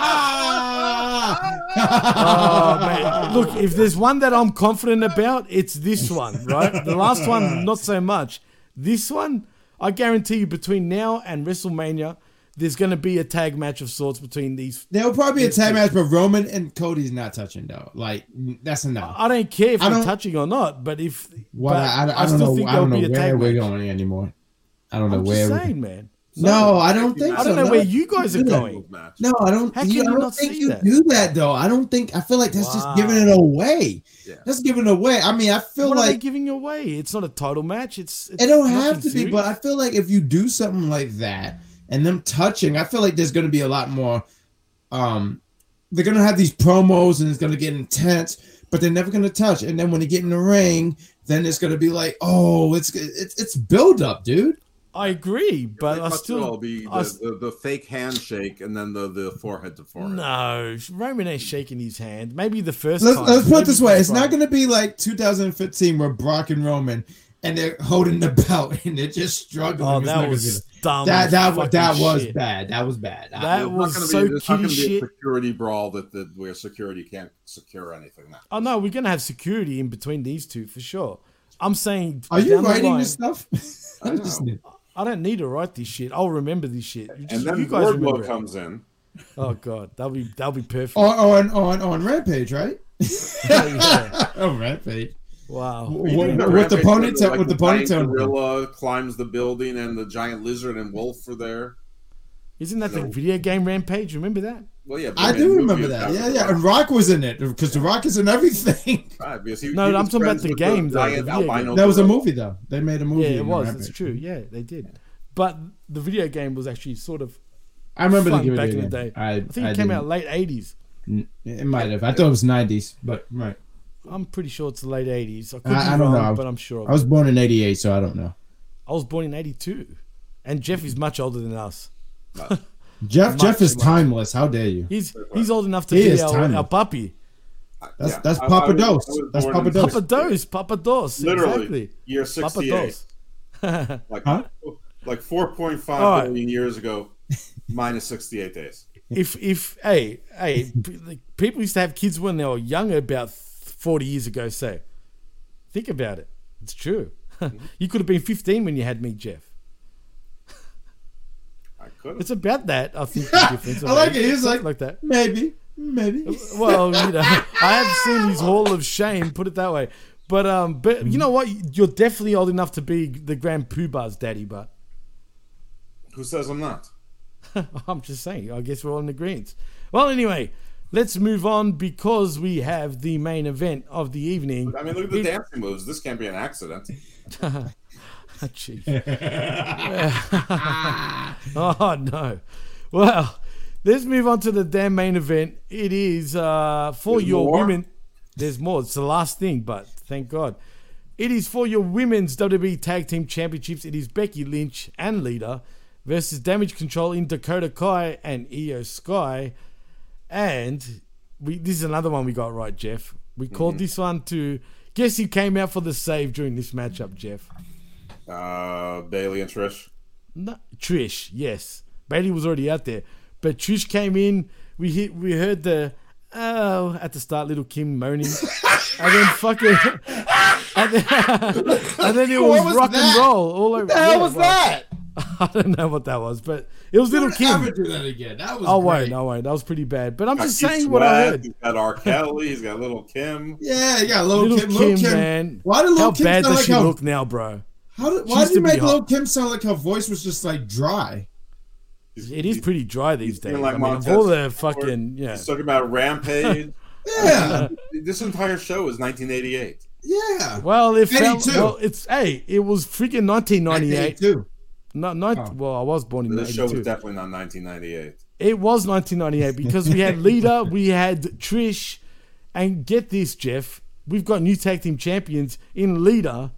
Oh, man. Look, if there's one that I'm confident about, it's this one, right? The last one, not so much. This one, I guarantee you, between now and WrestleMania, there's going to be a tag match of sorts between these. There'll probably be a tag match, but Roman and Cody's not touching though. Like that's enough. I don't care if I they're touching or not, but if. What but I, I, I don't still know. think I don't know there'll be a where we're match. going anymore. I don't know I'm where. just we- saying, man. No, I don't think I don't know No, where you guys are going. No, I don't. How you, can I don't not think you that? do that though. I don't think. I feel like that's Wow. just giving it away. That's giving it away. I mean, I feel What are they like giving away? It's not a title match. It's, it's it don't have to be, but I feel like if you do something like that and them touching, I feel like there's going to be a lot more. Um, they're going to have these promos and it's going to get intense, but they're never going to touch. And then when they get in the ring, then it's going to be like, oh, it's it's it's build up, dude. I agree, but I Touch still. will be the, I s- the, the fake handshake and then the, the forehead to forehead. No, Roman ain't shaking his hand. Maybe the 1st Let's, time. let's put it this way: the it's not going to be like 2015 where Brock and Roman and they're holding the belt <laughs> and they're just struggling. Oh, that was dumb That as that, fucking that was shit. bad. That was bad. That There's not was gonna so be, there's not gonna be a security brawl that, that where security can't secure anything now. Oh no, we're gonna have security in between these two for sure. I'm saying. Are you writing line- this stuff? <laughs> I just I don't need to write this shit. I'll remember this shit. You just- And then you guys remember Wardlow comes in. Oh god, that'll be that'll be perfect. on on on on Rampage, right? <laughs> Oh, yeah. oh, Rampage. Wow. What- You what- with the is ponytail- like with the giant ponytail. gorilla climbs the building and the giant lizard and wolf are there. Isn't that the video game Rampage? Remember that? Well, yeah, I do remember that. about Yeah, it. yeah. And Rock was in it because the Rock is in everything. <laughs> Right, because he, No, he I'm talking about the with game, though, the video That was a movie though. They made a movie. Yeah, it was. Rampage. That's true. Yeah, they did. But the video game was actually sort of. I remember the fun video back in the day. I- I think I it came didn't. out late '80s. It might have. I thought it was nineties, but right. I'm pretty sure it's the late '80s. I could I, I be don't wrong, know. but I'm sure. I was born in '88, so I don't know. I was born in '82, and Jeff is much older than us. <laughs> Jeff Much, Jeff is much. timeless. How dare you? He's he's old enough to He be is our, our puppy. That's Yeah, that's I- I Papa was- I Dose. That's Papa Dos. Papa Dos, Papa Dos. Literally, exactly. year Papa 68. Dos. <laughs> Like, Huh? like 4.5 All right. billion years ago, minus 68 days. if if hey hey like, people used to have kids when they were younger about 40 years ago say think about it it's true <laughs> mm-hmm. you could have been 15 when you had me jeff I could it's about that i think the <laughs> difference I like it. He's like, like that maybe, maybe. Uh, well you know <laughs> i have seen his hall of shame put it that way but um but you mm-hmm. know what you're definitely old enough to be the grand poobah's daddy but Who says I'm not? I'm just saying. I guess we're all in agreement. Well, anyway, let's move on because we have the main event of the evening. I mean, look at the It- dancing moves. This can't be an accident. <laughs> Jeez. <laughs> oh no. Well, Let's move on to the damn main event. It is uh, for There's your more? women. There's more. It's the last thing, but thank God. It is for your women's WWE Tag Team Championships. It is Becky Lynch and Lita versus Damage Control in Dakota Kai and Iyo Sky. And we this is another one we got right, Jeff. We called this one to guess who came out for the save during this matchup, Jeff. Uh, Bayley and Trish. No, Trish, yes. Bayley was already out there, but Trish came in. We hit, we heard the oh at the start, little Kim moaning, <laughs> and then fucking, and then, <laughs> and then it was, was rock that? and roll all over. What the hell yeah, was well, that? <laughs> I don't know what that was, but it was little Don't Kim. ever do that again. That was oh, I great. won't, I won't. That was pretty bad. But I'm just Keith saying what I Sweat, heard. He's got R. Kelly. He's got Little Kim. Yeah, you got Little, Little Kim. Kim, Little Kim, man. Why did Little How Kim bad sound does like she her- look now, bro? How did, why did you make hot. Little Kim sound like her voice was just like dry? It is pretty dry these days. Like I mean, Montez all the fucking yeah. He's talking about Rampage. <laughs> Yeah. <laughs> this entire show is 1988. Yeah. Well, it felt well. It's hey, it was freaking 1998. Too. Not not. Oh. Well, I was born in The show was definitely not 1998. It was 1998 because we had Lita, <laughs> we had Trish, and get this, Jeff, we've got new tag team champions in Lita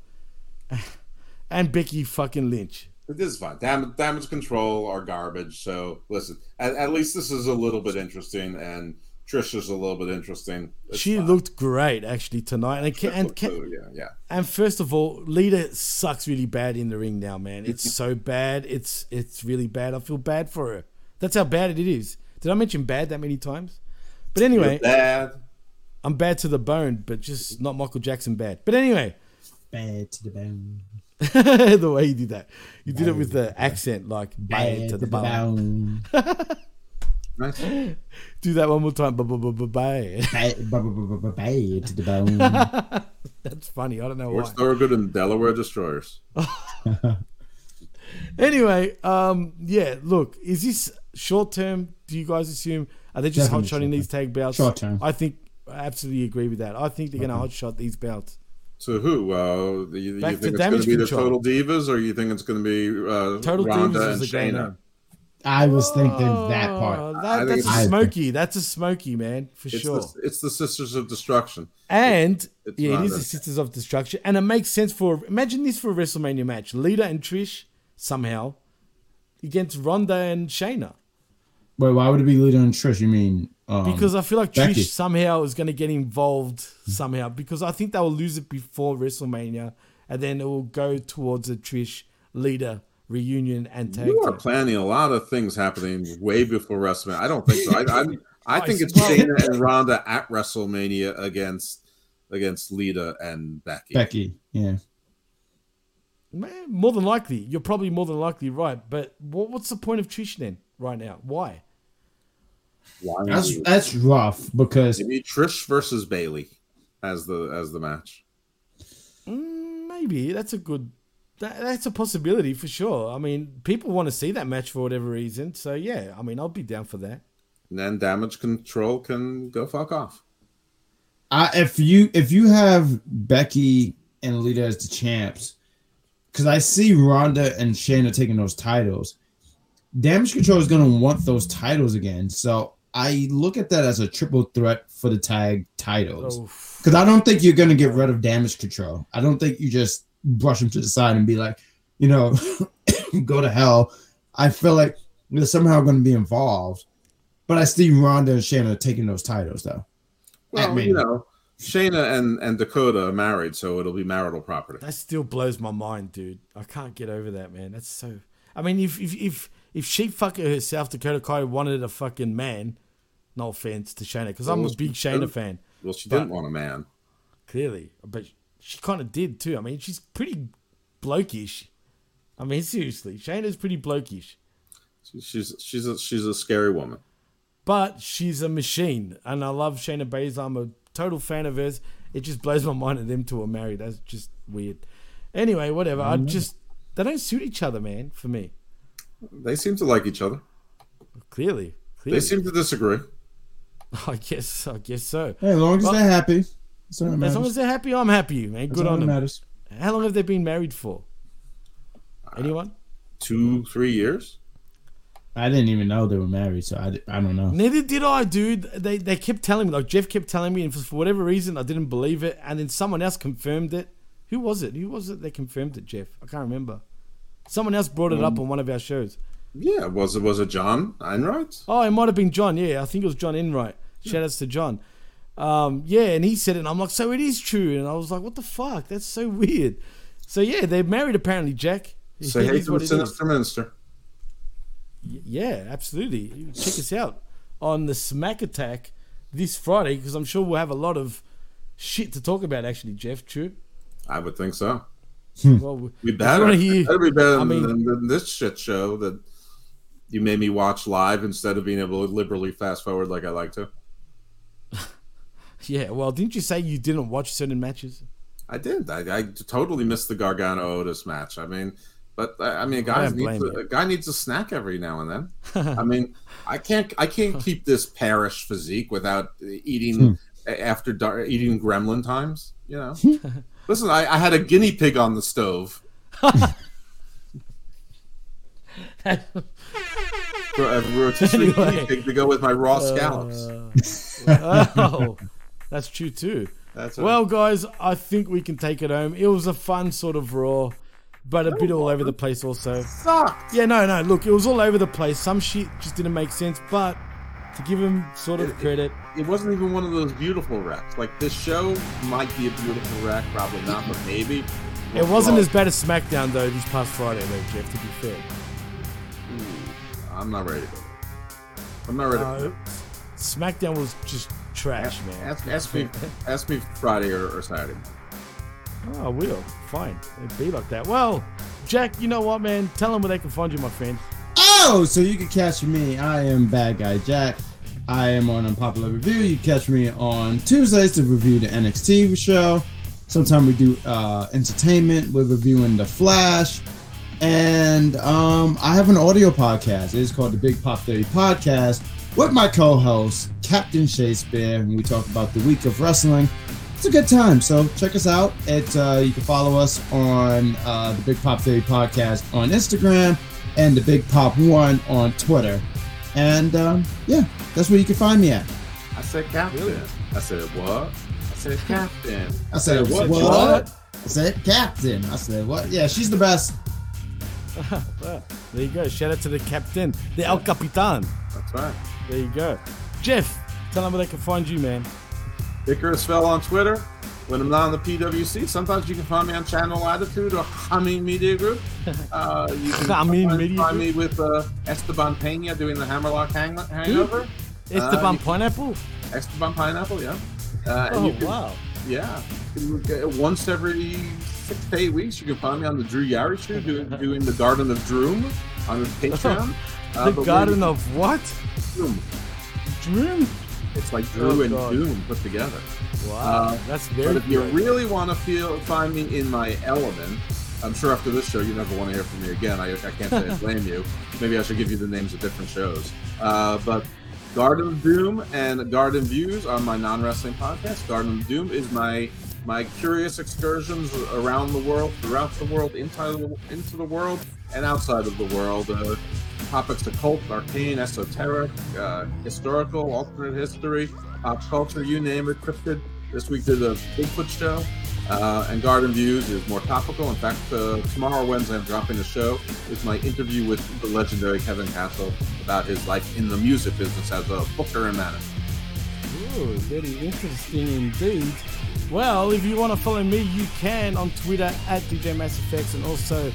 <laughs> and Becky fucking Lynch. This is fine. Damage, damage control are garbage. So listen, at, at least this is a little bit interesting, and Trish is a little bit interesting. It's she fine. looked great actually tonight, and ca- and ca- Oh, yeah, yeah. and first of all, Lita sucks really bad in the ring now, man. It's <laughs> so bad. It's it's really bad. I feel bad for her. That's how bad it is. Did I mention bad that many times? But anyway, You're bad. I'm bad to the bone, but just not Michael Jackson bad. But anyway, Bad to the bone. <laughs> the way you did that, you did it with the accent, like bad, Bad to the bone. <laughs> Nice. Do that one more time. Bad, bad to the bone. That's funny. I don't know We're why. Thorogood and Delaware Destroyers. Anyway, um, yeah. Look, is this short term? Do you guys assume are they just hot shotting these tag belts? Short term. I think I absolutely agree with that. I think they're going to hot shot these belts. So who? Uh, you, you think to it's going to be the control. Total Divas, or you think it's going to be uh, Total Ronda Divas and the Shayna? On. I was thinking that Oh, part. that, that's a smoky. That's a smoky man for It's, sure. the, it's the Sisters of Destruction. And It's yeah, it not a- the Sisters of Destruction, and it makes sense for imagine this for a WrestleMania match: Lita and Trish somehow against Ronda and Shayna. Wait, why would it be Lita and Trish? You mean um, Because I feel like Becky. Trish somehow is going to get involved somehow because I think they will lose it before WrestleMania, and then it will go towards a Trish Lita reunion and tag You are team. planning a lot of things happening way before WrestleMania. I don't think so. I, I, <laughs> I think it's Well- Shayna and Ronda at WrestleMania against against Lita and Becky. Becky? Yeah. Man, more than likely, you're probably more than likely right. But what, what's the point of Trish then right now? Why? Why That's that's rough because Maybe Trish versus Bayley as the as the match. Mm, maybe that's a good. That, that's a possibility for sure. I mean, people want to see that match for whatever reason. So yeah, I mean, I'll be down for that. And then Damage Control can go fuck off. I, if you if you have Becky and Lita as the champs, because I see Ronda and Shayna taking those titles, Damage Control is going to want those titles again. So I look at that as a triple threat for the tag titles. Because I don't think you're going to get rid of Damage Control. I don't think you just brush them to the side and be like, you know, <coughs> go to hell. I feel like they're somehow going to be involved. But I see Ronda and Shayna taking those titles though. Well, At you know, Shayna and, and Dakota are married, so it'll be marital property. that still blows my mind, dude. I can't get over that, man. That's so. I mean, if if if if she fucking herself, Dakota Kai wanted a fucking man. No offense to Shayna, because I'm a big she Shayna fan. Well, she But- didn't want a man. Clearly, but she kind of did too. I mean, she's pretty blokish. I mean, seriously, Shayna's pretty blokish. She's she's a she's a scary woman. but she's a machine, and I love Shayna Baszler. I'm a total fan of hers. It just blows my mind that them two are married. That's just weird. Anyway, whatever. I mm-hmm. just they don't suit each other, man. For me, They seem to like each other. clearly, clearly. They seem to disagree. <laughs> I guess, I guess so. Hey, as long as Well, they're happy. That's all that as long as they're happy, I'm happy, man. That's Good all on them. matters. How long have they been married for? Anyone? Two, three years. I didn't even know they were married, so I, I don't know. Neither did I, dude. They they kept telling me, like Jeff kept telling me, and for, for whatever reason, I didn't believe it. And then someone else confirmed it. Who was it? Who was it that confirmed it, Jeff? I can't remember. Someone else brought it up Um, on one of our shows. Yeah, was it was it John Enright? Oh, it might have been John. Yeah, I think it was John Enright. Shout outs to John. Um, yeah, and he said it, and I'm like, so it is true. And I was like, what the fuck? That's so weird. So yeah, they're married apparently, Jack. Say <laughs> It hey is the what sinister minister. Yeah, absolutely. Check us out on the Smack Attack this Friday because I'm sure we'll have a lot of shit to talk about. Actually, Jeff, true. I would think so. Well, We better. hear- better be better I mean- than, than this shit show that you made me watch live instead of being able to liberally fast forward like I like to. Yeah, well, didn't you say you didn't watch certain matches? I did. I, I totally missed the Gargano Otis match. I mean, but I I mean, a I guy don't needs a, a guy needs a snack every now and then. <laughs> I mean, I can't I can't keep this parish physique without eating hmm. after dark, eating gremlin times. You know. Hmm. <laughs> Listen, I, I had a guinea pig on the stove. <laughs> For a rotisserie guinea pig to go with my raw uh, scallops. oh, that's true too. That's well, guys, I think we can take it home. It was a fun sort of raw, but a bit all over the place also. Sucked. Yeah, no, no. Look, it was all over the place. Some shit just didn't make sense, but to give him sort of credit, it wasn't even one of those beautiful wrecks. Like this show might be a beautiful wreck, probably not, but maybe. it wasn't as bad as SmackDown though this past Friday, though, Jeff. To be fair, I'm not ready. I'm not ready. Uh, SmackDown was just trash, man. ask, ask me, <laughs> ask me Friday or, or Saturday. Oh, I will. Fine. It'd be like that. Well, Jack, you know what, man? Tell them where they can find you, my friend. Oh, so you can catch me. I am Bad Guy Jack. I am on Unpopular Review. You catch me on Tuesdays to review the NXT show. Sometimes we do uh, entertainment. We're reviewing The Flash. And um, I have an audio podcast. It is called the Big Pop Theory Podcast with my co host, Captain Shakespeare. And we talk about the week of wrestling. It's a good time. So check us out. At, uh, you can follow us on uh, the Big Pop Theory Podcast on Instagram and the Big Pop One on Twitter. And um, yeah, that's where you can find me at. I said captain. I said what? I said captain. I said what? What? I said Captain. I said what? Yeah, she's the best. <laughs> There you go. Shout out to the captain, the El Capitan. That's right. There you go. Jeff, tell them where they can find you, man. Icarus fell on Twitter. When I'm not on the PWC, sometimes you can find me on Channel Attitude or Hamin Media Group. <laughs> Uh, you can find, Media find me with uh, Esteban Pena doing the Hammerlock hang- Hangover. Esteban Uh, Pineapple? Esteban Pineapple, yeah. Uh, Oh, can- wow. Yeah. You can get- Once every six to eight weeks, you can find me on the Drew Yari Show doing, doing the Garden of Droom on his <laughs> Patreon. Uh, the Garden we're- of what? Droom. Droom? It's like Drew Oh, and God. Doom put together. Wow, Uh, that's very But if you really want to feel find me in my element, I'm sure after this show you never want to hear from me again. I, I can't say I <laughs> blame you. Maybe I should give you the names of different shows. Uh, but Garden of Doom and Garden Views are my non-wrestling podcast. Garden of Doom is my my curious excursions around the world, throughout the world, inside the, into the world, and outside of the world. Uh, topics occult, arcane, esoteric, uh, historical, alternate history, pop culture, you name it, cryptid. This week did a Bigfoot show. Uh, and Garden Views is more topical. In fact, uh, tomorrow, Wednesday, I'm dropping a show. It's my interview with the legendary Kevin Castle about his life in the music business as a booker and manager. Ooh, very interesting indeed. Well, if you want to follow me, you can on Twitter at DJ Mass Effects and also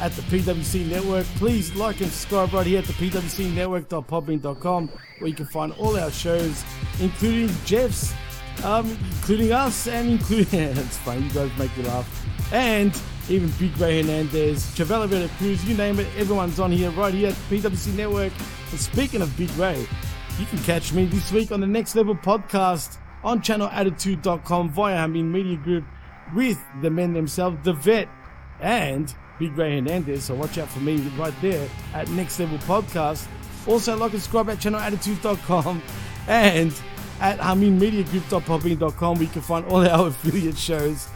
at the PWC Network. Please like and subscribe right here at the PWCNetwork.podbean.com where you can find all our shows, including Jeff's, um, including us, and including <laughs> it's fun. You guys make me laugh, and even Big Ray Hernandez, Chavela Vera Cruz, you name it. Everyone's on here right here at the PWC Network. And speaking of Big Ray, you can catch me this week on the Next Level podcast on channelattitude.com via Hamin Media Group with the men themselves, The Vet and Big Ray Hernandez. So watch out for me right there at Next Level Podcast. Also, like and subscribe at channelattitude.com and at haminmediagroup.podbean.com where you can find all our <laughs> affiliate shows,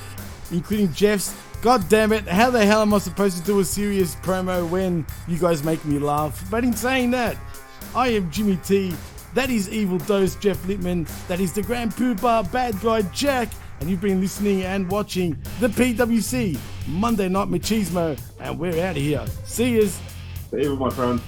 including Jeff's God damn it, how the hell am I supposed to do a serious promo when you guys make me laugh? But in saying that, I am Jimmy T. That is Evil Dose Jeff Lippman. That is the Grand Poobah Bad Guy Jack. And you've been listening and watching the PWC Monday Night Machismo. And we're out of here. See yous. David, my friend.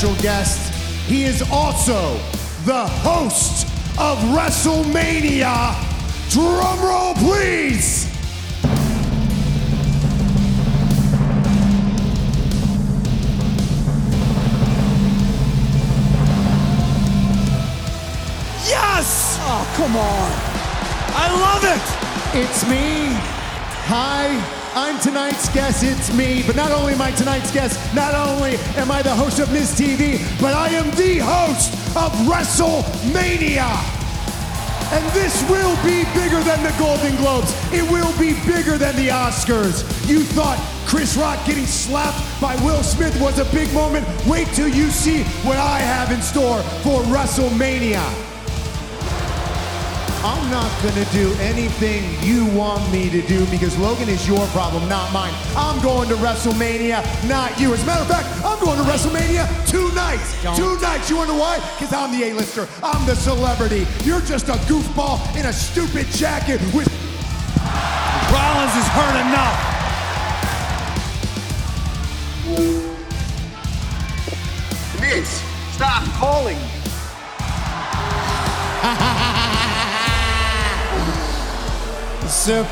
Special guest. He is also the host of WrestleMania. Drum roll, please. Yes! Oh, come on. I love it. It's me. Hi, I'm tonight's guest. It's me. But not only am I tonight's guest, not only am I the host of Miz TV, but I am the host of WrestleMania. And this will be bigger than the Golden Globes. It will be bigger than the Oscars. You thought Chris Rock getting slapped by Will Smith was a big moment. Wait till you see what I have in store for WrestleMania. I'm not gonna do anything you want me to do because Logan is your problem, not mine. I'm going to WrestleMania, not you. As a matter of fact, I'm going to WrestleMania tonight. Tonight. You wanna know why? Because I'm the A-lister. I'm the celebrity. You're just a goofball in a stupid jacket with. Rollins is hurt enough. Miz, stop calling. <laughs> Surprise!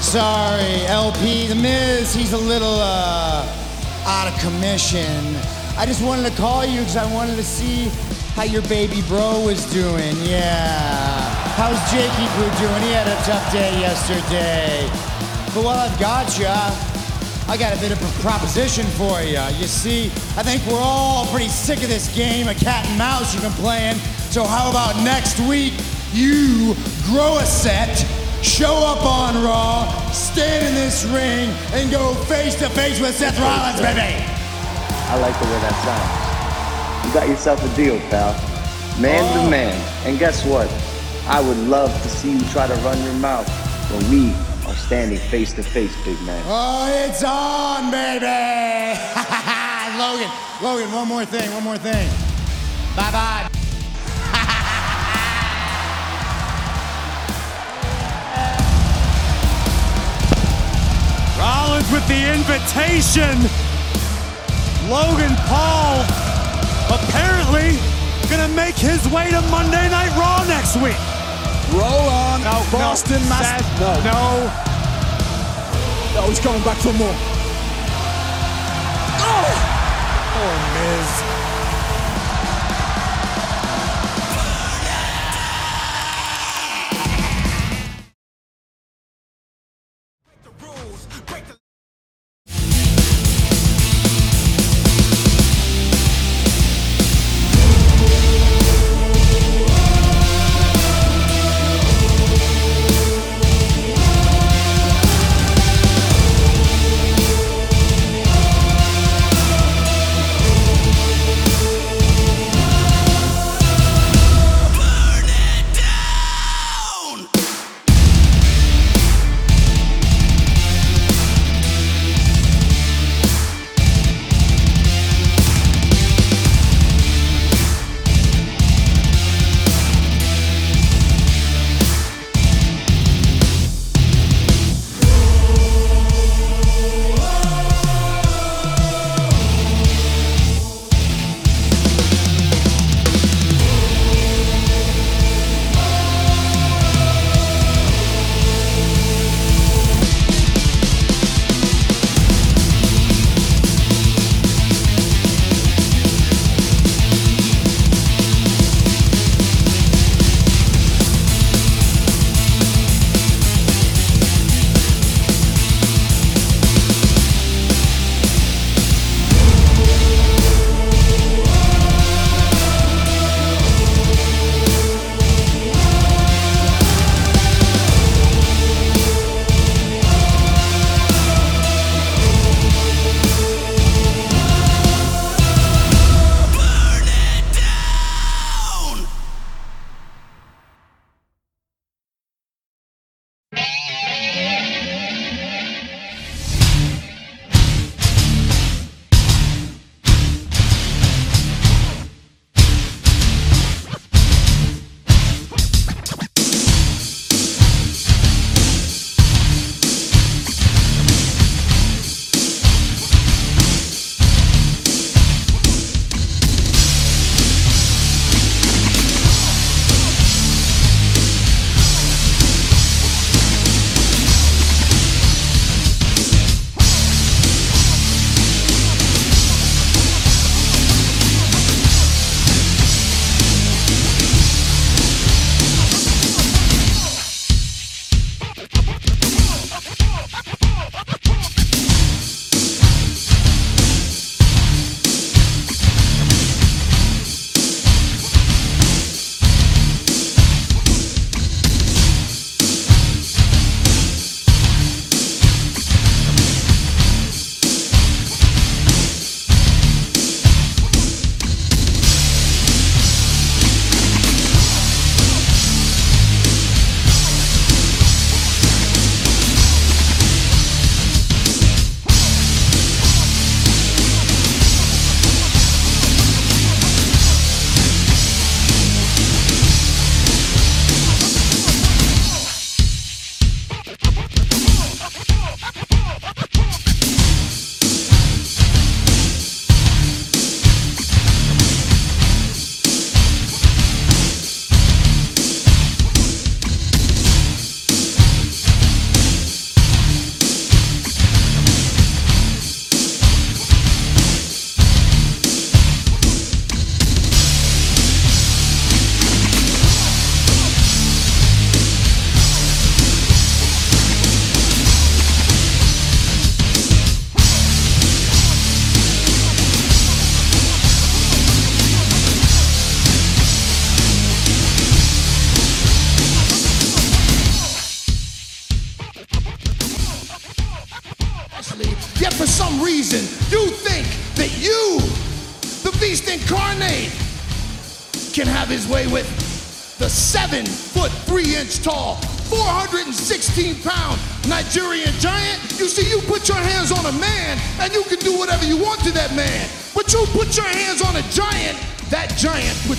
Sorry, LP, The Miz, he's a little uh, out of commission. I just wanted to call you because I wanted to see how your baby bro was doing. Yeah. How's Jakey Boo doing? He had a tough day yesterday. But while I've got you, I got a bit of a proposition for you. You see, I think we're all pretty sick of this game of cat and mouse you've been playing. So how about next week you grow a set, show up on Raw, stand in this ring, and go face to face with Seth Rollins, baby. I like the way that sounds. You got yourself a deal, pal. Man to oh. man. And guess what? I would love to see you try to run your mouth when we are standing face to face, big man. Oh, it's on, baby! <laughs> Logan, Logan, one more thing, one more thing. Bye bye. With the invitation. Logan Paul apparently gonna make his way to Monday Night Raw next week. Roll on, No, Boston no, no, no. no, he's coming back for more. Oh, Miz.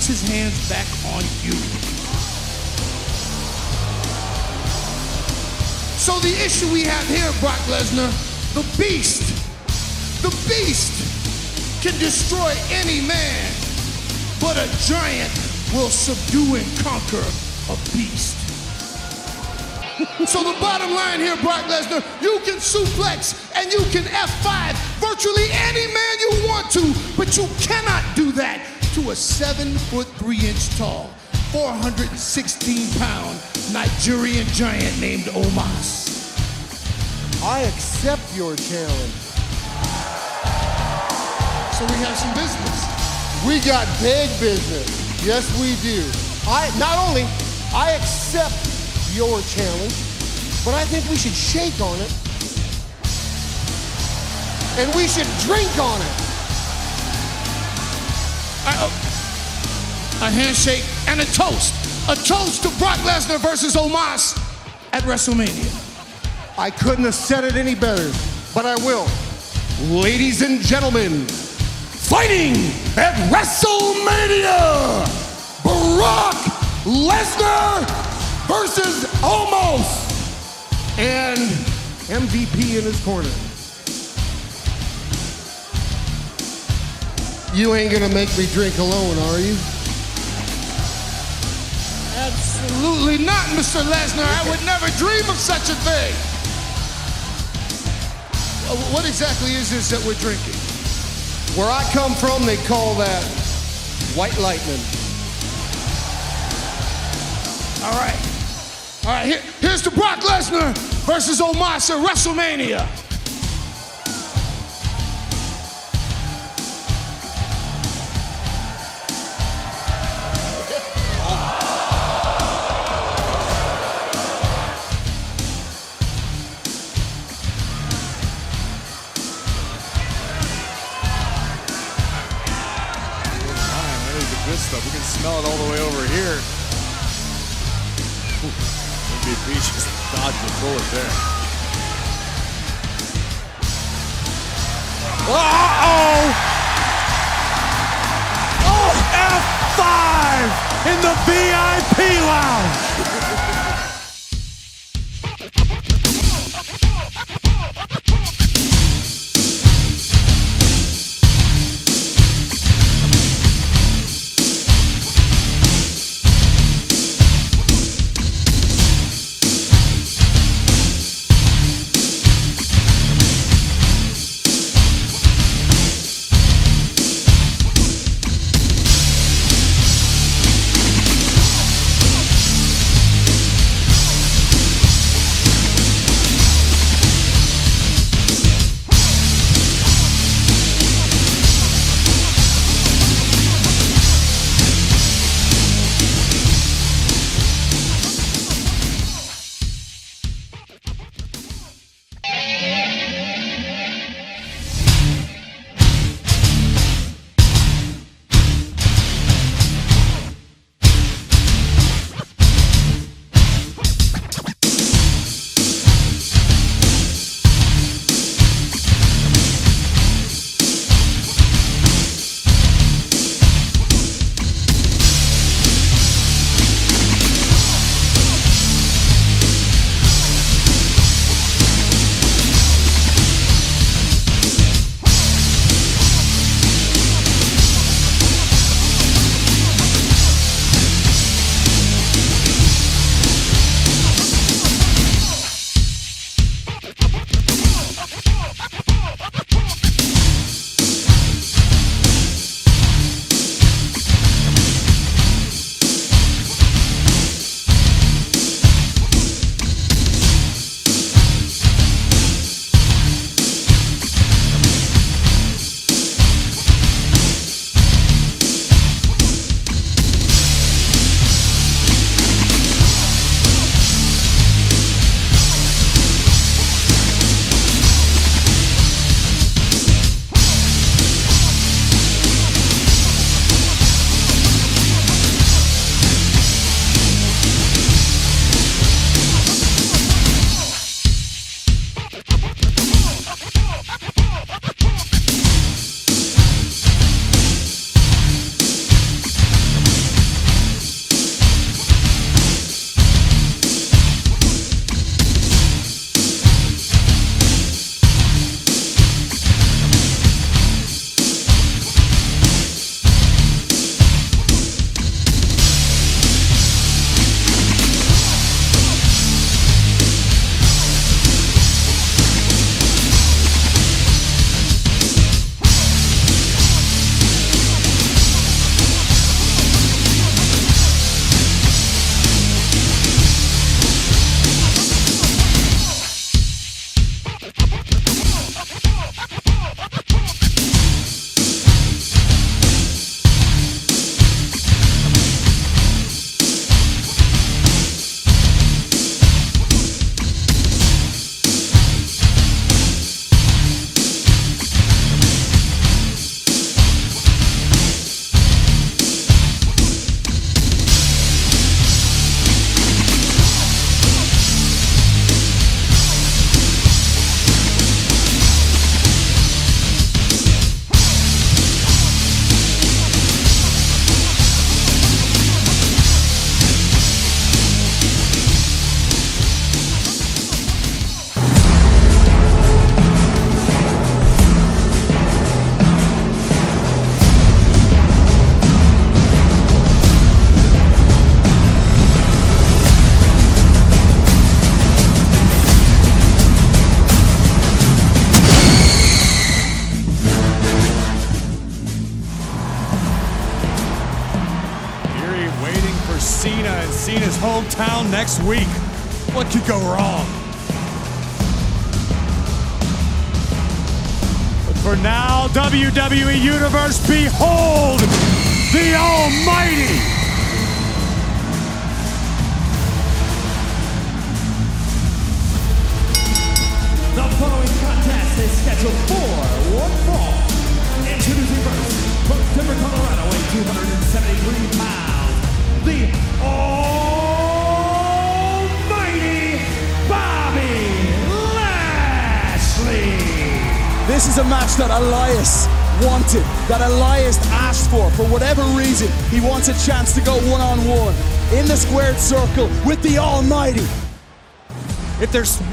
Puts his hands back on you. So the issue we have here, Brock Lesnar, the beast, the beast can destroy any man, but a giant will subdue and conquer a beast. so the bottom line here, Brock Lesnar, you can suplex and you can F5 virtually any man you want to, but you cannot do that to a seven foot three inch tall, 416 pound Nigerian giant named Omos. I accept your challenge. So we have some business. We got big business. Yes, we do. I not only I accept your challenge, but I think we should shake on it. And we should drink on it. Oh. A handshake and a toast. A toast to Brock Lesnar versus Omos at WrestleMania. I couldn't have said it any better, but I will. Ladies and gentlemen, fighting at WrestleMania, Brock Lesnar versus Omos, and MVP in his corner. You ain't gonna make me drink alone, are you? Absolutely not, Mr. Lesnar. I would never dream of such a thing. What exactly is this that we're drinking? Where I come from, they call that white lightning. All right. All right, here, here's the Brock Lesnar versus Omos at WrestleMania. Dodged the bullet there. Uh-oh! Oh, F5 in the VIP lounge.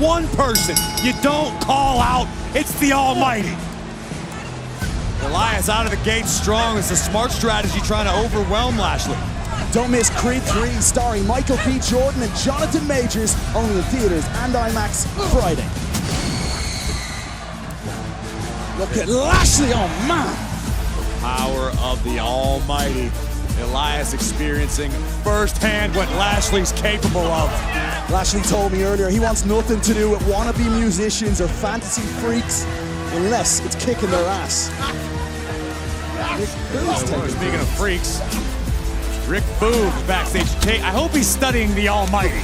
One person you don't call out, it's the Almighty. Elias out of the gate strong. It's a smart strategy trying to overwhelm Lashley. Don't miss Creed 3 starring Michael B. Jordan and Jonathan Majors, only in theaters and IMAX Friday. Look at Lashley, oh man! The Power of the Almighty. Elias experiencing firsthand what Lashley's capable of. Lashley told me earlier he wants nothing to do with wannabe musicians or fantasy freaks unless it's kicking their ass. Speaking of freaks, Rick Boog backstage. I hope he's studying the Almighty.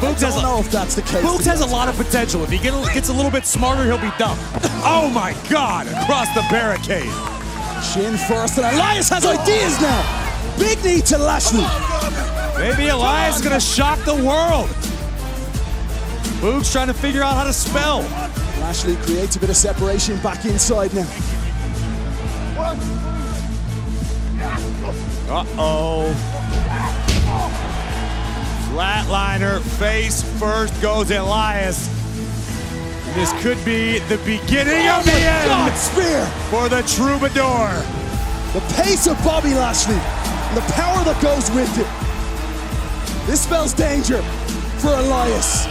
Boogs has don't a, know if that's the case. Boogs has a lot of potential. If he get, gets a little bit smarter, he'll be dumb. Oh my God! Across the barricade. Shin first, and Elias has ideas now. Big knee to Lashley. Maybe Elias is gonna shock the world. Boog's trying to figure out how to spell. Lashley creates a bit of separation back inside now. Uh-oh. Flatliner, face first goes Elias. This could be the beginning Oh of the oh end God, spear! for the Troubadour. The pace of Bobby Lashley, and the power that goes with it. This spells danger for Elias.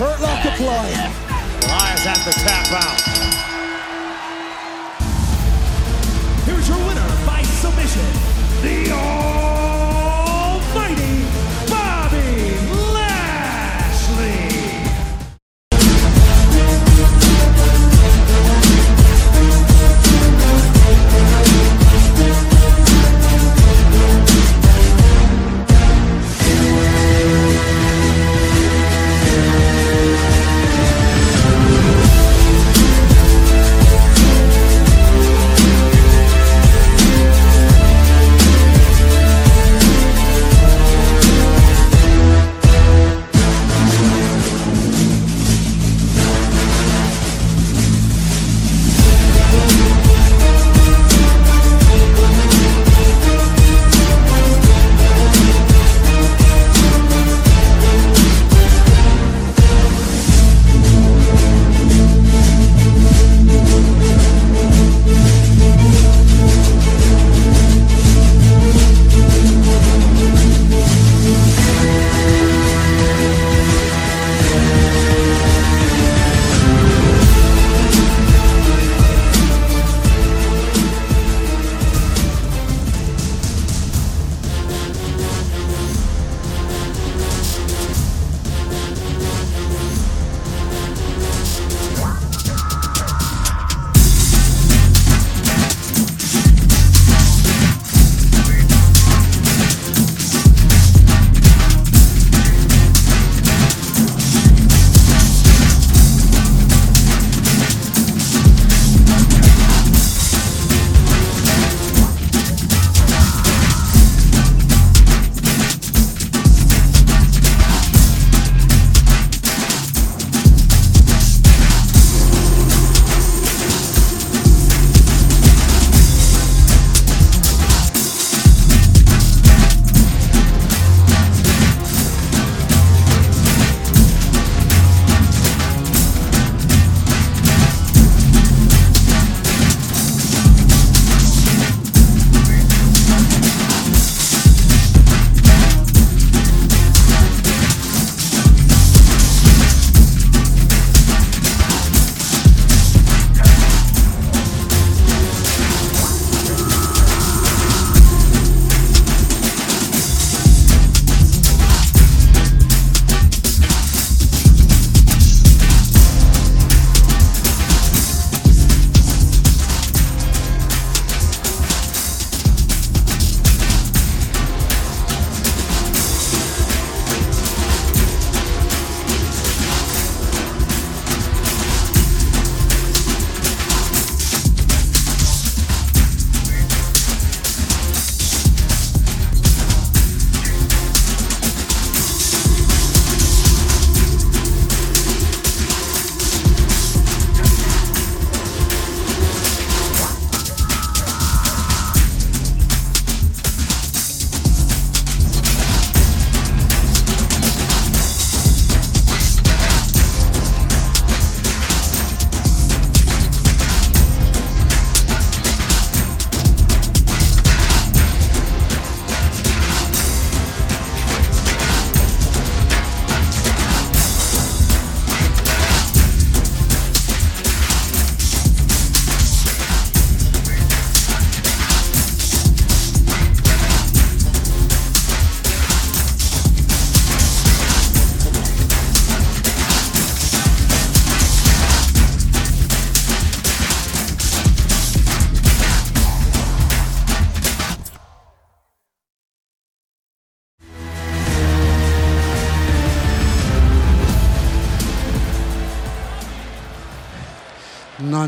Hurt lock applied. Elias has to tap out.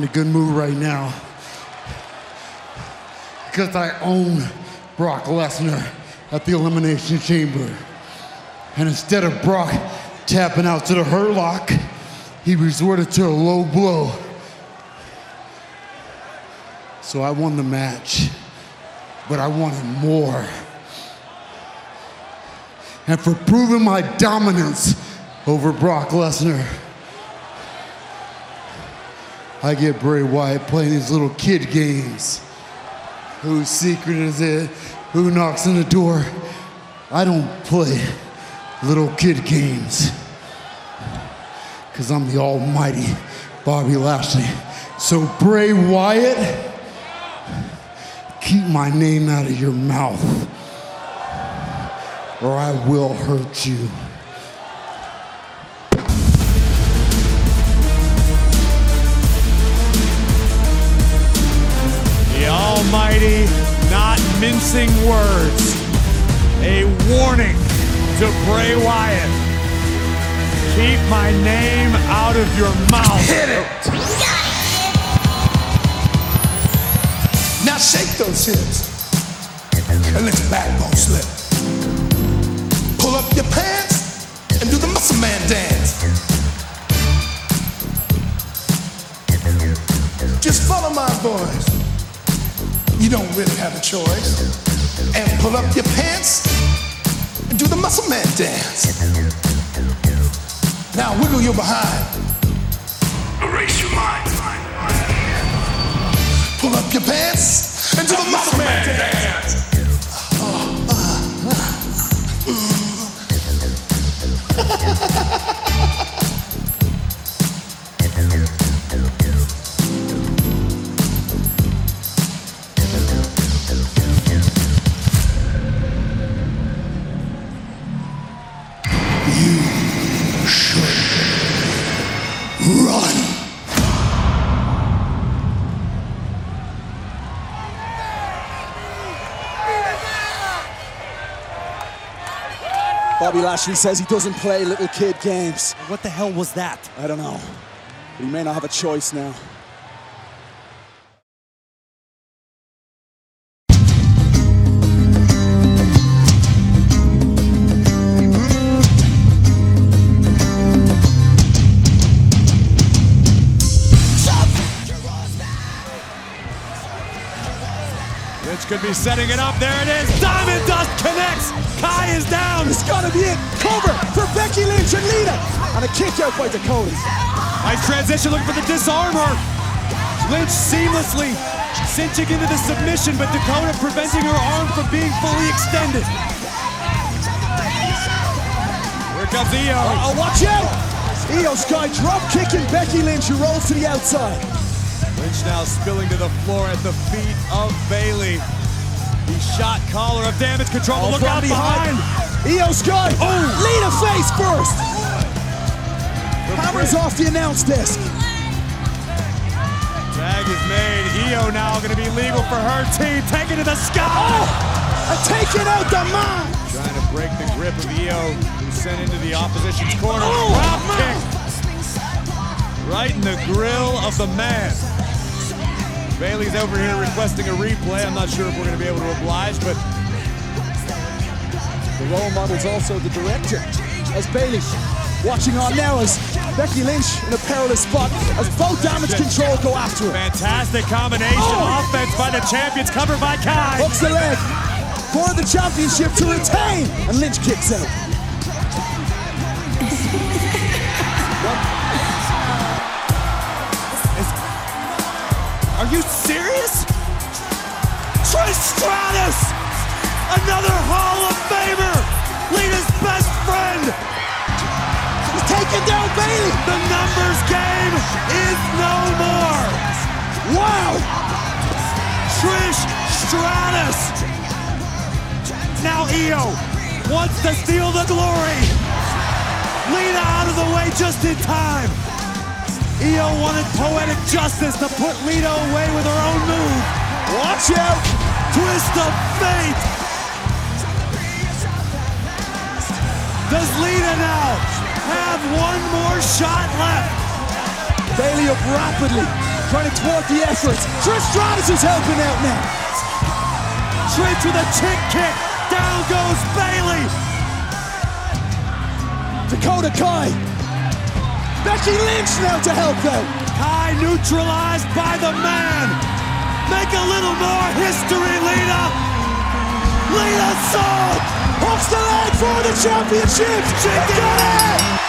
Not a good move right now. Because I own Brock Lesnar at the Elimination Chamber. And instead of Brock tapping out to the hurt lock, he resorted to a low blow. So I won the match, but I wanted more. And for proving my dominance over Brock Lesnar, I get Bray Wyatt playing these little kid games. Whose secret is it? Who knocks on the door? I don't play little kid games. Because I'm the almighty Bobby Lashley. So, Bray Wyatt, keep my name out of your mouth, or I will hurt you. Almighty not mincing words. A warning to Bray Wyatt. Keep my name out of your mouth. Hit it! Now shake those hips and let your backbone slip. Pull up your pants and do the muscle man dance. Just follow my voice. You don't really have a choice. And pull up your pants and do the muscle man dance. Now wiggle your behind. Erase your mind. Pull up your pants and do the muscle man dance. You <laughs> <laughs> Bobby Lashley says he doesn't play little kid games. What the hell was that? I don't know. But he may not have a choice now. Lynch could be setting it up. There it is. Diamond Dust connects. Kai is down. It's gotta be it. Cover for Becky Lynch and Lita. And a kick out by Dakota. Nice transition looking for the disarmer. Lynch seamlessly cinching into the submission, but Dakota preventing her arm from being fully extended. Here comes Iyo. Oh, watch out! Iyo Sky drop kicking Becky Lynch, who rolls to the outside. Lynch now spilling to the floor at the feet of Bayley. The shot collar of damage control. Oh, Look out behind. Iyo Sky. Oh. Lita face first. Hammers off the announce desk. Tag is made. Iyo now going to be legal for her team. Taken to the sky. Oh, taking out the man. Trying to break the grip of Iyo, who's sent into the opposition's corner. Oh, Drop kick. Right in the grill of the man. Bayley's over here requesting a replay. I'm not sure if we're going to be able to oblige, but The role model's also the director. As Bayley watching on now as Becky Lynch in a perilous spot as both damage control go after her. fantastic combination Oh. offense by the champions, covered by Kai. Hooks the leg for the championship to retain, and Lynch kicks out. <laughs> you serious? Trish Stratus! Another Hall of Famer! Lita's best friend! He's taking down Bayley! The numbers game is no more! Wow! Trish Stratus! Now Iyo wants to steal the glory! Lita out of the way just in time! Iyo wanted poetic justice to put Lita away with her own move. Watch out! Twist of fate! Does Lita now have one more shot left? Bayley up rapidly, trying to thwart the efforts. Trish Stratus is helping out now. Trish with a chick kick. Down goes Bayley. Dakota Kai. Becky Lynch now to help out. Kai neutralized by the man. Make a little more history, Lita. Lita Soul hooks the leg for the championship. She got it.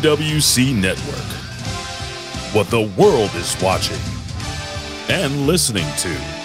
PWC Network. What the world is watching and listening to.